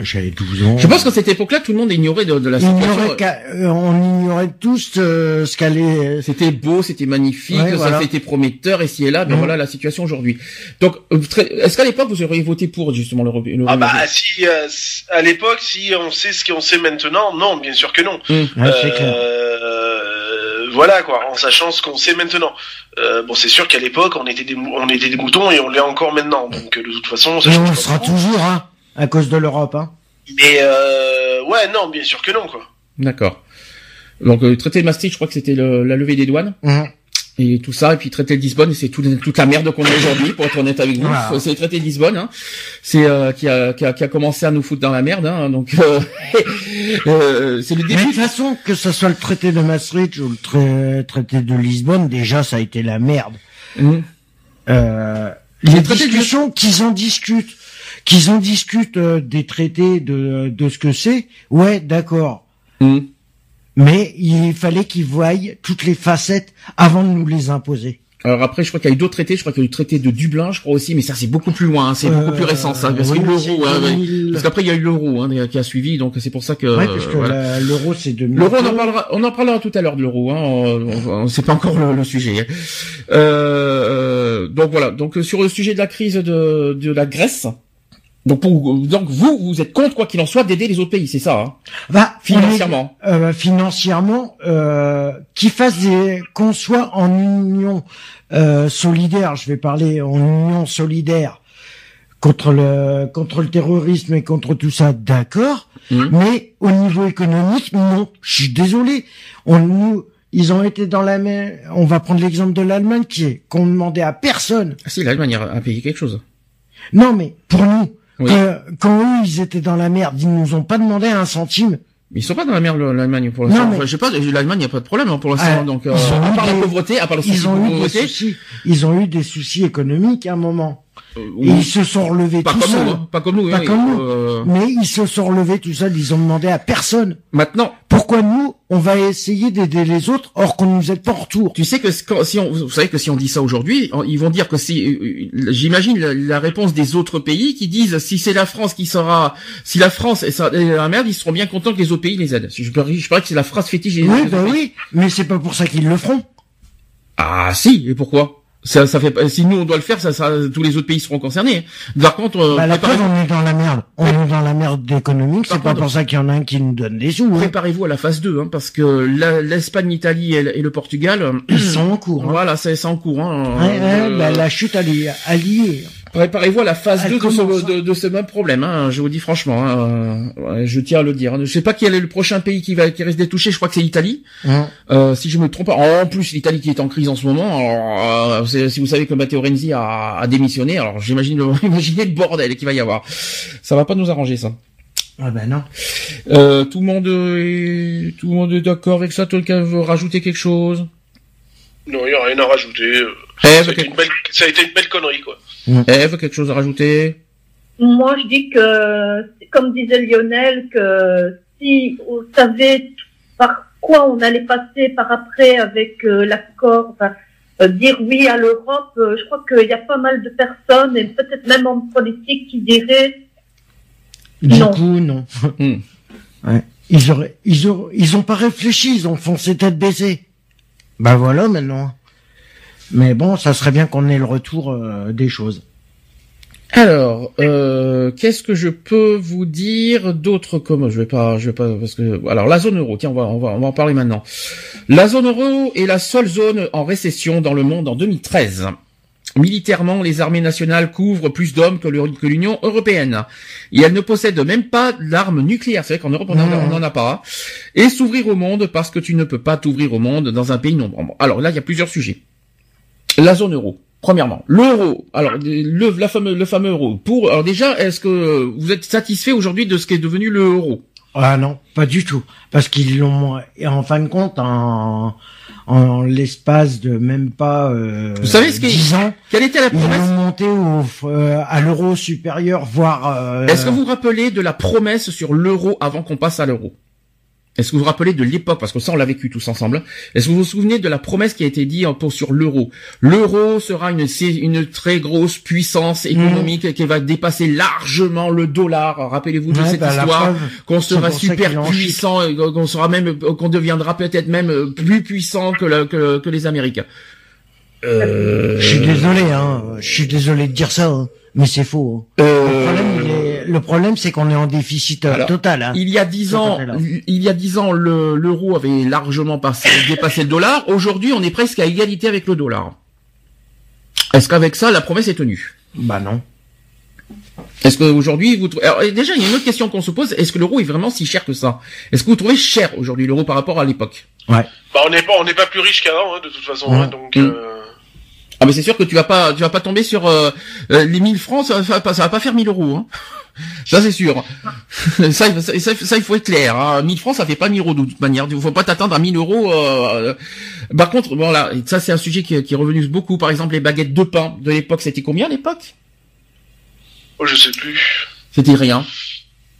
J'avais 12 ans. Je pense qu'à cette époque-là, tout le monde ignorait de, de la On situation. ignorait qu'à- euh, on ignorait tous euh, ce qu'allait. C'était beau, c'était magnifique, Ouais, ça voilà. prometteur, ici et là, mais Mhm. voilà la situation aujourd'hui. Donc, euh, est-ce qu'à l'époque, vous auriez voté pour justement l'Europe l'Euro- Ah bah si euh, à l'époque si on sait ce qu'on sait maintenant non bien sûr que non. Ouais, c'est clair. Euh, voilà quoi en sachant ce qu'on sait maintenant euh, bon c'est sûr qu'à l'époque on était des on était des moutons et on l'est encore maintenant donc euh, de toute façon ça on sera toujours, hein, à cause de l'Europe, hein. mais euh, ouais non bien sûr que non quoi D'accord. Donc, le traité de Maastricht, je crois que c'était le- la levée des douanes Mhm. Et tout ça, et puis traité de Lisbonne, c'est tout- toute la merde qu'on a aujourd'hui, pour être honnête avec vous. C'est le traité de Lisbonne, hein. c'est euh, qui, a, qui, a, qui a commencé à nous foutre dans la merde, hein. donc euh, euh, c'est le Mais de début. toute façon, que ce soit le traité de Maastricht ou le tra- traité de Lisbonne, déjà, ça a été la merde. Hum. Euh, Les de- discussions qu'ils en discutent, qu'ils en discutent euh, des traités de, de ce que c'est, ouais, d'accord. Hum. Mais il fallait qu'ils voient toutes les facettes avant de nous les imposer. Alors après, je crois qu'il y a eu d'autres traités. Je crois qu'il y a eu le traité de Dublin, je crois aussi, mais ça c'est beaucoup plus loin. hein, c'est beaucoup plus récent, ça. Parce Euh, oui, que c'est l'euro, hein, ouais. 2000. parce qu'après il y a eu l'euro hein, qui a suivi, donc c'est pour ça que. ouais, parce que voilà. l'euro, c'est 2000. L'euro, on en parlera, on en parlera tout à l'heure de l'euro. Hein, on, on- c'est pas encore le, le sujet. hein. Euh, euh, donc voilà. Donc euh, sur le sujet de la crise de, de la Grèce. Donc, pour, donc vous, vous êtes contre quoi qu'il en soit d'aider les autres pays, c'est ça, hein, Bah, financièrement. est- euh, financièrement, euh, qu'ils fassent des, qu'on soit en union euh, solidaire. Je vais parler en union solidaire contre le contre le terrorisme et contre tout ça, d'accord. Mhm. Mais au niveau économique, non. Je suis désolé. On nous, ils ont été dans la mer. On va prendre l'exemple de l'Allemagne qui est qu'on demandait à personne. Ah si, l'Allemagne a payé quelque chose. Non, mais pour nous, Oui. que- quand eux ils étaient dans la merde, ils nous ont pas demandé un centime. Ils sont pas dans la merde l'Allemagne pour l'instant. mais- Enfin, je sais pas, l'Allemagne il y a pas de problème hein, pour l'instant. Ah, donc euh, ils ont à part la pauvreté, à part le Ils de ont eu des pauvreté, soucis. Ils ont eu des soucis économiques à un moment. Euh, Et ils se sont relevés pas tout seuls. hein, pas comme nous. Pas comme nous. euh, Mais ils se sont relevés tout seuls. Ils ont demandé à personne. maintenant, Pourquoi nous, on va essayer d'aider les autres, or qu'on nous aide pas en retour? Tu sais que quand- si on, vous savez que si on dit ça aujourd'hui, ils vont dire que si, euh, j'imagine la, la réponse des autres pays qui disent si c'est la France qui sera, si la France est dans la merde, ils seront bien contents que les autres pays les aident. Je, parie- je parie que c'est la phrase fétiche des Oui, bah oui. Mais c'est pas pour ça qu'ils le feront. Ah si, et pourquoi? Ça, ça fait pas- si nous on doit le faire, ça, ça tous les autres pays seront concernés. Par contre, euh, Bah, la preuve, on est dans la merde. On est dans la merde économique. C'est pas pour ça qu'il y en a un qui nous donne des sous. hein. préparez-vous à la phase 2, hein, parce que l'Espagne, l'Italie et, le- et le Portugal, euh, Ils sont en cours. hein. voilà, c'est c'est en cours. Hein, Ouais, ouais, Euh, bah, la chute alliée. alliée. Préparez-vous à la phase Elle 2 de ce, de, de ce même problème, hein, je vous dis franchement. Hein, ouais, je tiens à le dire. Je sais pas quel est le prochain pays qui va qui risque d'être touché. Je crois que c'est l'Italie. Hein. Euh, si je me trompe pas. En plus, l'Italie qui est en crise en ce moment. Alors, euh, si vous savez que Matteo Renzi a, a démissionné, alors j'imagine le, imaginez le bordel qu'il va y avoir. Ça va pas nous arranger ça. Ah ben non. Euh, tout le monde est tout le monde est d'accord avec ça. Quelqu'un veut rajouter quelque chose? Non, il n'y a rien à rajouter. Eve, Ça a, été une belle, ça a été une belle connerie, quoi. Eve, quelque chose à rajouter? Moi, je dis que, comme disait Lionel, que si on savait par quoi on allait passer par après avec euh, l'accord, enfin, euh, dire oui à l'Europe, euh, je crois qu'il y a pas mal de personnes, et peut-être même en politique, qui diraient Du Non. coup, non. Ouais. Ils auraient, ils auraient, ils ont pas réfléchi, ils ont foncé tête baissée. Bah voilà maintenant. Mais bon, ça serait bien qu'on ait le retour euh, des choses. Alors, euh, qu'est-ce que je peux vous dire d'autre comme je vais pas, je vais pas parce que alors la zone euro, tiens, on va on va on va en parler maintenant. La zone euro est la seule zone en récession dans le monde en 2013. Militairement, les armées nationales couvrent plus d'hommes que l'Union européenne. Et elles ne possèdent même pas d'armes nucléaires. C'est vrai qu'en Europe, on n'en a- on n'en a pas. Et s'ouvrir au monde parce que tu ne peux pas t'ouvrir au monde dans un pays non. Alors là, il y a plusieurs sujets. La zone euro. Premièrement, l'euro. Alors le, la fameux, le fameux euro. Pour alors déjà, est-ce que vous êtes satisfait aujourd'hui de ce qui est devenu le euro? Ah non, pas du tout. Parce qu'ils l'ont, et en fin de compte, en, en l'espace de même pas euh, Vous savez ce qui- 10 ans, Quelle était la ils promesse l'ont monté au, euh, à l'euro supérieur, voire... euh, Est-ce que vous vous rappelez de la promesse sur l'euro avant qu'on passe à l'euro? Est-ce que vous vous rappelez de l'époque Parce que ça, on l'a vécu tous ensemble. Est-ce que vous vous souvenez de la promesse qui a été dite pour sur l'euro? L'euro sera une, une très grosse puissance économique qui va dépasser largement le dollar. Rappelez-vous de cette bah, histoire. qu'on sera super puissant, et qu'on sera même, euh, qu'on deviendra peut-être même euh, plus puissant que, la- que, que les Américains. Euh, Je suis désolé, hein. Je suis désolé de dire ça, hein, mais c'est faux. hein. euh, Le problème, le problème, c'est qu'on est en déficit euh, Alors, total. Hein. Il y a dix ans, il y a dix ans, le- l'euro avait largement passé, dépassé le dollar. Aujourd'hui, on est presque à égalité avec le dollar. Est-ce qu'avec ça, la promesse est tenue? Bah non. Est-ce qu'aujourd'hui, vous trouvez... Alors, déjà, il y a une autre question qu'on se pose. Est-ce que l'euro est vraiment si cher que ça? Est-ce que vous trouvez cher aujourd'hui l'euro par rapport à l'époque? Ouais. Bah, on n'est pas, on n'est pas plus riche qu'avant, hein, de toute façon, Ouais. hein, donc, Mm. euh, Ah mais c'est sûr que tu vas pas, tu vas pas tomber sur euh, euh, les 1000 francs, ça va, pas, ça va pas faire 1000 euros. Hein. Ça c'est sûr. ça, il- ça, ça, ça, il faut être clair. Hein. 1000 francs, ça fait pas 1000 euros de toute manière. Il faut pas t'attendre à 1000 euros. euh, euh. Par contre, voilà, ça c'est un sujet qui, qui est revenu beaucoup. Par exemple, les baguettes de pain de l'époque, c'était combien à l'époque? Oh, je sais plus. C'était rien.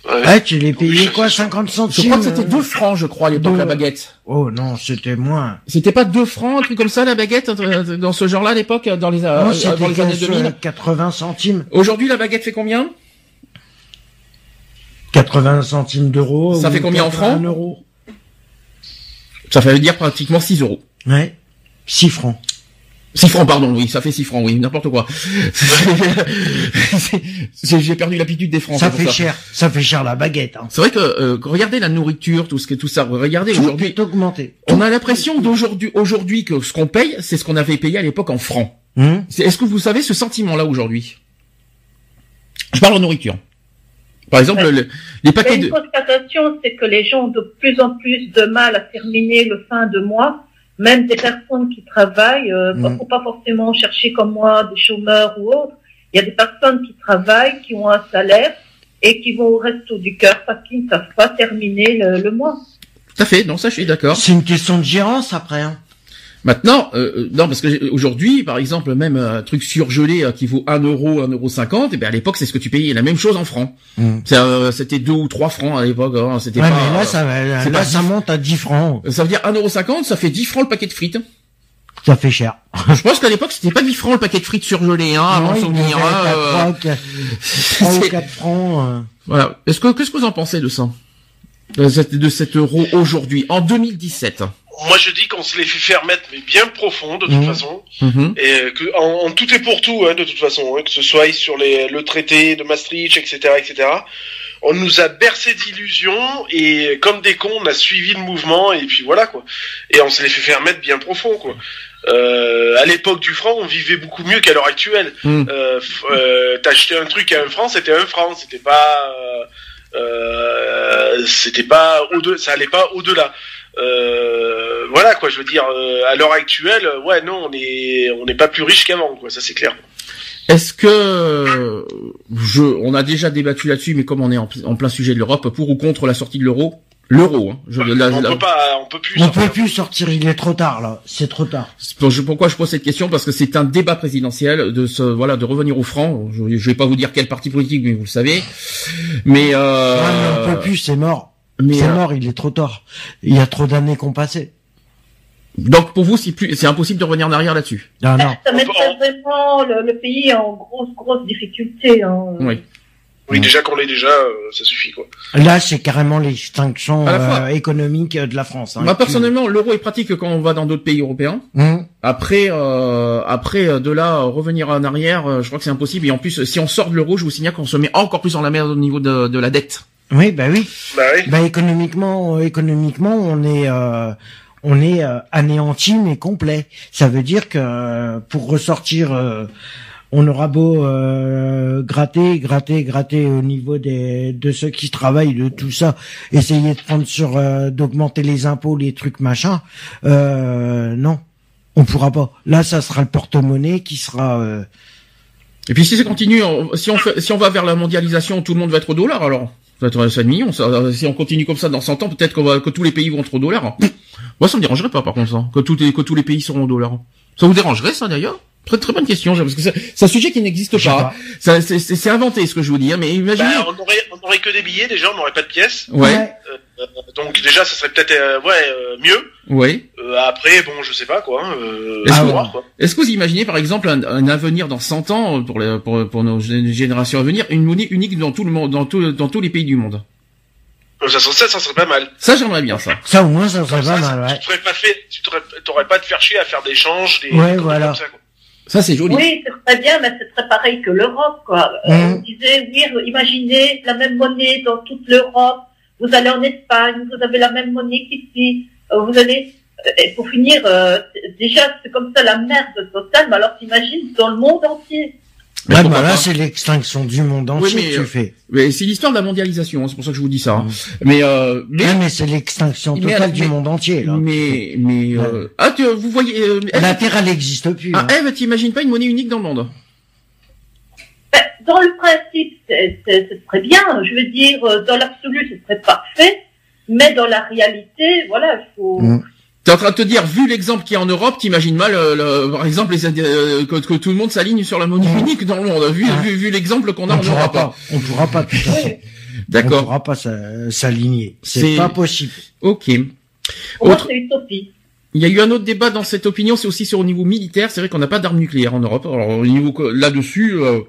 Ouais. Ouais, tu les payais quoi, je- 50 Je centimes crois que c'était euh 2 francs, je crois, à l'époque la baguette. Oh non, c'était moins. C'était pas 2 francs, un truc comme ça, la baguette, euh, dans ce genre-là à l'époque, dans les, euh, dans c'était les années 15, 2000. 80 centimes. Aujourd'hui, la baguette fait combien? 80 centimes d'euros. Ça fait combien en 80 francs euros. Ça fait dire pratiquement 6 euros. Ouais. 6 francs. 6 francs, pardon, oui, ça fait 6 francs, oui, n'importe quoi. J'ai perdu l'aptitude des francs. ça fait cher. Ça fait cher la baguette. Hein. C'est vrai que euh, regardez la nourriture, tout ce que tout ça, regardez Tout aujourd'hui, est augmenté. on a l'impression d'aujourd'hui aujourd'hui que ce qu'on paye, c'est ce qu'on avait payé à l'époque en francs. C'est- Est-ce que vous savez ce sentiment-là aujourd'hui? Je parle en nourriture. Par exemple, le- les Mais paquets une de constatation, c'est que les gens ont de plus en plus de mal à terminer le fin de mois. Même des personnes qui travaillent, euh, Mm. faut pas forcément chercher comme moi des chômeurs ou autres. Il y a des personnes qui travaillent, qui ont un salaire et qui vont au resto du cœur parce qu'ils ne savent pas terminer le, le mois. tout à fait, non ça je suis d'accord. C'est une question de gérance après. Hein. Maintenant, euh, euh, non, parce que j'ai- aujourd'hui, par exemple, même un truc surgelé euh, qui vaut 1 euro, 1 euro 50, et ben à l'époque, c'est ce que tu payais, la même chose en francs. Mm. Euh, C'était 2 ou 3 francs à l'époque, hein, c'était Ouais, pas... mais là, ça, va- là, pas ça monte à 10 francs. Ça veut dire 1 euro 50, ça fait 10 francs le paquet de frites. Ça fait cher. Je pense qu'à l'époque, c'était pas 10 francs le paquet de frites surgelé, hein, avant il souvenir. devait être hein, à euh, 3, 4, 3 ou c'est- 4 francs. euh. Voilà. Est-ce que, qu'est-ce que vous en pensez de ça? De cette, de cet euro aujourd'hui, en 2017. Moi je dis qu'on se les fait faire mettre mais bien profond de toute Mhm. façon Mhm. et que en, en tout et pour tout hein, de toute façon hein, que ce soit sur les, le traité de Maastricht etc etc on nous a bercé d'illusions et comme des cons on a suivi le mouvement et puis voilà quoi et on se les fait faire mettre bien profond quoi euh, à l'époque du franc on vivait beaucoup mieux qu'à l'heure actuelle Mhm. euh, euh, t'achetais un truc à un franc c'était un franc c'était pas euh, euh, c'était pas au de ça allait pas au delà euh, voilà quoi je veux dire euh, à l'heure actuelle ouais non on est on n'est pas plus riche qu'avant quoi ça c'est clair Est-ce que euh, je, on a déjà débattu là-dessus, mais comme on est en, en plein sujet de l'Europe, pour ou contre la sortie de l'euro, l'euro, hein, je, la- on la- peut pas on peut plus On sortir. peut plus sortir, il est trop tard là. C'est trop tard. Pourquoi je pose cette question Parce que c'est un débat présidentiel de ce voilà de revenir au franc. Je, je vais pas vous dire quel parti politique, mais vous le savez. Mais euh, Ah, mais on peut plus, c'est mort. Mais, C'est euh, mort, il est trop tard. Il y a trop d'années qu'on passé. donc pour vous, c'est plus, c'est impossible de revenir en arrière là-dessus. Ah non. Ça mettrait vraiment le, le pays en grosse, grosse difficulté. Hein. Oui. oui déjà qu'on l'est déjà euh, ça suffit quoi Là, c'est carrément l'extinction euh, économique de la France. hein. Moi personnellement, l'euro est pratique quand on va dans d'autres pays européens. Hum. Après, euh, après euh, de là euh, revenir en arrière, euh, je crois que c'est impossible. Et en plus, si on sort de l'euro, je vous signale qu'on se met encore plus en la merde au niveau de, de la dette. Oui, bah oui. bah oui Bah économiquement, euh, économiquement, on est, euh, on est euh, anéanti mais complet. Ça veut dire que euh, pour ressortir, euh, on aura beau euh, gratter, gratter, gratter au niveau des de ceux qui travaillent de tout ça, essayer de prendre sur, euh, d'augmenter les impôts, les trucs machin. Euh, non, on pourra pas. Là, ça sera le porte-monnaie qui sera. euh, Et puis si ça continue, on- si on fait, si on va vers la mondialisation, tout le monde va être au dollar alors. Ça va être 5 millions. Ça, si on continue comme ça dans 100 ans, peut-être que tous les pays vont être au dollar. Moi, ça me dérangerait pas par contre ça, que tous les, que tous les pays seront au dollar. Ça vous dérangerait ça d'ailleurs? Très très bonne question, parce que c'est c'est un sujet qui n'existe pas. pas. Ça, c'est, c'est c'est inventé ce que je vous dis, hein, mais imaginez. bah, on aurait on aurait que des billets déjà on n'aurait pas de pièces ouais, Euh, donc déjà ça serait peut-être euh, ouais euh, mieux ouais. Euh, après bon je sais pas quoi hein, euh, Est-ce faut que- voir, quoi. Est-ce que vous imaginez par exemple un, un avenir dans 100 ans pour, les, pour, pour nos gé- générations à venir, une monnaie unique dans tout le monde, dans, tout, dans tous les pays du monde? Euh, ça serait ça, ça serait pas mal Ça, j'aimerais bien ça. Ça au moins, ça serait pas ça, mal. tu Ouais. t'aurais pas fait tu t'aurais t'aurais pas à te faire chier à faire des changes des Ouais, voilà. comme ça, quoi. Ça, c'est joli. Oui, c'est très bien, mais c'est très pareil que l'Europe, quoi. Euh, Mhm. On disait, oui, imaginez la même monnaie dans toute l'Europe. Vous allez en Espagne, vous avez la même monnaie qu'ici. Euh, Vous allez, euh, et pour finir, euh, déjà, c'est comme ça la merde totale, mais alors t'imagines dans le monde entier. Mais Ouais, bah là, c'est l'extinction du monde entier mais, que tu euh, fais. Mais c'est l'histoire de la mondialisation, hein, c'est pour ça que je vous dis ça. hein. Mhm. Mais, euh, mais, Ouais, mais c'est l'extinction totale du mais- monde entier, là. mais, mais, euh, ah, tu, vous voyez, euh, La Terre, elle n'existe plus. ah, hein. Eve, t'imagines pas une monnaie unique dans le monde? Ben, dans le principe, c'est c'est- c'est très bien. Je veux dire, euh, dans l'absolu, ce serait parfait. Mais dans la réalité, voilà, il faut... Mhm. T'es en train de te dire, vu l'exemple qu'il y a en Europe, t'imagines mal, euh, le- par exemple, les, euh, que, que tout le monde s'aligne sur la monnaie unique dans le monde, vu, vu, vu l'exemple qu'on a on en pourra Europe. pas. On pourra pas, tout à fait. On D'accord. pourra pas s'a- s'aligner. C'est- pas possible. Ok. Autre- c'est utopie. Il y a eu un autre débat dans cette opinion, c'est aussi sur au niveau militaire. C'est vrai qu'on n'a pas d'armes nucléaires en Europe. Alors au niveau là-dessus, euh,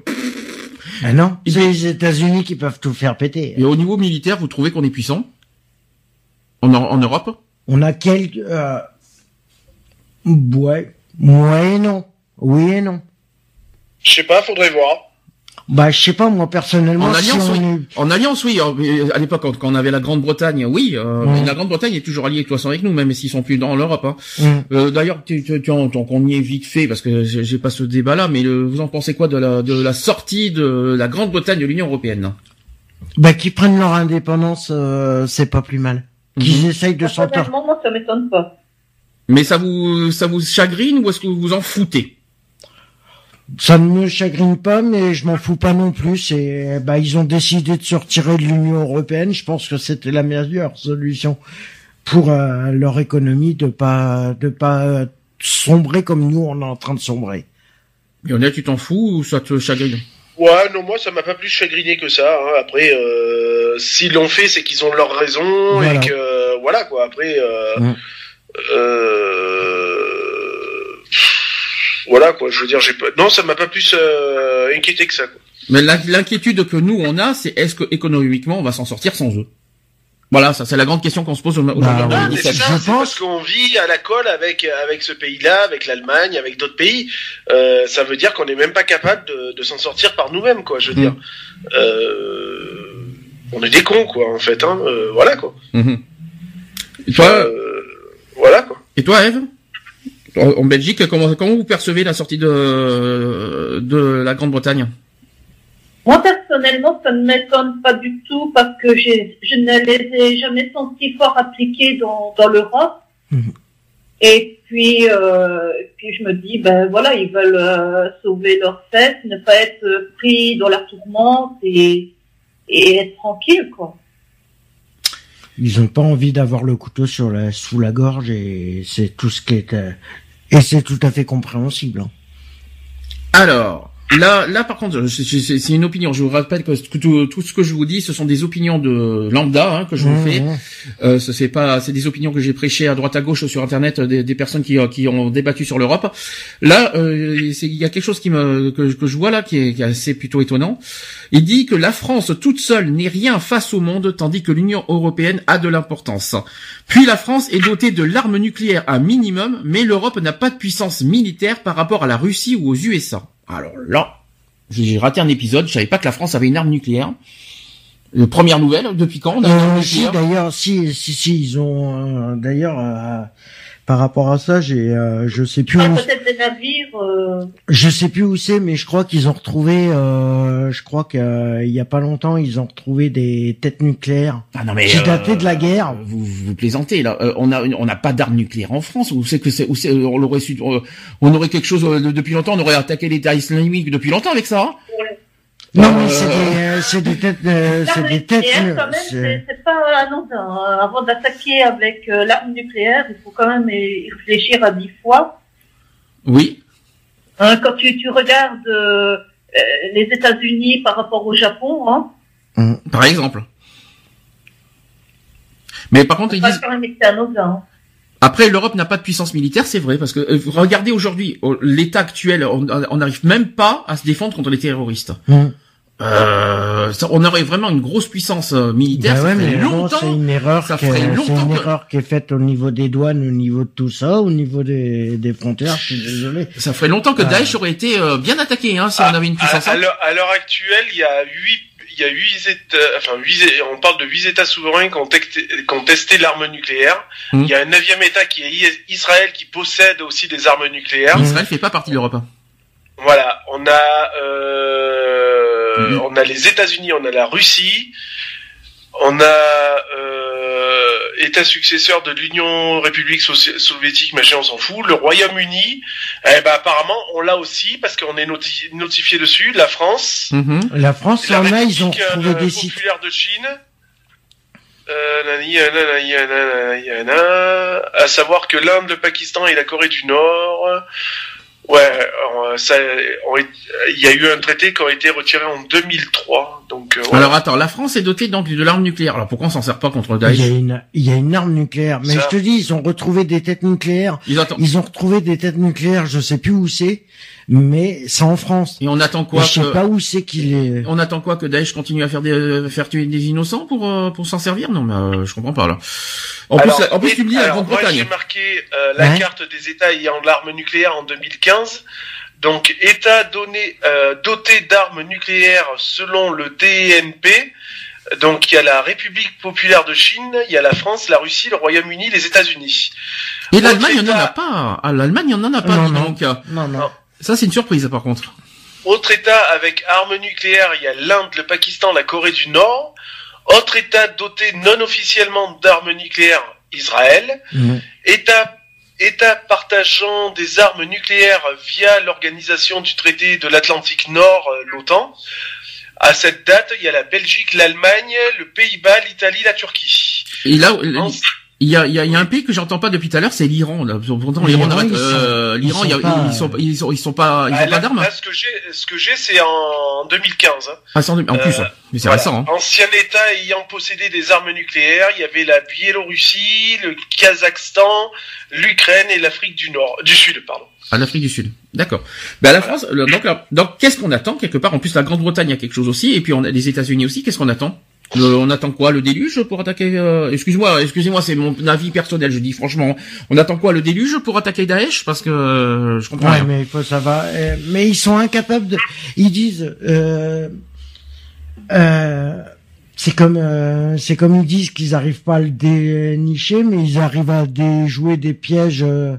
Ah non, c'est les États-Unis qui peuvent tout faire péter. et au niveau militaire, vous trouvez qu'on est puissant? En, en Europe? On a quelques... Euh... Ouais. Ouais et non. Oui et non. je sais pas faudrait voir Bah, je sais pas, moi, personnellement, En si alliance, on oui. est... En alliance, oui. euh, À l'époque, quand, on avait la Grande-Bretagne, oui. euh, mais la Grande-Bretagne est toujours alliée de toute façon avec nous, même s'ils sont plus dans l'Europe. Hein. Hum. Euh, D'ailleurs, tu, tu, tu, tant qu'on y est vite fait, parce que j'ai j'ai pas ce débat-là, mais le- vous en pensez quoi de la, de la sortie de la Grande-Bretagne de l'Union européenne? Bah, qu'ils prennent leur indépendance, euh, c'est pas plus mal. Qu'ils essayent de s'en Personnellement, moi, ça m'étonne pas. Mais ça vous, ça vous chagrine ou est-ce que vous vous en foutez? Ça ne me chagrine pas, mais je m'en fous pas non plus. C'est, bah, ils ont décidé de se retirer de l'Union européenne. Je pense que c'était la meilleure solution pour euh, leur économie de pas, de pas euh, sombrer comme nous on est en train de sombrer. Et honnête, tu t'en fous ou ça te chagrine? Ouais, non, moi, ça m'a pas plus chagriné que ça. hein. Après, euh, s'ils l'ont fait, c'est qu'ils ont leur raison Voilà. et que voilà quoi. Après, euh, Mm. euh, voilà quoi. Je veux dire, j'ai pas. Non, ça m'a pas plus euh, inquiété que ça. Quoi. Mais l'in- l'inquiétude que nous on a, c'est est-ce que économiquement on va s'en sortir sans eux? Voilà, ça c'est la grande question qu'on se pose au- aujourd'hui Bah, en ouais. Ah, mais 2017. c'est ça, Je pense- parce qu'on vit à la colle avec avec ce pays-là, avec l'Allemagne, avec d'autres pays. Euh, ça veut dire qu'on n'est même pas capable de, de s'en sortir par nous-mêmes, quoi. Je veux Mm. dire, euh, on est des cons, quoi, en fait. Hein. Euh, voilà, quoi. Mhm. Et toi, Euh, voilà, quoi. et toi, Eve? En, en Belgique, comment, comment vous percevez la sortie de de la Grande-Bretagne? Moi, personnellement, ça ne m'étonne pas du tout parce que j'ai, je ne les ai jamais sentis fort appliqués dans, dans l'Europe. Mhm. Et puis, euh, puis je me dis, ben voilà, ils veulent euh, sauver leurs fesses, ne pas être pris dans la tourmente et, et être tranquille, quoi. Ils ont pas envie d'avoir le couteau sur la, sous la gorge et c'est tout ce qui est, euh, et c'est tout à fait compréhensible. hein. Alors, là, là par contre, c'est- une opinion. Je vous rappelle que tout, tout ce que je vous dis, ce sont des opinions de lambda hein, que je vous Mmh, fais. mmh. Euh, ce c'est pas, c'est des opinions que j'ai prêchées à droite à gauche sur internet, euh, des, des personnes qui, euh, qui ont débattu sur l'Europe. Là, euh, il y a quelque chose qui me que, que je vois là qui est, qui est assez plutôt étonnant. Il dit que la France toute seule n'est rien face au monde, tandis que l'Union européenne a de l'importance. Puis la France est dotée de l'arme nucléaire un minimum, mais l'Europe n'a pas de puissance militaire par rapport à la Russie ou aux USA. Alors là, j'ai raté un épisode, je savais pas que la France avait une arme nucléaire. Euh, première nouvelle, depuis quand on a une arme Euh, si d'ailleurs, si si si ils ont euh, d'ailleurs par rapport à ça, j'ai euh, je sais plus Ah, où, peut-être des navires. euh, je sais plus où c'est, mais je crois qu'ils ont retrouvé, euh, je crois qu'il y a pas longtemps, ils ont retrouvé des têtes nucléaires Ah non mais qui euh, dataient de la guerre. Vous, vous plaisantez là. Euh, on a on n'a pas d'armes nucléaires en France. Où c'est que c'est où c'est on l'aurait su euh, on aurait quelque chose euh, de- depuis longtemps. On aurait attaqué l'État islamique depuis longtemps avec ça. hein. Non, Euh, mais c'est des, euh, c'est des têtes, euh, c'est L'arme des têtes. nucléaire, quand même, c'est- pas anodin. hein. Avant d'attaquer avec euh, l'arme nucléaire, il faut quand même y réfléchir à dix fois. Oui. Hein, quand tu, tu regardes euh, euh, les États-Unis par rapport au Japon, hein, Par exemple. Mais par contre ils ça a disent quand même été anodin. Hein. après l'Europe n'a pas de puissance militaire, c'est vrai parce que euh, regardez aujourd'hui l'état actuel, on n'arrive même pas à se défendre contre les terroristes. Hum. Euh, ça, on aurait vraiment une grosse puissance euh, militaire. Bah ça ouais, ferait mais longtemps. c'est une erreur, ça qui- ferait c'est longtemps une que- erreur qui est faite au niveau des douanes, au niveau de tout ça, au niveau des, des frontières. Je suis désolé. Ça ferait longtemps que Ah. Daesh aurait été euh, bien attaqué hein, si on avait une puissance. à l'heure- à l'heure actuelle, il y a huit, il y a huit États, enfin huit, on parle de huit États souverains qui ont, texté- qui ont testé l'arme nucléaire. Mhm. Il y a un neuvième État qui est Israël qui possède aussi des armes nucléaires. Israël fait pas partie de l'Europe. hein. Voilà, on a, euh, Mhm. on a les États-Unis, on a la Russie, on a euh, État successeur de l'Union République soviétique, machin, on s'en fout. Le Royaume-Uni, eh ben apparemment on l'a aussi parce qu'on est noti- notifié dessus. La France, Mhm. La France, la en a, ils ont retrouvé euh, des sites. populaire de Chine. Euh, à savoir que l'Inde, le Pakistan et la Corée du Nord, ouais, euh, il y a eu un traité qui a été retiré en 2003. Donc, euh. Alors attends, la France est dotée donc de l'arme nucléaire. Alors pourquoi on s'en sert pas contre Il y, a Daesh une, il y a une arme nucléaire. Mais Ça. je te dis, ils ont retrouvé des têtes nucléaires. Ils attendent. Ils ont retrouvé des têtes nucléaires, je sais plus où c'est, mais c'est en France. Et on attend quoi je sais pas où c'est qu'il est. On attend quoi que Daesh continue à faire des euh, faire tuer des innocents pour euh, pour s'en servir? Non mais euh, je comprends pas là. En Alors, plus, en plus tu me dis la alors, Moi, Grande-Bretagne. j'ai marqué euh, la Ouais. carte des États ayant l'arme nucléaire en 2015. Donc, États donné, euh, dotés d'armes nucléaires selon le DNP. Donc, il y a la République populaire de Chine, il y a la France, la Russie, le Royaume-Uni, les États-Unis. Et l'Allemagne, on en a État- pas. Ah, l'Allemagne, on en a pas. Non, non. donc. Non, non. Ça, c'est une surprise par contre. Autre État avec armes nucléaires, il y a l'Inde, le Pakistan, la Corée du Nord. Autre État doté non officiellement d'armes nucléaires, Israël. Mhm. État, État partageant des armes nucléaires via l'organisation du traité de l'Atlantique Nord, euh, l'OTAN. À cette date, il y a la Belgique, l'Allemagne, le Pays-Bas, l'Italie, la Turquie. Et là, En- il y a, il y a, il y a un pays que j'entends pas depuis tout à l'heure, c'est l'Iran. là. Pourtant, l'Iran, ils sont- euh, ils pas- ils sont, ils sont, ils sont pas, ils Ah, ont là, pas d'armes. là, ce que j'ai, ce que j'ai, c'est en 2015. hein. Ah, c'est en, en plus, Euh, mais c'est Voilà. récent. Hein. Ancien État ayant possédé des armes nucléaires, il y avait la Biélorussie, le Kazakhstan, l'Ukraine et l'Afrique du Nord, du Sud, pardon. À l'Afrique du Sud. D'accord. Ben la France. Donc, là, donc qu'est-ce qu'on attend quelque part? En plus, la Grande-Bretagne a quelque chose aussi, et puis on a les États-Unis aussi. Qu'est-ce qu'on attend? Le- on attend quoi Le déluge pour attaquer euh, Excuse-moi, excusez-moi, c'est mon avis personnel. Je dis franchement, on attend quoi Le déluge pour attaquer Daesh? Parce que euh, je comprends Ouais, rien. mais quoi, ça va. euh, mais ils sont incapables de. Ils disent. Euh, euh, c'est comme euh, c'est comme ils disent qu'ils arrivent pas à le dénicher, mais ils arrivent à déjouer des pièges euh,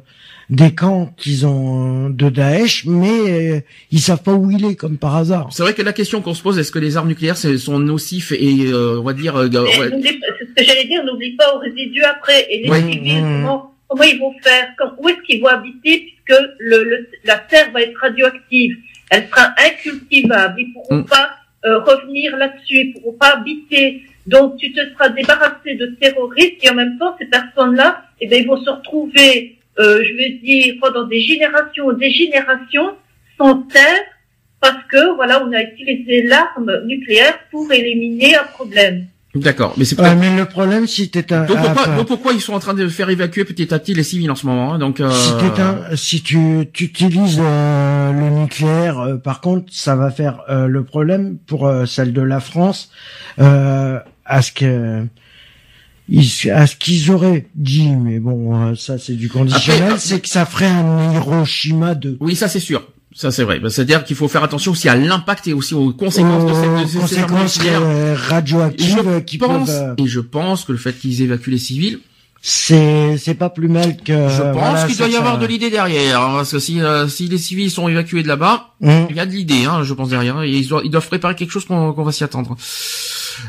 des camps qu'ils ont euh, de Daesh, mais euh, ils savent pas où il est, comme par hasard. C'est vrai que la question qu'on se pose, est-ce que les armes nucléaires c'est- sont nocifs et euh, on va dire euh, ouais, ce que j'allais dire, n'oublie pas aux résidus après. Et les Ouais. civils, Mmh. comment, comment ils vont faire Quand- Où est-ce qu'ils vont habiter puisque le, le- la terre va être radioactive Elle sera incultivable. Ils pourront Mm. pas euh, revenir là-dessus. Ils pourront pas habiter. Donc tu te seras débarrassé de terroristes et en même temps ces personnes-là, eh ben, ils vont se retrouver, euh, je vais dire, pendant des générations, des générations sans terre parce que voilà, on a utilisé l'arme nucléaire pour éliminer un problème. d'accord, mais c'est Ouais, pas. mais le problème, si t'es un, Donc pourquoi, enfin, donc pourquoi ils sont en train de faire évacuer petit à petit les civils en ce moment hein Donc euh, Si, t'es un- si tu, tu utilises euh, le nucléaire, euh, par contre, ça va faire euh, le problème pour euh, celle de la France, euh, à ce que ils- à ce qu'ils auraient dit, mais bon, euh, ça c'est du conditionnel, c'est que ça ferait un Hiroshima 2. oui, ça c'est sûr. Ça c'est vrai. Bah, C'est-à-dire qu'il faut faire attention aussi à l'impact et aussi aux conséquences de cette, de ces- ces conséquences nucléaires. euh, radioactives euh, qui pense, peuvent. et je pense que le fait qu'ils évacuent les civils, c'est c'est pas plus mal que. je pense voilà, qu'il doit y ça- avoir de l'idée derrière, hein, parce que si, euh, si les civils sont évacués de là-bas, Hum. il y a de l'idée, hein, je pense derrière. Et ils, doivent, ils doivent préparer quelque chose qu'on qu'on va s'y attendre.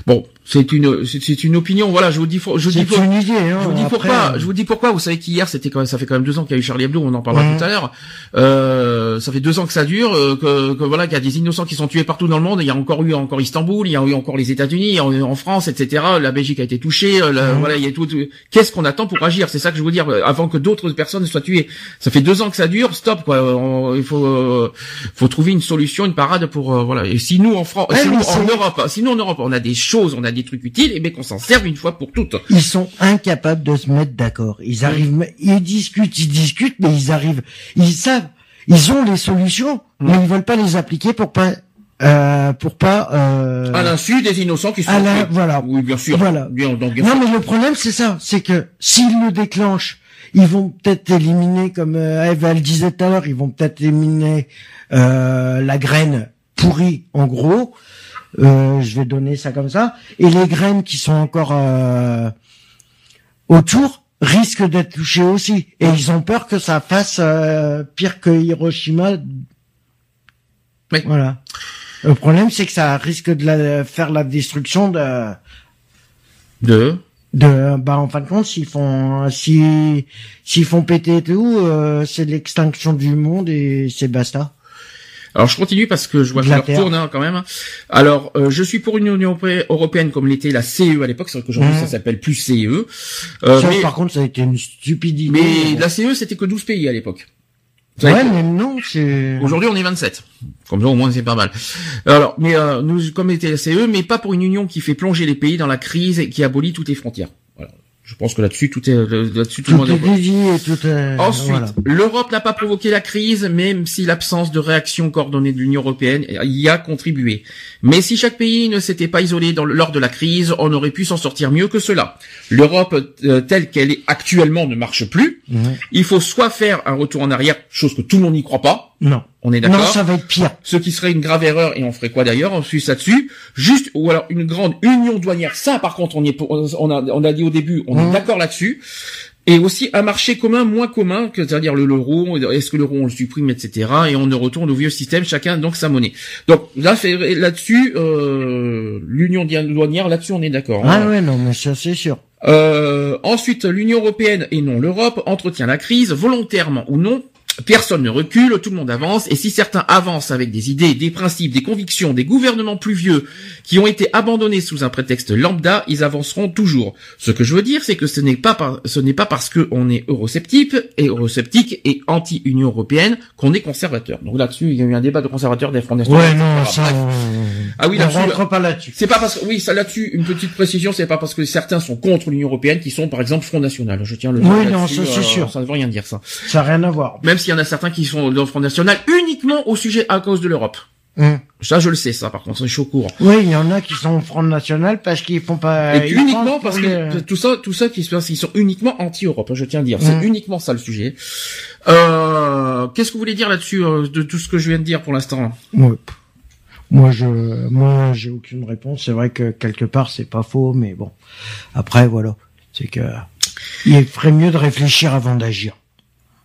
Bon, c'est une, c'est une opinion. Voilà, je vous dis, je vous dis, une idée. Hein, je vous dis après, pourquoi. Je vous dis pourquoi. Vous savez qu'hier, c'était quand même, ça fait quand même deux ans qu'il y a eu Charlie Hebdo. On en parlera Mhm. tout à l'heure. Euh, ça fait deux ans que ça dure. euh, que, que voilà, qu'il y a des innocents qui sont tués partout dans le monde. Il y a encore eu encore Istanbul. Il y a eu encore les États-Unis, en, en France, etc. La Belgique a été touchée. euh, la- Mhm. Voilà, il y a tout. tout- Qu'est-ce qu'on attend pour agir? C'est ça que je veux dire. euh, Avant que d'autres personnes soient tuées. Ça fait deux ans que ça dure. Stop quoi. On- il faut, euh, faut trouver une solution, une parade pour euh, voilà. Et si nous en France, Ouais, si nous, en Europe, si nous en Europe, on a des choses, on a des trucs utiles, et bien qu'on s'en serve une fois pour toutes. Ils sont incapables de se mettre d'accord. Ils arrivent, ils discutent, ils discutent, mais ils arrivent, ils savent, ils ont les solutions, Mm. mais ils veulent pas les appliquer pour pas, euh, pour pas, euh, À l'insu des innocents qui sont à la- voilà. Oui, bien sûr. Voilà. Bien, donc, bien Non, sûr. mais le problème c'est ça, c'est que s'ils le déclenchent, ils vont peut-être éliminer, comme euh, Eve elle disait tout à l'heure, ils vont peut-être éliminer euh, la graine pourrie, en gros. Euh, je vais donner ça comme ça. Et les graines qui sont encore euh, autour risquent d'être touchées aussi. Et ils ont peur que ça fasse euh, pire que Hiroshima. Oui. Voilà. Le problème, c'est que ça risque de la, faire la destruction de De? de bah en fin de compte s'ils font si s'ils font péter et tout euh, c'est l'extinction du monde et c'est basta Alors je continue parce que je vois que la l'heure Terre. tourne hein, quand même. Alors euh, je suis pour une Union europé- européenne comme l'était la CE à l'époque. C'est vrai qu'aujourd'hui Mhm. ça s'appelle plus CE. Euh, ça mais par contre ça a été une stupidité mais la CE c'était que 12 pays à l'époque. Ouais mais non c'est Aujourd'hui, on est 27. Comme ça, au moins, c'est pas mal. Alors, mais euh, nous, comme était la CE, mais pas pour une union qui fait plonger les pays dans la crise et qui abolit toutes les frontières. Je pense que là-dessus, tout est là-dessus, tout, le tout monde est et tout est Ensuite, voilà. l'Europe n'a pas provoqué la crise, même si l'absence de réaction coordonnée de l'Union européenne y a contribué. Mais si chaque pays ne s'était pas isolé dans lors de la crise, on aurait pu s'en sortir mieux que cela. L'Europe euh, telle qu'elle est actuellement ne marche plus. Il faut soit faire un retour en arrière, chose que tout le monde n'y croit pas. non On est non d'accord. ça va être pire Ce qui serait une grave erreur, et on ferait quoi d'ailleurs, on suit ça dessus, juste, ou alors une grande union douanière, ça par contre on y est, pour- on a, on a dit au début, on est Mhm. d'accord là-dessus, et aussi un marché commun moins commun, que c'est-à-dire le l'euro, est-ce que l'euro on le supprime, etc., et on ne retourne au vieux système, chacun donc sa monnaie. Donc là, là-dessus, euh, l'union douanière, là-dessus on est d'accord. hein. ah ouais non mais ça c'est sûr Euh, ensuite, l'Union européenne et non l'Europe entretient la crise volontairement ou non. Personne ne recule, tout le monde avance, et si certains avancent avec des idées, des principes, des convictions, des gouvernements plus vieux qui ont été abandonnés sous un prétexte lambda, ils avanceront toujours. Ce que je veux dire, c'est que ce n'est pas par- ce n'est pas parce que on est eurosceptique et eurosceptique et anti-Union européenne qu'on est conservateur. Donc là-dessus, il y a eu un débat de conservateurs des Front National, ouais non ça Bref. Ah oui, on rentre pas là-dessus c'est pas parce que oui, ça là-dessus, une petite précision, c'est pas parce que certains sont contre l'Union européenne qui sont par exemple Front National. Je tiens le. Oui, non, c'est sûr. Ça ne veut rien dire ça. ça a rien à voir Même s'il y en a certains qui sont dans le Front National uniquement au sujet à cause de l'Europe. Hum. Ça, je le sais, ça. Par contre, je suis au courant. Oui, il y en a qui sont au Front National parce qu'ils font pas. Et uniquement parce que les- tout ça, tout ça qui se passe, ils sont uniquement anti-Europe. hein, Je tiens à dire, c'est Mm. uniquement ça le sujet. Euh, Qu'est-ce que vous voulez dire là-dessus euh, de tout ce que je viens de dire pour l'instant? Ouais. Moi, je, moi, j'ai aucune réponse. C'est vrai que quelque part, c'est pas faux, mais bon. Après, voilà. C'est que, il ferait mieux de réfléchir avant d'agir.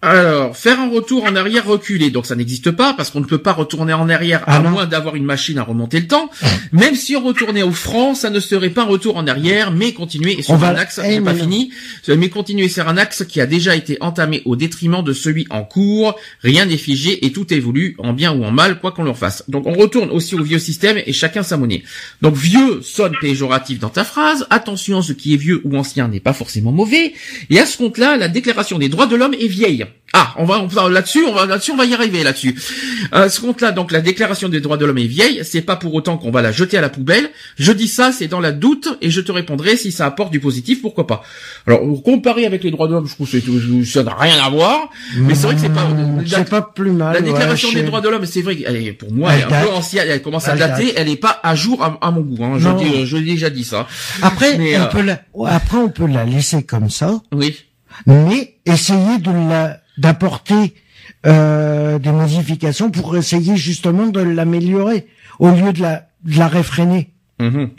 Alors, faire un retour en arrière reculé, donc ça n'existe pas parce qu'on ne peut pas retourner en arrière Ah à non. moins d'avoir une machine à remonter le temps. Même si on retournait au franc, ça ne serait pas un retour en arrière, mais continuer sur On va- un axe, j'ai pas non. fini, mais continuer sur un axe qui a déjà été entamé au détriment de celui en cours. Rien n'est figé et tout évolue en bien ou en mal, quoi qu'on leur fasse. Donc on retourne aussi au vieux système et chacun sa monnaie. Donc vieux sonne péjoratif dans ta phrase. Attention, ce qui est vieux ou ancien n'est pas forcément mauvais. Et à ce compte-là, la déclaration des droits de l'homme est vieille. Ah, on va, on va là-dessus, on va là-dessus, on va y arriver là-dessus. À ce compte-là, donc la déclaration des droits de l'homme est vieille. C'est pas pour autant qu'on va la jeter à la poubelle. Je dis ça, c'est dans la doute, et je te répondrai si ça apporte du positif, pourquoi pas. Alors comparé avec les droits de l'homme, je trouve que ça n'a rien à voir. Mais c'est vrai que c'est pas. Mmh, la- pas plus mal. la déclaration des droits de l'homme, c'est vrai est, pour moi, elle est Elle un peu date. ancienne, elle commence à Elle dater, date. elle est pas à jour à, à mon goût, hein. Je, dis, euh, je l'ai déjà dit ça. Après, Mais, on euh, peut la, après, on peut la laisser comme ça, Oui. Mais essayer de d'apporter, euh, des modifications pour essayer justement de l'améliorer au lieu de la, de la réfréner. Mhm.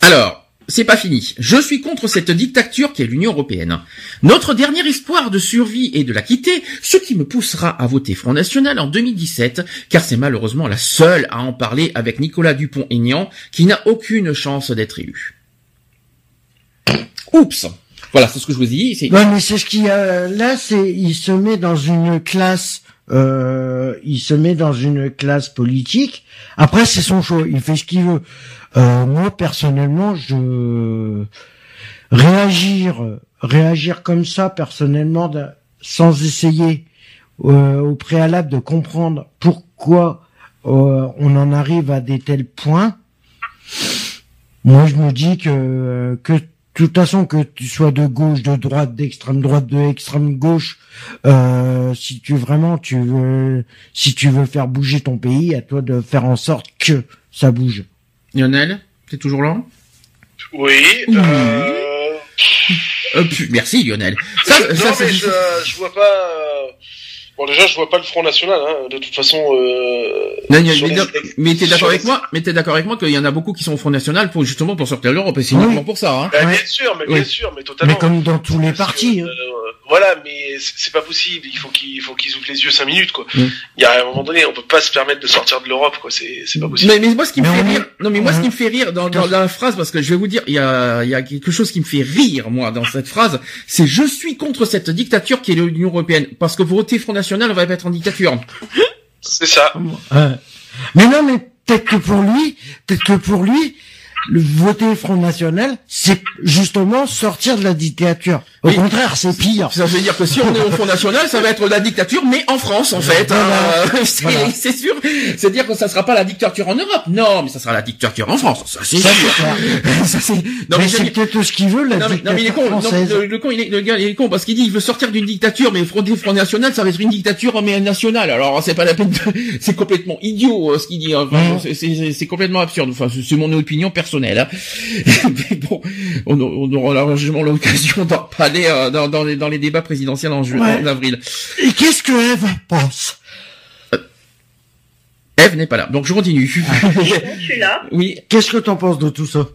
Alors, c'est pas fini. Je suis contre cette dictature qui est l'Union européenne. Notre dernier espoir de survie est de la quitter, ce qui me poussera à voter Front National en 2017, car c'est malheureusement la seule à en parler avec Nicolas Dupont-Aignan, qui n'a aucune chance d'être élu. Oups Voilà, c'est ce que je vous dis. C'est... Ouais, mais c'est ce qui a, là, c'est, il se met dans une classe, euh, il se met dans une classe politique. Après, c'est son choix. Il fait ce qu'il veut. Euh, moi, personnellement, je, réagir, réagir comme ça, personnellement, sans essayer, euh, au préalable de comprendre pourquoi, euh, on en arrive à des tels points. Moi, je me dis que, que de toute façon, que tu sois de gauche, de droite, d'extrême droite, de extrême gauche, euh, si tu vraiment tu veux, si tu veux faire bouger ton pays, à toi de faire en sorte que ça bouge. Lionel, t'es toujours là? Oui. Oui. Euh... euh, pu- Merci Lionel. Ça, non, ça, mais je, je vois pas. Bon, déjà, je vois pas le Front National. Hein. De toute façon. Euh... Non, mais, les- mais t'es d'accord avec moi Mais t'es d'accord avec moi qu'il y en a beaucoup qui sont au Front National pour justement pour sortir de l'Europe et c'est Oui. uniquement pour ça. Hein Bah, Ouais. Bien sûr, mais Oui. bien sûr, mais totalement. Mais comme dans tous les partis. hein. euh, voilà, mais c'est pas possible. Il faut qu'ils faut qu'ils ouvrent les yeux cinq minutes, quoi. Mm. Il y a un moment donné, on peut pas se permettre de sortir de l'Europe, quoi. C'est c'est pas possible. Mais, mais moi, ce qui me Mais fait rire, non, mais moi, ce qui me fait rire dans, dans la phrase, parce que je vais vous dire, il y a, il y a quelque chose qui me fait rire, moi, dans cette phrase, c'est je suis contre cette dictature qui est l'Union Européenne. Parce que voter Front National, on va pas être en dictature. C'est ça. Ouais. Mais non, mais peut-être que pour lui, peut-être que pour lui, le voter Front National, c'est justement sortir de la dictature. Au Oui. contraire, c'est pire. Ça veut dire que si on est au Front National, ça va être la dictature, mais en France, en fait. hein. Voilà. c'est Voilà. sûr. C'est-à-dire que ça sera pas la dictature en Europe. Non, mais ça sera la dictature en France. Ça, c'est sûr. ça, c'est, non, mais c'est peut-être ce qu'il veut, la non mais, non, mais il est con, non, le, le con, il est, le gars, il est con parce qu'il dit il veut sortir d'une dictature, mais Front, Front National, ça va être une dictature mais nationale. Alors c'est pas la peine, de- c'est complètement idiot euh, ce qu'il dit. Enfin, Mhm. c'est- complètement absurde. Enfin, c'est c'est mon opinion personnelle. Hein. mais bon, on, on aura largement l'occasion d'en parler euh, dans, dans, les, dans les débats présidentiels en, ju- Ouais. en avril. Et qu'est-ce que Eve pense? Eve n'est pas là, donc je continue. Je suis là. oui, Qu'est-ce que t'en penses de tout ça?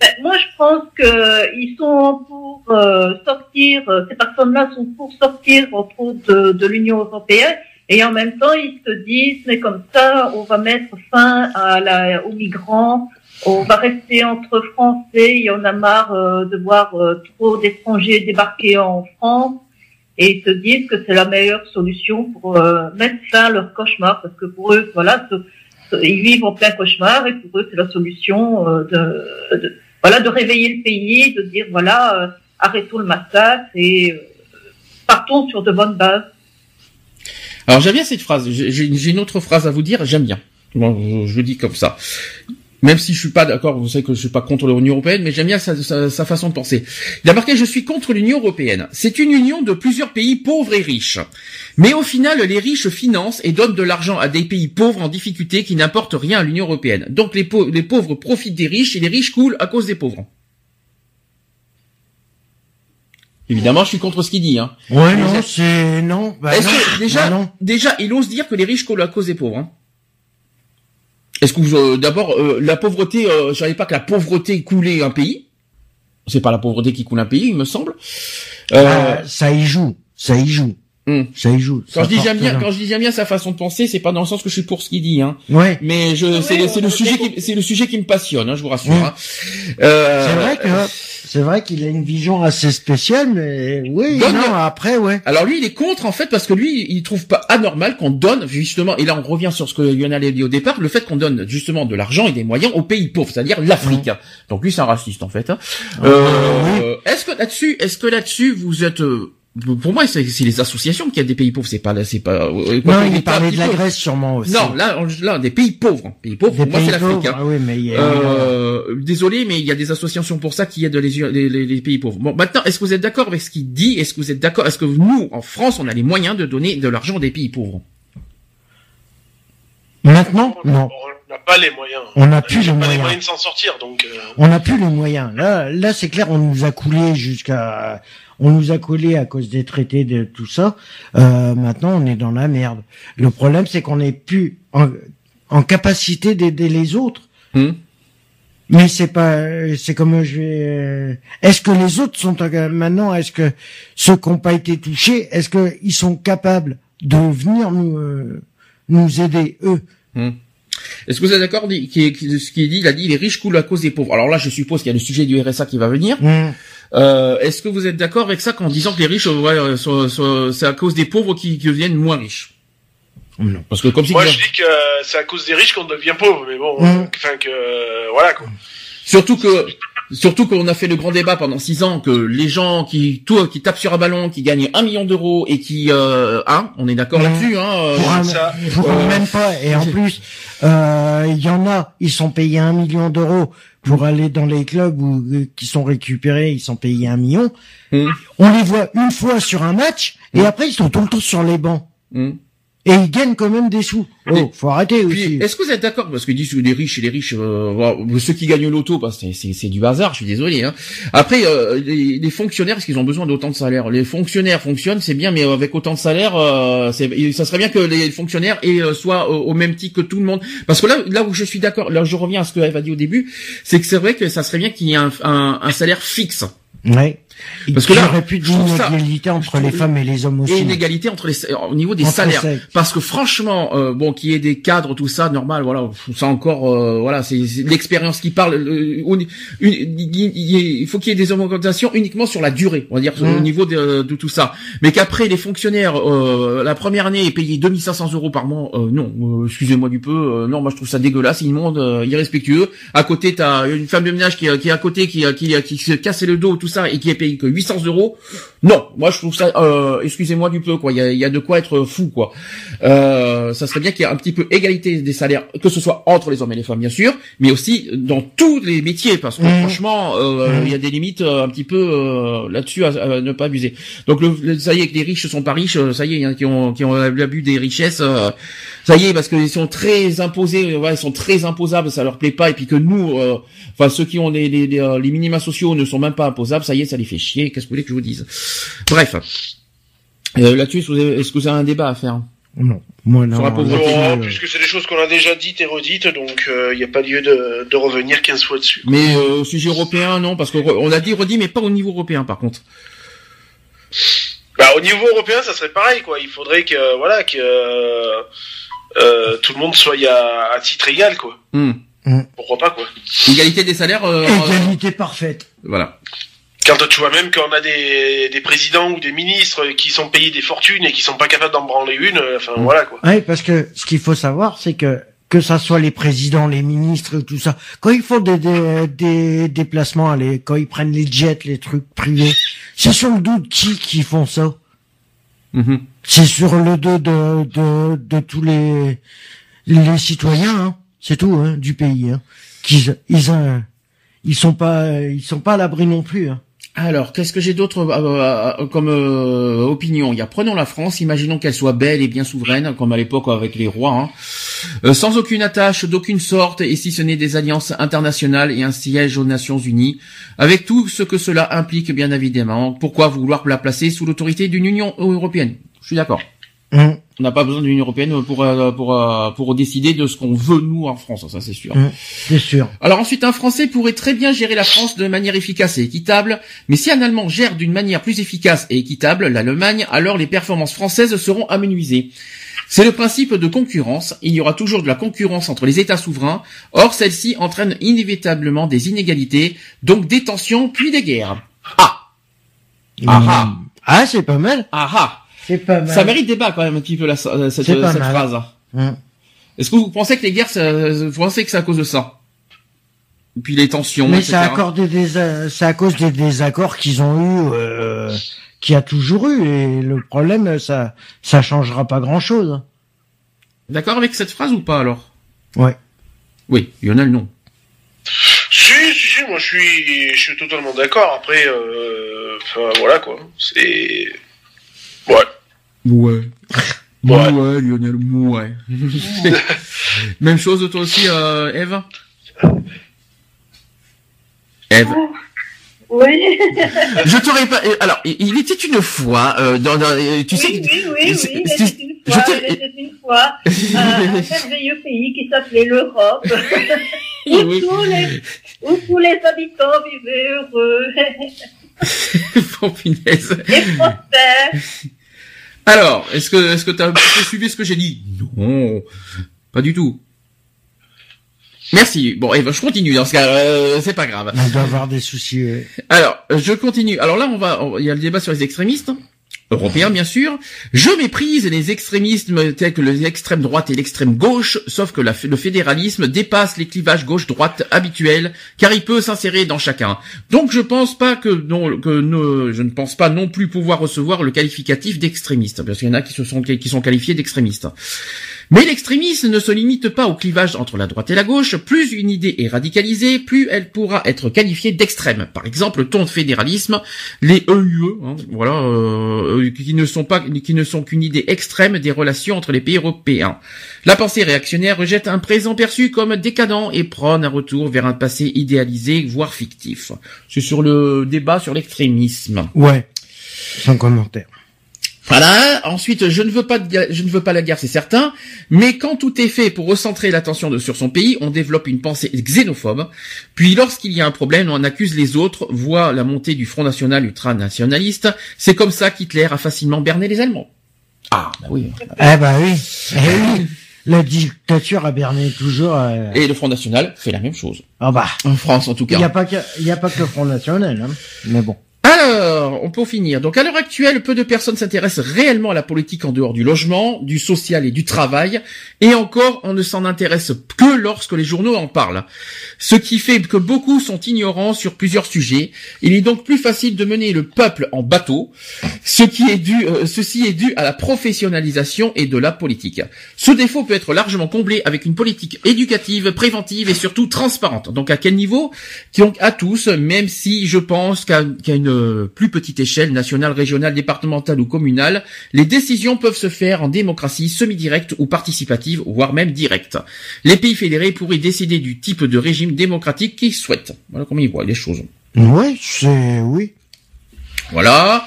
Ben, Moi, je pense que ils sont pour euh, sortir. euh, Ces personnes-là sont pour sortir entre autres de, de l'Union européenne, et en même temps, ils se disent mais comme ça, on va mettre fin à la, aux migrants. On va rester entre Français. Y en a marre euh, de voir euh, trop d'étrangers débarquer en France. Et ils se disent que c'est la meilleure solution pour euh, mettre fin à leur cauchemar, parce que pour eux, voilà, ils vivent en plein cauchemar, et pour eux, c'est la solution de, de voilà, de réveiller le pays, de dire voilà, arrêtons le massacre et partons sur de bonnes bases. Alors j'aime bien cette phrase. J'ai une autre phrase à vous dire. J'aime bien. Je, le dis comme ça. Même si je suis pas d'accord, vous savez que je suis pas contre l'Union européenne, mais j'aime bien sa, façon de penser. Il a marqué je suis contre l'Union européenne. C'est une union de plusieurs pays pauvres et riches. Mais au final, les riches financent et donnent de l'argent à des pays pauvres en difficulté qui n'apportent rien à l'Union européenne. Donc les pauvres profitent des riches et les riches coulent à cause des pauvres. Évidemment, je suis contre ce qu'il dit. Hein. Ouais, non, c'est non. Bah, Est-ce non. que déjà, Bah, non. déjà, il ose dire que les riches coulent à cause des pauvres. Hein. Est-ce que vous, euh, d'abord, euh, la pauvreté, euh, je savais pas que la pauvreté coulait un pays. C'est pas la pauvreté qui coule un pays, il me semble. Euh, Ah, ça y joue, ça y joue, hum. ça y joue. Quand Ça je dis j'aime bien, quand je dis j'aime bien sa façon de penser, c'est pas dans le sens que je suis pour ce qu'il dit, hein. Ouais. Mais je, c'est, Ouais, le sujet qui, c'est le sujet qui me passionne, hein, je vous rassure. Hein. Euh, C'est vrai que c'est vrai qu'il a une vision assez spéciale, mais oui, Donne- non, après, ouais. Alors lui, il est contre en fait parce que lui, il trouve pas anormal qu'on donne justement. Et là, on revient sur ce que Lionel a dit au départ, le fait qu'on donne justement de l'argent et des moyens aux pays pauvres, c'est-à-dire l'Afrique. Donc lui, c'est un raciste en fait. hein. Euh, Est-ce que là-dessus, est-ce que là-dessus, vous êtes euh, pour moi, c'est c'est les associations qui aident des pays pauvres, c'est pas, c'est pas. euh, quoi Non, il parlait de la. Grèce sûrement aussi. Non, là, on- là, des pays pauvres, pays pauvres. Des Pour moi, c'est pays l'Afrique. pauvres, hein. Ah oui, mais il y a- Euh, désolé, mais il y a des associations pour ça qui aident les, les, les- les pays pauvres. Bon, maintenant, est-ce que vous êtes d'accord avec ce qu'il dit? Est-ce que vous êtes d'accord? Est-ce que nous, en France, on a les moyens de donner de l'argent des pays pauvres? Maintenant, On non. on n'a pas les moyens. On n'a plus n'a les pas les moyens. moyens de s'en sortir, donc. euh, On n'a plus les moyens. Là, là, c'est clair, on nous a coulé jusqu'à, on nous a collé à cause des traités de tout ça. Euh, maintenant, on est dans la merde. Le problème, c'est qu'on n'est plus en, en capacité d'aider les autres. Hum Mais c'est pas, c'est comme je vais. euh, Est-ce que les autres sont en- maintenant Est-ce que ceux qui n'ont pas été touchés, est-ce qu'ils sont capables de venir nous euh, nous aider eux? Est-ce que vous êtes d'accord dit- qui, qui- ce qu'il dit Il a dit les riches coulent à cause des pauvres. Alors là, je suppose qu'il y a le sujet du RSA qui va venir. Hum. Euh, Est-ce que vous êtes d'accord avec ça qu'en disant que les riches, ouais, euh, sont- sont- c'est à cause des pauvres qui, qui deviennent moins riches? Non. Parce que comme si Moi, je dis que euh, c'est à cause des riches qu'on devient pauvre, mais bon, Mm. euh, enfin que euh, voilà quoi. Surtout que surtout qu'on a fait le grand débat pendant six ans que les gens qui tout qui tapent sur un ballon, qui gagnent un million d'euros et qui euh, hein, on est d'accord là-dessus hein. euh, Pour un- ça. pour Euh, même pas. Et en plus, euh, il y en a, ils sont payés un million d'euros pour aller dans les clubs où, euh, qui sont récupérés, ils sont payés un million. Mhm. On les voit une fois sur un match et après ils sont tout le temps sur les bancs. hum. Et ils gagnent quand même des sous. Oh, faut arrêter Puis, aussi. est-ce que vous êtes d'accord parce qu'ils disent que les riches et les riches, euh, ceux qui gagnent l'auto, bah, c'est, du hasard. Je suis désolé. Hein. Après, euh, les, les fonctionnaires, est-ce qu'ils ont besoin d'autant de salaire Les fonctionnaires fonctionnent, c'est bien, mais avec autant de salaire, euh, ça serait bien que les fonctionnaires aient, euh, soient au, même titre que tout le monde. Parce que là, là où je suis d'accord, là je reviens à ce que Eve a dit au début, c'est que c'est vrai que ça serait bien qu'il y ait un, un, un salaire fixe. Ouais. Parce que là, aurait plus je trouve ça- d'inégalité entre les femmes et les hommes aussi. et une égalité entre les au niveau des Entre salaires. parce que franchement euh, bon qu'il y ait des cadres tout ça normal voilà ça encore euh, voilà c'est l'expérience qui parle euh, on- une- il faut qu'il y ait des augmentations uniquement sur la durée on va dire au niveau de, de tout ça. Mais qu'après les fonctionnaires euh, la première année est payé 2500 euros par mois euh, non euh, excusez-moi du peu euh, non moi je trouve ça dégueulasse immonde euh, irrespectueux. À côté t'as une femme de ménage qui, est- qui est à côté qui qui qui se cassait le dos tout ça et qui est que 800 euros non moi je trouve ça euh, excusez-moi du peu quoi il y a, y a de quoi être fou quoi euh, ça serait bien qu'il y ait un petit peu égalité des salaires que ce soit entre les hommes et les femmes bien sûr mais aussi dans tous les métiers parce que Mhm. franchement euh, Mhm. il y a des limites euh, un petit peu euh, là-dessus à, à ne pas abuser donc le, le- ça y est que les riches sont pas riches euh, ça y est a qui ont qui ont l'abus des richesses euh, ça y est parce qu'ils sont très imposés ouais, ils sont très imposables ça leur plaît pas et puis que nous euh, enfin ceux qui ont les les, les, euh, les minima sociaux ne sont même pas imposables ça y est ça les fait chier qu'est-ce que vous voulez que je vous dise? Bref euh, là-dessus est-ce que vous avez- est-ce que vous avez un débat à faire? Non. Moi, non. Sur la pauvreté. là-dessus, Non, euh, puisque c'est des choses qu'on a déjà dites et redites, donc il n'y a pas lieu de, de revenir 15 fois dessus. mais euh, au sujet européen non parce que re- on a dit redit mais pas au niveau européen par contre Bah, au niveau européen, ça serait pareil, quoi. Il faudrait que, voilà, que euh, tout le monde soit à, à titre égal, quoi. Hmm. Pourquoi pas, quoi. égalité des salaires euh, Égalité parfaite. voilà Quand tu vois même qu'on a des, des présidents ou des ministres qui sont payés des fortunes et qui sont pas capables d'en branler une, euh, enfin, Mm. voilà, quoi. Oui, parce que ce qu'il faut savoir, c'est que que ça soit les présidents, les ministres, tout ça, quand ils font des, des, des déplacements, allez, quand ils prennent les jets, les trucs privés, c'est sur le dos de qui qui font ça Mhm. C'est sur le dos de, tous les, citoyens, hein. c'est tout, hein, du pays. Hein. qu'ils ils, ils sont pas sont pas à l'abri non plus. Hein. Alors, qu'est-ce que j'ai d'autre euh, euh, comme euh, opinion? Il y a prenons la France, imaginons qu'elle soit belle et bien souveraine, comme à l'époque avec les rois, sans aucune attache d'aucune sorte, et si ce n'est des alliances internationales et un siège aux Nations Unies, avec tout ce que cela implique, bien évidemment. Pourquoi vouloir la placer sous l'autorité d'une Union européenne? Je suis d'accord. Hum, On n'a pas besoin d'une Union européenne pour euh, pour euh, pour décider de ce qu'on veut nous en France, ça c'est sûr. hum, c'est sûr. Alors ensuite, un Français pourrait très bien gérer la France de manière efficace et équitable, mais si un Allemand gère d'une manière plus efficace et équitable l'Allemagne, alors les performances françaises seront amenuisées. C'est le principe de concurrence, il y aura toujours de la concurrence entre les États souverains, or celle-ci entraîne inévitablement des inégalités, donc des tensions puis des guerres. Ah Ah ah. Hum. Ah, c'est pas mal. Ah ah C'est pas mal. Ça mérite débat quand même un petit peu la, cette, cette mal. phrase. Hum. Est-ce que vous pensez que les guerres, ça- vous pensez que c'est à cause de ça? Et puis les tensions, Mais etc. c'est à, cause des désa- c'est à cause des désaccords qu'ils ont eu, euh, qu'il y a toujours eu. Et le problème, ça, ça changera pas grand chose. D'accord avec cette phrase ou pas alors? Ouais. Oui, Lionel non. Si, si, si, moi je suis, je suis totalement d'accord. Après, euh, enfin voilà quoi. C'est. Ouais. Ouais. Ouais. Ouais, Lionel, ouais. Même chose toi aussi, euh, Eve Eve. Oui, Je t'aurais pas. euh, Alors, il était une fois euh, dans, dans- euh, tu sais. oui, oui, oui, oui, il était une fois, était une fois euh, un merveilleux pays qui s'appelait l'Europe, où, Oui. tous les, où tous les habitants vivaient heureux Bon, punaise. et prospères. Alors, est-ce que est-ce que t'as un petit peu suivi ce que j'ai dit? Non, pas du tout. Merci. Bon, Eve, je continue dans ce cas. euh, c'est pas grave. On doit avoir des soucis. ouais. Alors, je continue. Alors là, on va, il y a le débat sur les extrémistes européens, bien sûr. Je méprise les extrémismes tels que l'extrême droite et l'extrême gauche, sauf que le fédéralisme dépasse les clivages gauche-droite habituels, car il peut s'insérer dans chacun. Donc, je pense pas que non, que ne- je ne pense pas non plus pouvoir recevoir le qualificatif d'extrémiste, parce qu'il y en a qui se sont qui sont qualifiés d'extrémistes. Mais l'extrémisme ne se limite pas au clivage entre la droite et la gauche. Plus une idée est radicalisée, plus elle pourra être qualifiée d'extrême. Par exemple, le ton de fédéralisme, les EUE, hein, voilà, euh, qui ne sont pas, qui ne sont qu'une idée extrême des relations entre les pays européens. La pensée réactionnaire rejette un présent perçu comme décadent et prône un retour vers un passé idéalisé, voire fictif. C'est sur le débat sur l'extrémisme. Ouais. Sans commentaire. Voilà. Ensuite, je ne veux pas, de je ne veux pas la guerre, c'est certain. Mais quand tout est fait pour recentrer l'attention de- sur son pays, on développe une pensée xénophobe. Puis, lorsqu'il y a un problème, on accuse les autres, voit la montée du Front National ultranationaliste. C'est comme ça qu'Hitler a facilement berné les Allemands. Ah, bah oui. Eh bah oui. Eh oui. La dictature a berné toujours. euh, Et le Front National fait la même chose. Ah bah. En France, en tout Il cas. n'y a pas que, il y a pas que le Front National, hein. Mais bon. On peut finir. Donc, à l'heure actuelle, peu de personnes s'intéressent réellement à la politique en dehors du logement, du social et du travail. Et encore, on ne s'en intéresse que lorsque les journaux en parlent. Ce qui fait que beaucoup sont ignorants sur plusieurs sujets. Il est donc plus facile de mener le peuple en bateau. Ce qui est dû, euh, ceci est dû à la professionnalisation et de la politique. Ce défaut peut être largement comblé avec une politique éducative, préventive et surtout transparente. Donc, à quel niveau? Donc, à tous, même si je pense qu'à qu'à une plus petite échelle, nationale, régionale, départementale ou communale, les décisions peuvent se faire en démocratie semi-directe ou participative, voire même directe. Les pays fédérés pourraient décider du type de régime démocratique qu'ils souhaitent. Voilà comment ils voient les choses. Ouais, c'est, oui. Voilà.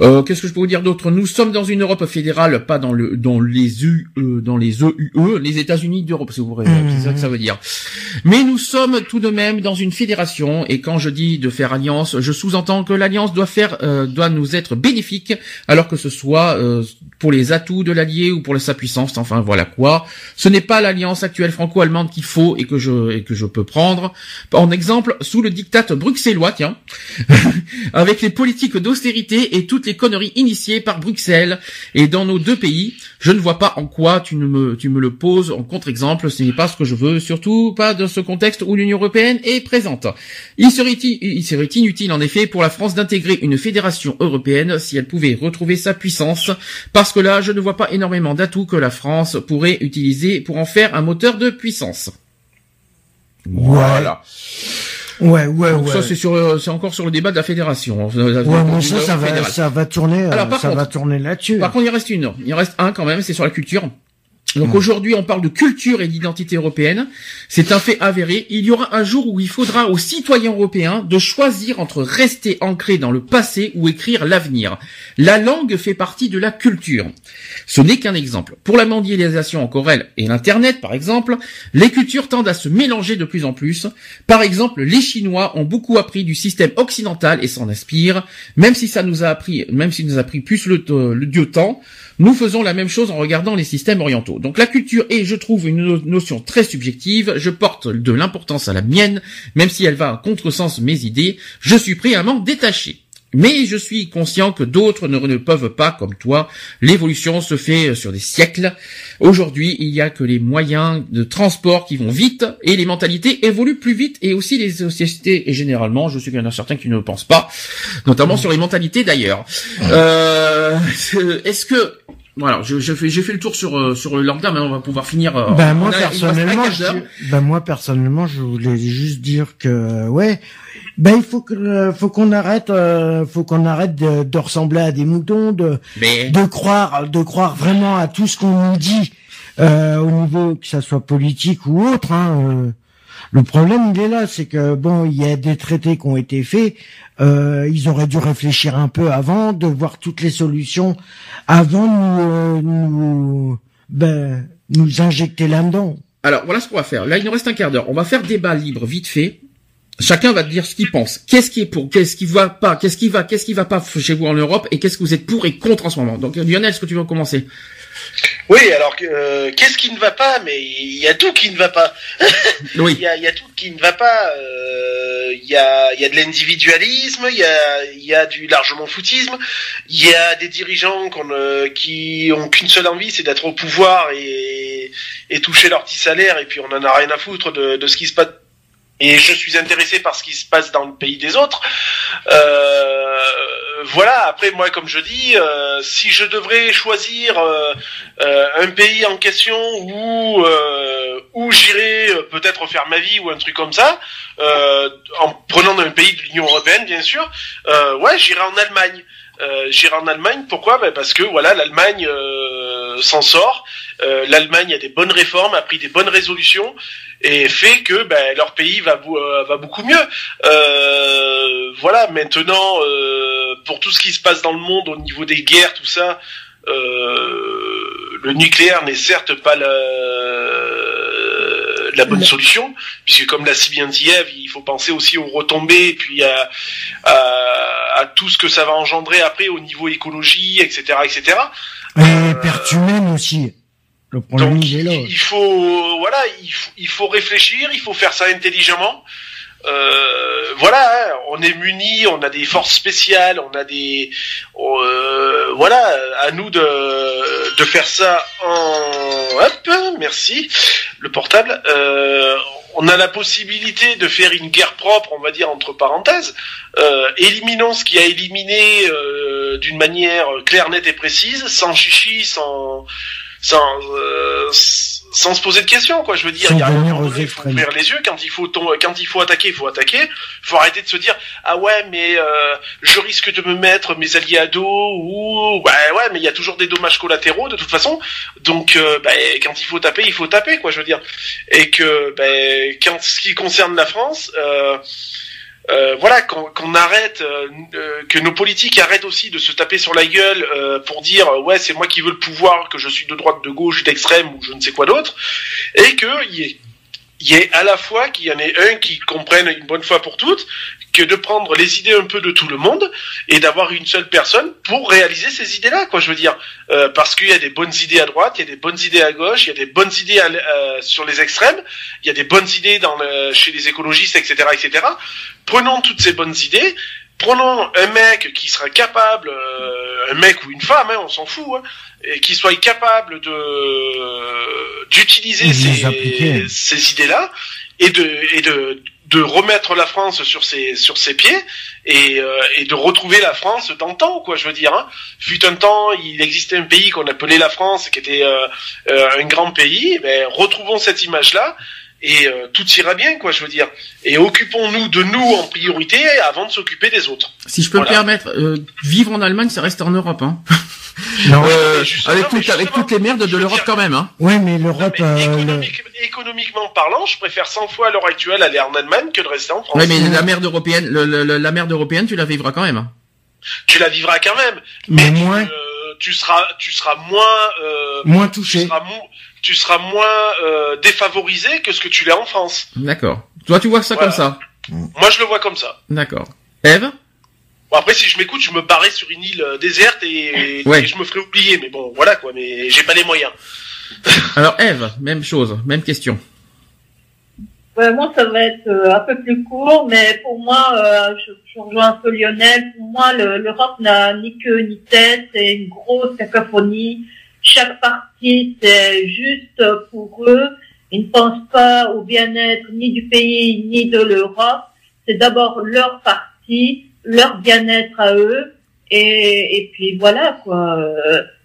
Euh, Qu'est-ce que je peux vous dire d'autre? Nous sommes dans une Europe fédérale, pas dans le dans les EU, euh, dans les EUE, les États-Unis d'Europe, si vous voulez, c'est ça que ça veut dire. Mais nous sommes tout de même dans une fédération, et quand je dis de faire alliance, je sous-entends que l'alliance doit faire, euh, doit nous être bénéfique, alors que ce soit euh, pour les atouts de l'allié ou pour sa puissance. Enfin voilà quoi. Ce n'est pas l'alliance actuelle franco-allemande qu'il faut et que je et que je peux prendre. En exemple, sous le diktat bruxellois, tiens avec les politiques d'austérité et toutes les conneries initiées par Bruxelles et dans nos deux pays, je ne vois pas en quoi tu ne me tu me le poses en contre-exemple, ce n'est pas ce que je veux, surtout pas dans ce contexte où l'Union européenne est présente. Il serait, il serait inutile en effet pour la France d'intégrer une fédération européenne si elle pouvait retrouver sa puissance, parce que là je ne vois pas énormément d'atouts que la France pourrait utiliser pour en faire un moteur de puissance. Voilà. Ouais, ouais, Donc ouais. ça c'est sur, euh, c'est encore sur le débat de la fédération. euh, Ouais, mais ça, ça va, ça va tourner, Alors, euh, par ça contre- va tourner là-dessus. Par contre, il reste une. Il reste un quand même, c'est sur la culture. Donc aujourd'hui, on parle de culture et d'identité européenne. C'est un fait avéré. Il y aura un jour où il faudra aux citoyens européens de choisir entre rester ancrés dans le passé ou écrire l'avenir. La langue fait partie de la culture. Ce n'est qu'un exemple. Pour la mondialisation encore elle et l'Internet, par exemple, les cultures tendent à se mélanger de plus en plus. Par exemple, les Chinois ont beaucoup appris du système occidental et s'en inspirent, même si ça nous a appris, même s'il nous a pris plus le, t- le dieu temps, nous faisons la même chose en regardant les systèmes orientaux. Donc la culture est, je trouve, une no- notion très subjective. Je porte de l'importance à la mienne, même si elle va à contresens mes idées. Je suis prêt à m'en détacher. Mais je suis conscient que d'autres ne, ne peuvent pas, comme toi. L'évolution se fait sur des siècles. Aujourd'hui, il y a que les moyens de transport qui vont vite et les mentalités évoluent plus vite et aussi les sociétés. Et généralement, je sais qu'il y en a certains qui ne le pensent pas, notamment sur les mentalités d'ailleurs. Euh, Est-ce que voilà, je, je fais, j'ai fait le tour sur euh, sur le lambda, mais on va pouvoir finir. euh, Ben moi a- personnellement, je, ben moi personnellement, je voulais juste dire que ouais, ben il faut que euh, faut qu'on arrête, euh, faut qu'on arrête de, de ressembler à des moutons, de Mais de croire, de croire vraiment à tout ce qu'on nous dit euh, au niveau que ça soit politique ou autre. Hein, euh. Le problème, il est là, c'est que bon, il y a des traités qui ont été faits. euh, ils auraient dû réfléchir un peu avant, de voir toutes les solutions avant de nous, euh, nous, ben, nous injecter là-dedans. Alors voilà ce qu'on va faire. Là, il nous reste un quart d'heure. On va faire débat libre vite fait. Chacun va dire ce qu'il pense. Qu'est-ce qui est pour, qu'est-ce qui va pas, qu'est-ce qui va, qu'est-ce qui va pas chez vous en Europe et qu'est-ce que vous êtes pour et contre en ce moment. Donc Lionel, est-ce que tu veux commencer? Oui, alors euh, qu'est-ce qui ne va pas Mais il y a tout qui ne va pas. Il Oui. y a, il y a tout qui ne va pas. Euh, Il y, a, il y a de l'individualisme, il y a, il y a du largement foutisme, il y a des dirigeants euh, qui ont qu'une seule envie, c'est d'être au pouvoir et, et toucher leur petit salaire, et puis on en a rien à foutre de, de ce qui se passe. Et je suis intéressé par ce qui se passe dans le pays des autres. Euh, voilà. Après, moi, comme je dis, euh, si je devrais choisir euh, euh, un pays en question où où j'irais peut-être faire ma vie ou un truc comme ça, en prenant un pays de l'Union européenne, bien sûr, ouais, j'irais en Allemagne. J'irai en Allemagne. Pourquoi? Ben Parce que voilà, l'Allemagne s'en sort. L'Allemagne a des bonnes réformes, a pris des bonnes résolutions et fait que ben, leur pays va, va beaucoup mieux. Voilà, maintenant, pour tout ce qui se passe dans le monde au niveau des guerres, tout ça, euh, le nucléaire n'est certes pas la, la bonne solution, puisque comme l'a si bien dit Eve, il faut penser aussi aux retombées et puis à, à, à tout ce que ça va engendrer après au niveau écologie, etc., etc. Et perte humaine aussi. Le problème, Donc il est là. il faut voilà, il faut, il faut réfléchir, il faut faire ça intelligemment. Euh, voilà, hein, on est munis, on a des forces spéciales, on a des euh, voilà, à nous de faire ça en hop, merci, le portable. Euh, on a la possibilité de faire une guerre propre, on va dire entre parenthèses. Éliminons ce qui a éliminé d'une manière claire, nette et précise, sans chichi, sans sans euh, sans se poser de questions quoi je veux dire il y a il faut ouvrir les yeux quand il faut tom- quand il faut attaquer il faut attaquer. Faut arrêter de se dire ah ouais mais euh, je risque de me mettre mes alliés à dos ou bah ouais mais il y a toujours des dommages collatéraux de toute façon. Donc euh, bah, quand il faut taper il faut taper quoi je veux dire. Et que bah, quand ce qui concerne la France euh, voilà, qu'on arrête, euh, euh, que nos politiques arrêtent aussi de se taper sur la gueule euh, pour dire ouais c'est moi qui veux le pouvoir, que je suis de droite, de gauche, d'extrême ou je ne sais quoi d'autre, et que y ait à la fois qu'il y en ait un qui comprenne une bonne fois pour toutes que de prendre les idées un peu de tout le monde et d'avoir une seule personne pour réaliser ces idées-là, quoi. Je veux dire, Euh, parce qu'il y a des bonnes idées à droite, il y a des bonnes idées à gauche, il y a des bonnes idées à euh, sur les extrêmes, il y a des bonnes idées dans le- chez les écologistes, etc., etc. Prenons toutes ces bonnes idées, prenons un mec qui sera capable, euh, un mec ou une femme, hein, on s'en fout, hein, et qui soit capable de d'utiliser ces, idées-là et de et de de remettre la France sur ses sur ses pieds et, euh, et de retrouver la France d'antan quoi je veux dire hein. fut un temps il existait un pays qu'on appelait la France qui était euh, euh, un grand pays mais retrouvons cette image là et euh, tout ira bien, quoi, je veux dire. Et occupons-nous de nous en priorité avant de s'occuper des autres. Si je peux Voilà. me permettre, euh, vivre en Allemagne, ça reste en Europe, hein. Non. Euh, avec, toutes- avec toutes les merdes de l'Europe quand même, hein. Ouais, mais l'Europe, euh, le- économique- économiquement parlant, je préfère 100 fois à l'heure actuelle aller en Allemagne que de rester en France. Ouais, mais la merde européenne, le- le- le- la merde européenne, tu la vivras quand même. hein. Tu la vivras quand même, mais mais tu, moins, euh, tu seras, tu seras moins, euh, moins tu touché. seras, mo- tu seras moins euh, défavorisé que ce que tu l'es en France. D'accord. Toi, tu vois ça Voilà. comme ça. Moi, je le vois comme ça. D'accord. Eve Bon, après, si je m'écoute, je me barrais sur une île euh, déserte et, Ouais. et je me ferai oublier. Mais bon, voilà quoi. Mais j'ai pas les moyens. Alors, Eve, même chose, même question. Ouais, moi, ça va être euh, un peu plus court, mais pour moi, euh, je, je rejoins un peu Lionel. Pour moi, le- l'Europe n'a ni queue ni tête, c'est une grosse cacophonie. Chaque parti, c'est juste pour eux. Ils ne pensent pas au bien-être ni du pays ni de l'Europe. C'est d'abord leur parti, leur bien-être à eux. Et, et puis voilà quoi.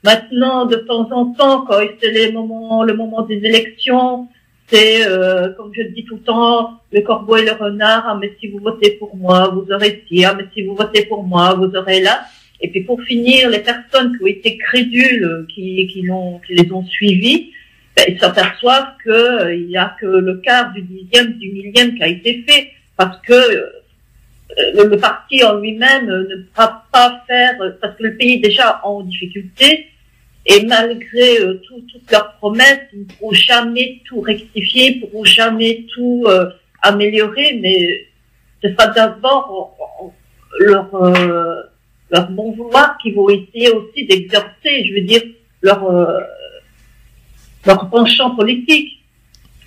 Maintenant, de temps en temps, quand c'est les moments, le moment des élections, c'est, euh, comme je le dis tout le temps, le corbeau et le renard. Ah, mais si vous votez pour moi, vous aurez ci. Ah, mais si vous votez pour moi, vous aurez là. Et puis pour finir, les personnes qui ont été crédules, qui, qui, les ont suivis, ben, ils s'aperçoivent que euh, il y a que le quart du dixième, du millième qui a été fait, parce que euh, le, parti en lui-même euh, ne pourra pas faire, euh, parce que le pays est déjà en difficulté, et malgré euh, tout- toutes leurs promesses, ils ne pourront jamais tout rectifier, ils ne pourront jamais tout euh, améliorer, mais ce sera d'abord leur, euh, leur bon vouloir qu'ils vont essayer aussi d'exercer, je veux dire, leur, euh, leur penchant politique.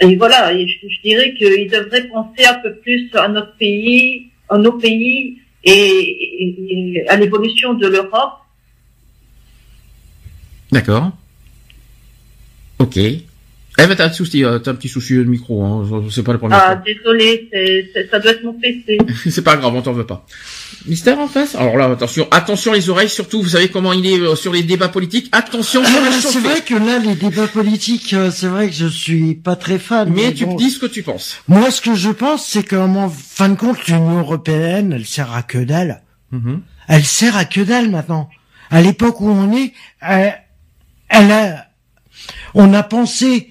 Et voilà, et je, dirais qu'ils devraient penser un peu plus à notre pays, à nos pays et- et à l'évolution de l'Europe. D'accord. Ok. Eve, t'as un souci, euh, t'as un petit souci de micro, hein. C'est pas la première Ah, désolé, c'est, ça doit être mon PC. C'est pas grave, on t'en veut pas. Mystère en face? Alors là, attention, attention les oreilles, surtout, vous savez comment il est euh, sur les débats politiques. Attention, Ah, c'est vrai que là, les débats politiques, euh, c'est vrai que je suis pas très fan. Mais tu bon. me dis ce que tu penses. Moi, ce que je pense, c'est qu'en fin de compte, l'Union européenne, elle sert à que dalle. Mhm. Elle sert à que dalle maintenant. À l'époque où on est, elle a, on a pensé,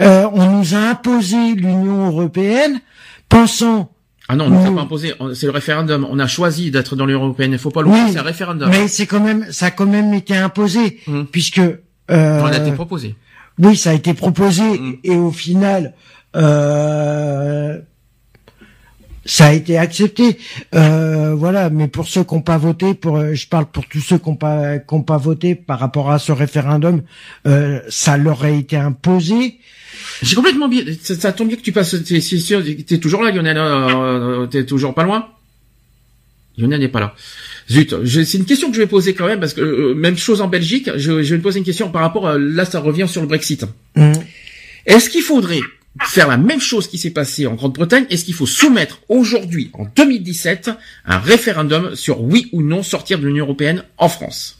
euh, on nous a imposé l'Union européenne, pensant, Ah non, on ne Oui. t'a pas imposé. C'est le référendum. On a choisi d'être dans l'Union européenne. Il faut pas l'oublier, Oui, c'est un référendum. mais c'est quand même, ça a quand même été imposé, Mhm. puisque, euh, On a été proposé. Oui, ça a été proposé Mm. et au final, euh, ça a été accepté. Euh, voilà, mais pour ceux qui n'ont pas voté, pour, euh, je parle pour tous ceux qui n'ont pas, qui ont pas voté par rapport à ce référendum, euh, ça leur a été imposé. J'ai complètement bien. Ça, ça tombe bien que tu passes. T'es c'est sûr, t'es toujours là, Lionel. Euh, t'es toujours pas loin. Lionel n'est pas là. Zut. C'est une question que je vais poser quand même parce que euh, même chose en Belgique. Je, je vais te poser une question par rapport. À, là, ça revient sur le Brexit. Mm. Est-ce qu'il faudrait faire la même chose qui s'est passé en Grande-Bretagne Est-ce qu'il faut soumettre aujourd'hui, en 2017, un référendum sur oui ou non sortir de l'Union européenne en France?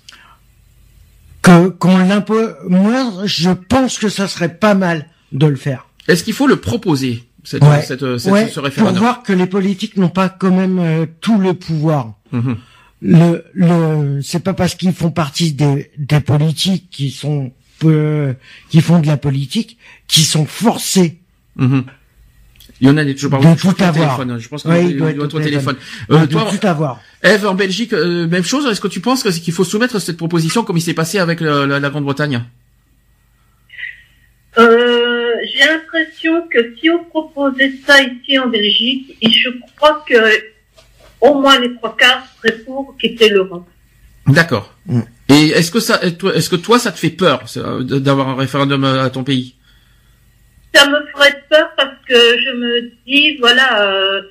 Que qu'on l'impose. Moi, je pense que ça serait pas mal de le faire. Est-ce qu'il faut le proposer cette, Ouais. cette, cette- Ouais, ce pour référendum? voir que les politiques n'ont pas quand même euh, tout le pouvoir. Mhm. le, le c'est pas parce qu'ils font partie des, des politiques qui sont euh, qui font de la politique qui sont forcés Mhm. Lionel est toujours pas De loin. Je pense tout qu'il est au avoir. téléphone. Je pense qu'il il doit doit être au téléphone. de Euh, toi, tout avoir. Eve, en Belgique, euh, même chose. Est-ce que tu penses qu'il faut soumettre cette proposition comme il s'est passé avec le- la, la Grande-Bretagne? Euh, j'ai l'impression que si on proposait ça ici en Belgique, et je crois que au moins les trois quarts seraient pour quitter l'Europe. D'accord. Mm. Et est-ce que ça, est-ce que toi, ça te fait peur d'avoir un référendum euh, à ton pays? Ça me ferait peur parce que je me dis, voilà, euh,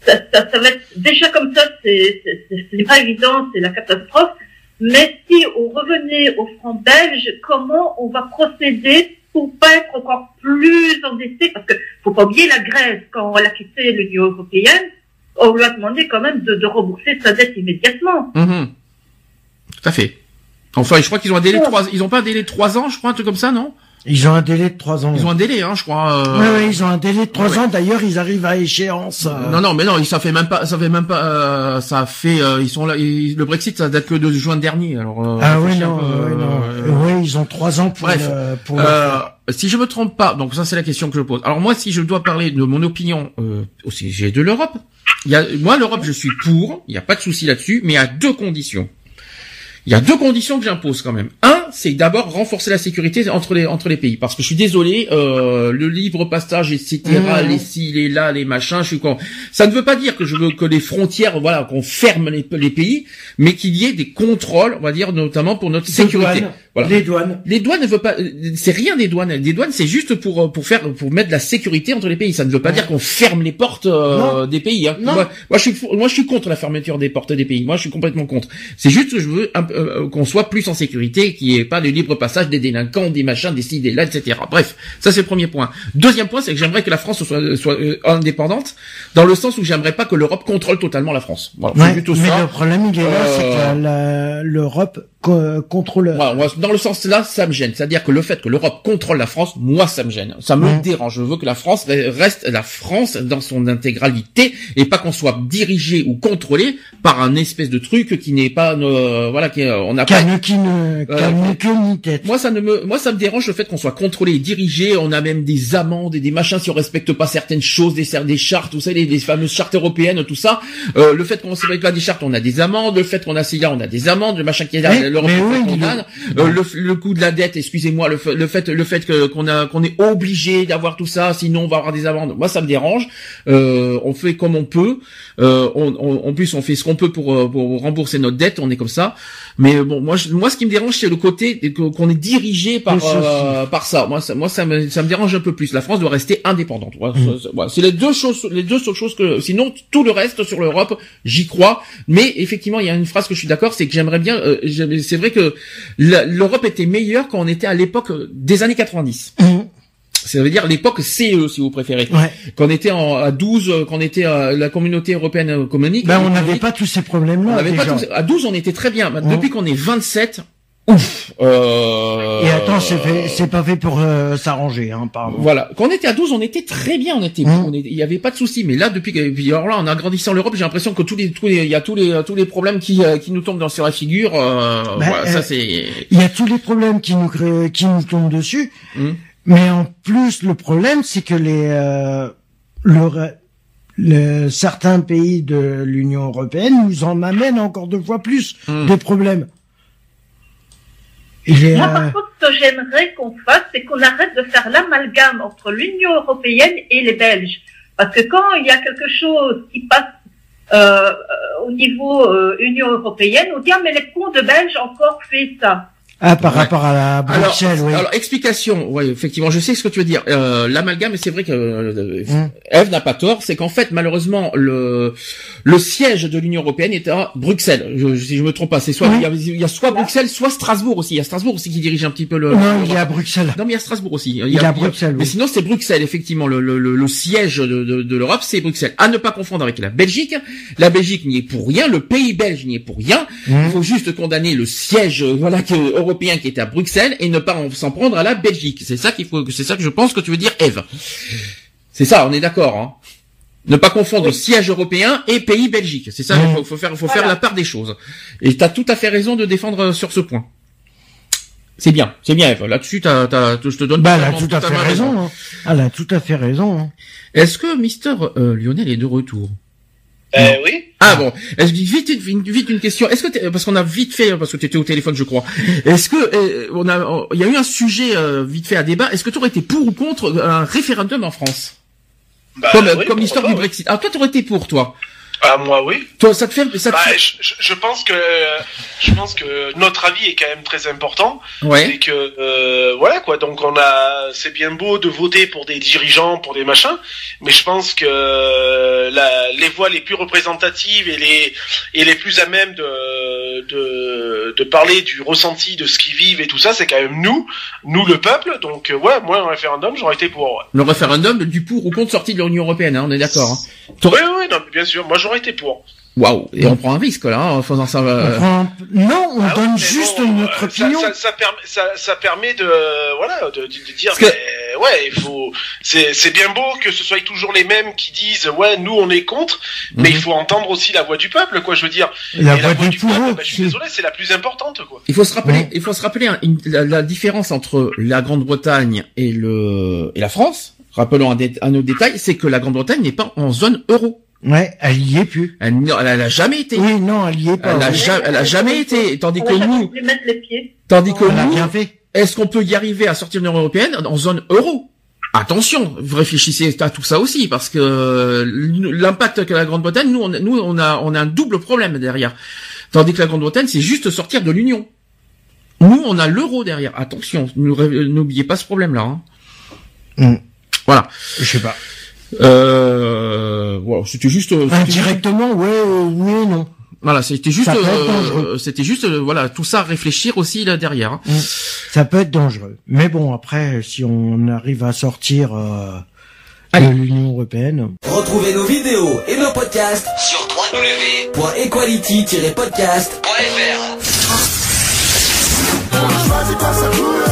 ça, ça, ça va être déjà comme ça, c'est c'est- c'est- c'est pas évident, c'est la catastrophe. Mais si on revenait au franc belge, comment on va procéder pour pas être encore plus endetté? Parce que faut pas oublier la Grèce, quand elle a quitté l'Union européenne, on lui a demandé quand même de, de rembourser sa dette immédiatement. Mhm. Tout à fait. Enfin, je crois qu'ils ont un délai de trois, ils ont pas un délai de trois ans, je crois, un truc comme ça, non? Ils ont un délai de trois ans. Ils ont un délai, hein, je crois. euh, Ouais, ouais, ils ont un délai de trois Ouais. ans. D'ailleurs, ils arrivent à échéance. euh, Non, non, mais non, ça fait même pas, ça fait même pas, euh, ça fait, euh, ils sont là, ils- le Brexit, ça date que de juin dernier, alors. euh, Ah oui, non, ouais, non. Ouais, ils ont trois ans pour Bref, le, pour le Euh, si je me trompe pas, donc ça c'est la question que je pose. Alors moi, si je dois parler de mon opinion euh, au sujet de l'Europe, il y a, moi l'Europe, je suis pour, il n'y a pas de souci là-dessus, mais à deux conditions. Il y a deux conditions que j'impose quand même. Un, c'est d'abord renforcer la sécurité entre les entre les pays, parce que je suis désolé, euh, le libre passage, etc., Mmh. les ci, les là, les machins, je suis con. Ça ne veut pas dire que je veux que les frontières, voilà, qu'on ferme les, les pays, mais qu'il y ait des contrôles, on va dire notamment pour notre sécurité. douanes. Voilà. Les douanes. Les douanes ne veut pas, euh, c'est rien des douanes. Les douanes, c'est juste pour euh, pour faire pour mettre de la sécurité entre les pays. Ça ne veut pas dire qu'on ferme les portes euh, des pays. Hein. Non. Moi, moi, je suis moi je suis contre la fermeture des portes des pays. Moi, je suis complètement contre. C'est juste que je veux peu, euh, qu'on soit plus en sécurité, qu'il n'y ait pas de libre passage des délinquants, des machins, des ci, des là, etc. Bref, ça c'est le premier point. Deuxième point, c'est que j'aimerais que la France soit soit euh, indépendante, dans le sens où j'aimerais pas que l'Europe contrôle totalement la France. Voilà, Ouais, plutôt mais ça. le problème, il est là, c'est que Euh, l'Europe co- contrôle. Moi, dans le sens là, ça me gêne. C'est-à-dire que le fait que l'Europe contrôle la France, moi, ça me gêne. Ça me Mm. dérange. Je veux que la France re- reste la France dans son intégralité et pas qu'on soit dirigé ou contrôlé par un espèce de truc qui n'est pas, euh, voilà, qui, est- on n'a pas. Qui ne, ni queue ni tête. Moi, ça ne me, moi, ça me dérange le fait qu'on soit contrôlé et dirigé. On a même des amendes et des machins si on respecte pas certaines choses, des, des chartes, tout ça, les, les fameuses chartes européennes, tout ça. Euh, le fait qu'on ne respecte pas des chartes, on a des amendes. Le fait qu'on a CIA, on a des amendes. Le machin qui est là, Mais- l'Europe mais oui, condamne. Euh, le, le coût de la dette, excusez-moi, le, le fait, le fait que qu'on a, qu'on est obligé d'avoir tout ça, sinon on va avoir des amendes. Moi, ça me dérange. Euh, on fait comme on peut. Euh, on, on- en plus, on fait ce qu'on peut pour, euh, pour rembourser notre dette. On est comme ça. Mais bon, moi, je- moi, ce qui me dérange, c'est le côté qu'on est dirigé par euh, par ça. Moi, ça, moi, ça me, ça me dérange un peu plus. La France doit rester indépendante. Voilà, Mm. voilà. C'est les deux choses, les deux seules choses que. Sinon, tout le reste sur l'Europe, j'y crois. Mais effectivement, il y a une phrase que je suis d'accord, c'est que j'aimerais bien. euh, c'est vrai que l'Europe était meilleure quand on était à l'époque des années 90. Mmh. Ça veut dire l'époque CE, si vous préférez. Ouais. Quand on était en, à 12, euh, quand on était à la communauté européenne communique. Ben, on n'avait économique, pas tous ces on problèmes-là. pas tous- à 12, on était très bien. Mmh. Depuis qu'on est 27, ouf. Euh, Et attends, c'est fait- c'est pas fait pour euh, s'arranger, hein, pardon. Voilà. Quand on était à 12, on était très bien, on était, Mmh. on était- il y avait pas de souci. Mais là, depuis, que- puis alors là, en agrandissant l'Europe, j'ai l'impression que tous les, tous les, il y a tous les, tous les problèmes qui, euh, qui nous tombent dans sur la figure. Euh, Ben, voilà, euh, ça c'est. Il y a tous les problèmes qui nous créent- qui nous tombent dessus. Mmh. Mais en plus, le problème, c'est que les euh, le, le- certains pays de l'Union européenne nous en amènent encore deux fois plus Mmh. de problèmes. Moi, par contre, ce que j'aimerais qu'on fasse, c'est qu'on arrête de faire l'amalgame entre l'Union européenne et les Belges. Parce que quand il y a quelque chose qui passe euh, euh, au niveau euh, Union européenne, on dit ah mais les cons de Belges encore fait ça. Ah, par Ouais. rapport à la Alors, Bruxelles, oui. alors, explication. Oui, effectivement, je sais ce que tu veux dire. Euh, L'amalgame, c'est vrai que euh, Mmh. Eve n'a pas tort. C'est qu'en fait, malheureusement, le le siège de l'Union européenne est à Bruxelles. Je, si je me trompe pas, c'est soit il, y a, il y a soit Bruxelles, soit Strasbourg aussi. Il y a Strasbourg aussi qui dirige un petit peu le. non, il est à Bruxelles. Non, mais il y a Strasbourg aussi. Il est à Bruxelles, Mais oui. sinon, c'est Bruxelles, effectivement. Le, le, le, le siège de, de, de l'Europe, c'est Bruxelles. À ne pas confondre avec la Belgique. La Belgique n'y est pour rien. Le pays belge n'y est pour rien. Mmh. Il faut juste condamner le siège, euh, voilà, que, européen qui était à Bruxelles et ne pas en- s'en prendre à la Belgique. C'est ça qu'il faut, c'est ça que je pense que tu veux dire, Eve. C'est ça, on est d'accord, hein. Ne pas confondre siège européen et pays Belgique. C'est ça, il Mmh. faut, faut faire, faut Voilà. faire la part des choses. Et t'as tout à fait raison de défendre euh, sur ce point. C'est bien, c'est bien, Eve. Là-dessus, t'as, t'as, je te donne Bah, elle a totalement- tout à fait totalement raison. hein. Elle a tout à fait raison. hein. Est-ce que Mister euh, Lionel est de retour? Euh, oui. Ah bon, vite une, vite une question. Est-ce que t'es- parce qu'on a vite fait parce que tu étais au téléphone je crois. Est-ce que euh, on a il y a eu un sujet euh, vite fait à débat. Est-ce que tu aurais été pour ou contre un référendum en France? Bah, Comme oui, comme l'histoire du. Brexit. Ah toi tu aurais été pour toi? Ah, moi, oui. Toi ça te fait ça te Bah, fait- je, pense que je pense que notre avis est quand même très important. Ouais. C'est que euh, voilà quoi. Donc on a, c'est bien beau de voter pour des dirigeants, pour des machins, mais je pense que la, les voix les plus représentatives et les et les plus à même de de, de parler du ressenti de ce qu'ils vivent et tout ça, c'est quand même nous, nous le peuple. Donc euh, ouais, moi un référendum, j'aurais été pour. Ouais. Le référendum du pour ou contre sortie de l'Union européenne, hein, on est d'accord. Hein. Oui, oui, non, mais bien sûr, moi j'aurais été pour. Waouh Et on prend un risque là hein, en faisant ça. On euh, prend Non, on Ah donne juste bon, notre ça- opinion. Ça, ça, permet, ça, ça permet de, voilà, de, de- de dire, que- mais, ouais, il faut, c'est, bien beau que ce soit toujours les mêmes qui disent, ouais, nous on est contre, mais Mhm. il faut entendre aussi la voix du peuple, quoi. Je veux dire, La voix du du pouvoir. peuple, bah, je suis désolé, c'est la plus importante, quoi. Il faut se rappeler, Ouais. il faut se rappeler hein, une- la, la différence entre la Grande-Bretagne et le et la France. Rappelons un, dé- un autre détail, c'est que la Grande-Bretagne n'est pas en zone euro. Ouais, elle y est plus. Elle, n- elle, elle a jamais été. Oui, non, elle y est pas. Elle a, ja- elle a jamais été. Tandis On que a nous, pu mettre les pieds. tandis que nous, bien fait. est-ce qu'on peut y arriver à sortir de l'Union européenne en zone euro? Attention, vous réfléchissez à tout ça aussi, parce que euh, l'impact que la Grande-Bretagne, nous, on, a- nous, on a, on a un double problème derrière. Tandis que la Grande-Bretagne, c'est juste sortir de l'Union. Nous, on a l'euro derrière. Attention, n'oubliez pas ce problème-là. hein. Hmm. Voilà. Je sais pas. Euh, voilà, c'était juste. euh, juste- Indirectement, ouais, euh, oui et non. Voilà, c'était juste, euh, dangereux. c'était juste, euh, voilà, tout ça à réfléchir aussi là derrière. hein. Ça peut être dangereux. Mais bon, après, si on arrive à sortir euh, de l'Union européenne, Retrouvez nos vidéos et nos podcasts Sur www.equality-podcast.fr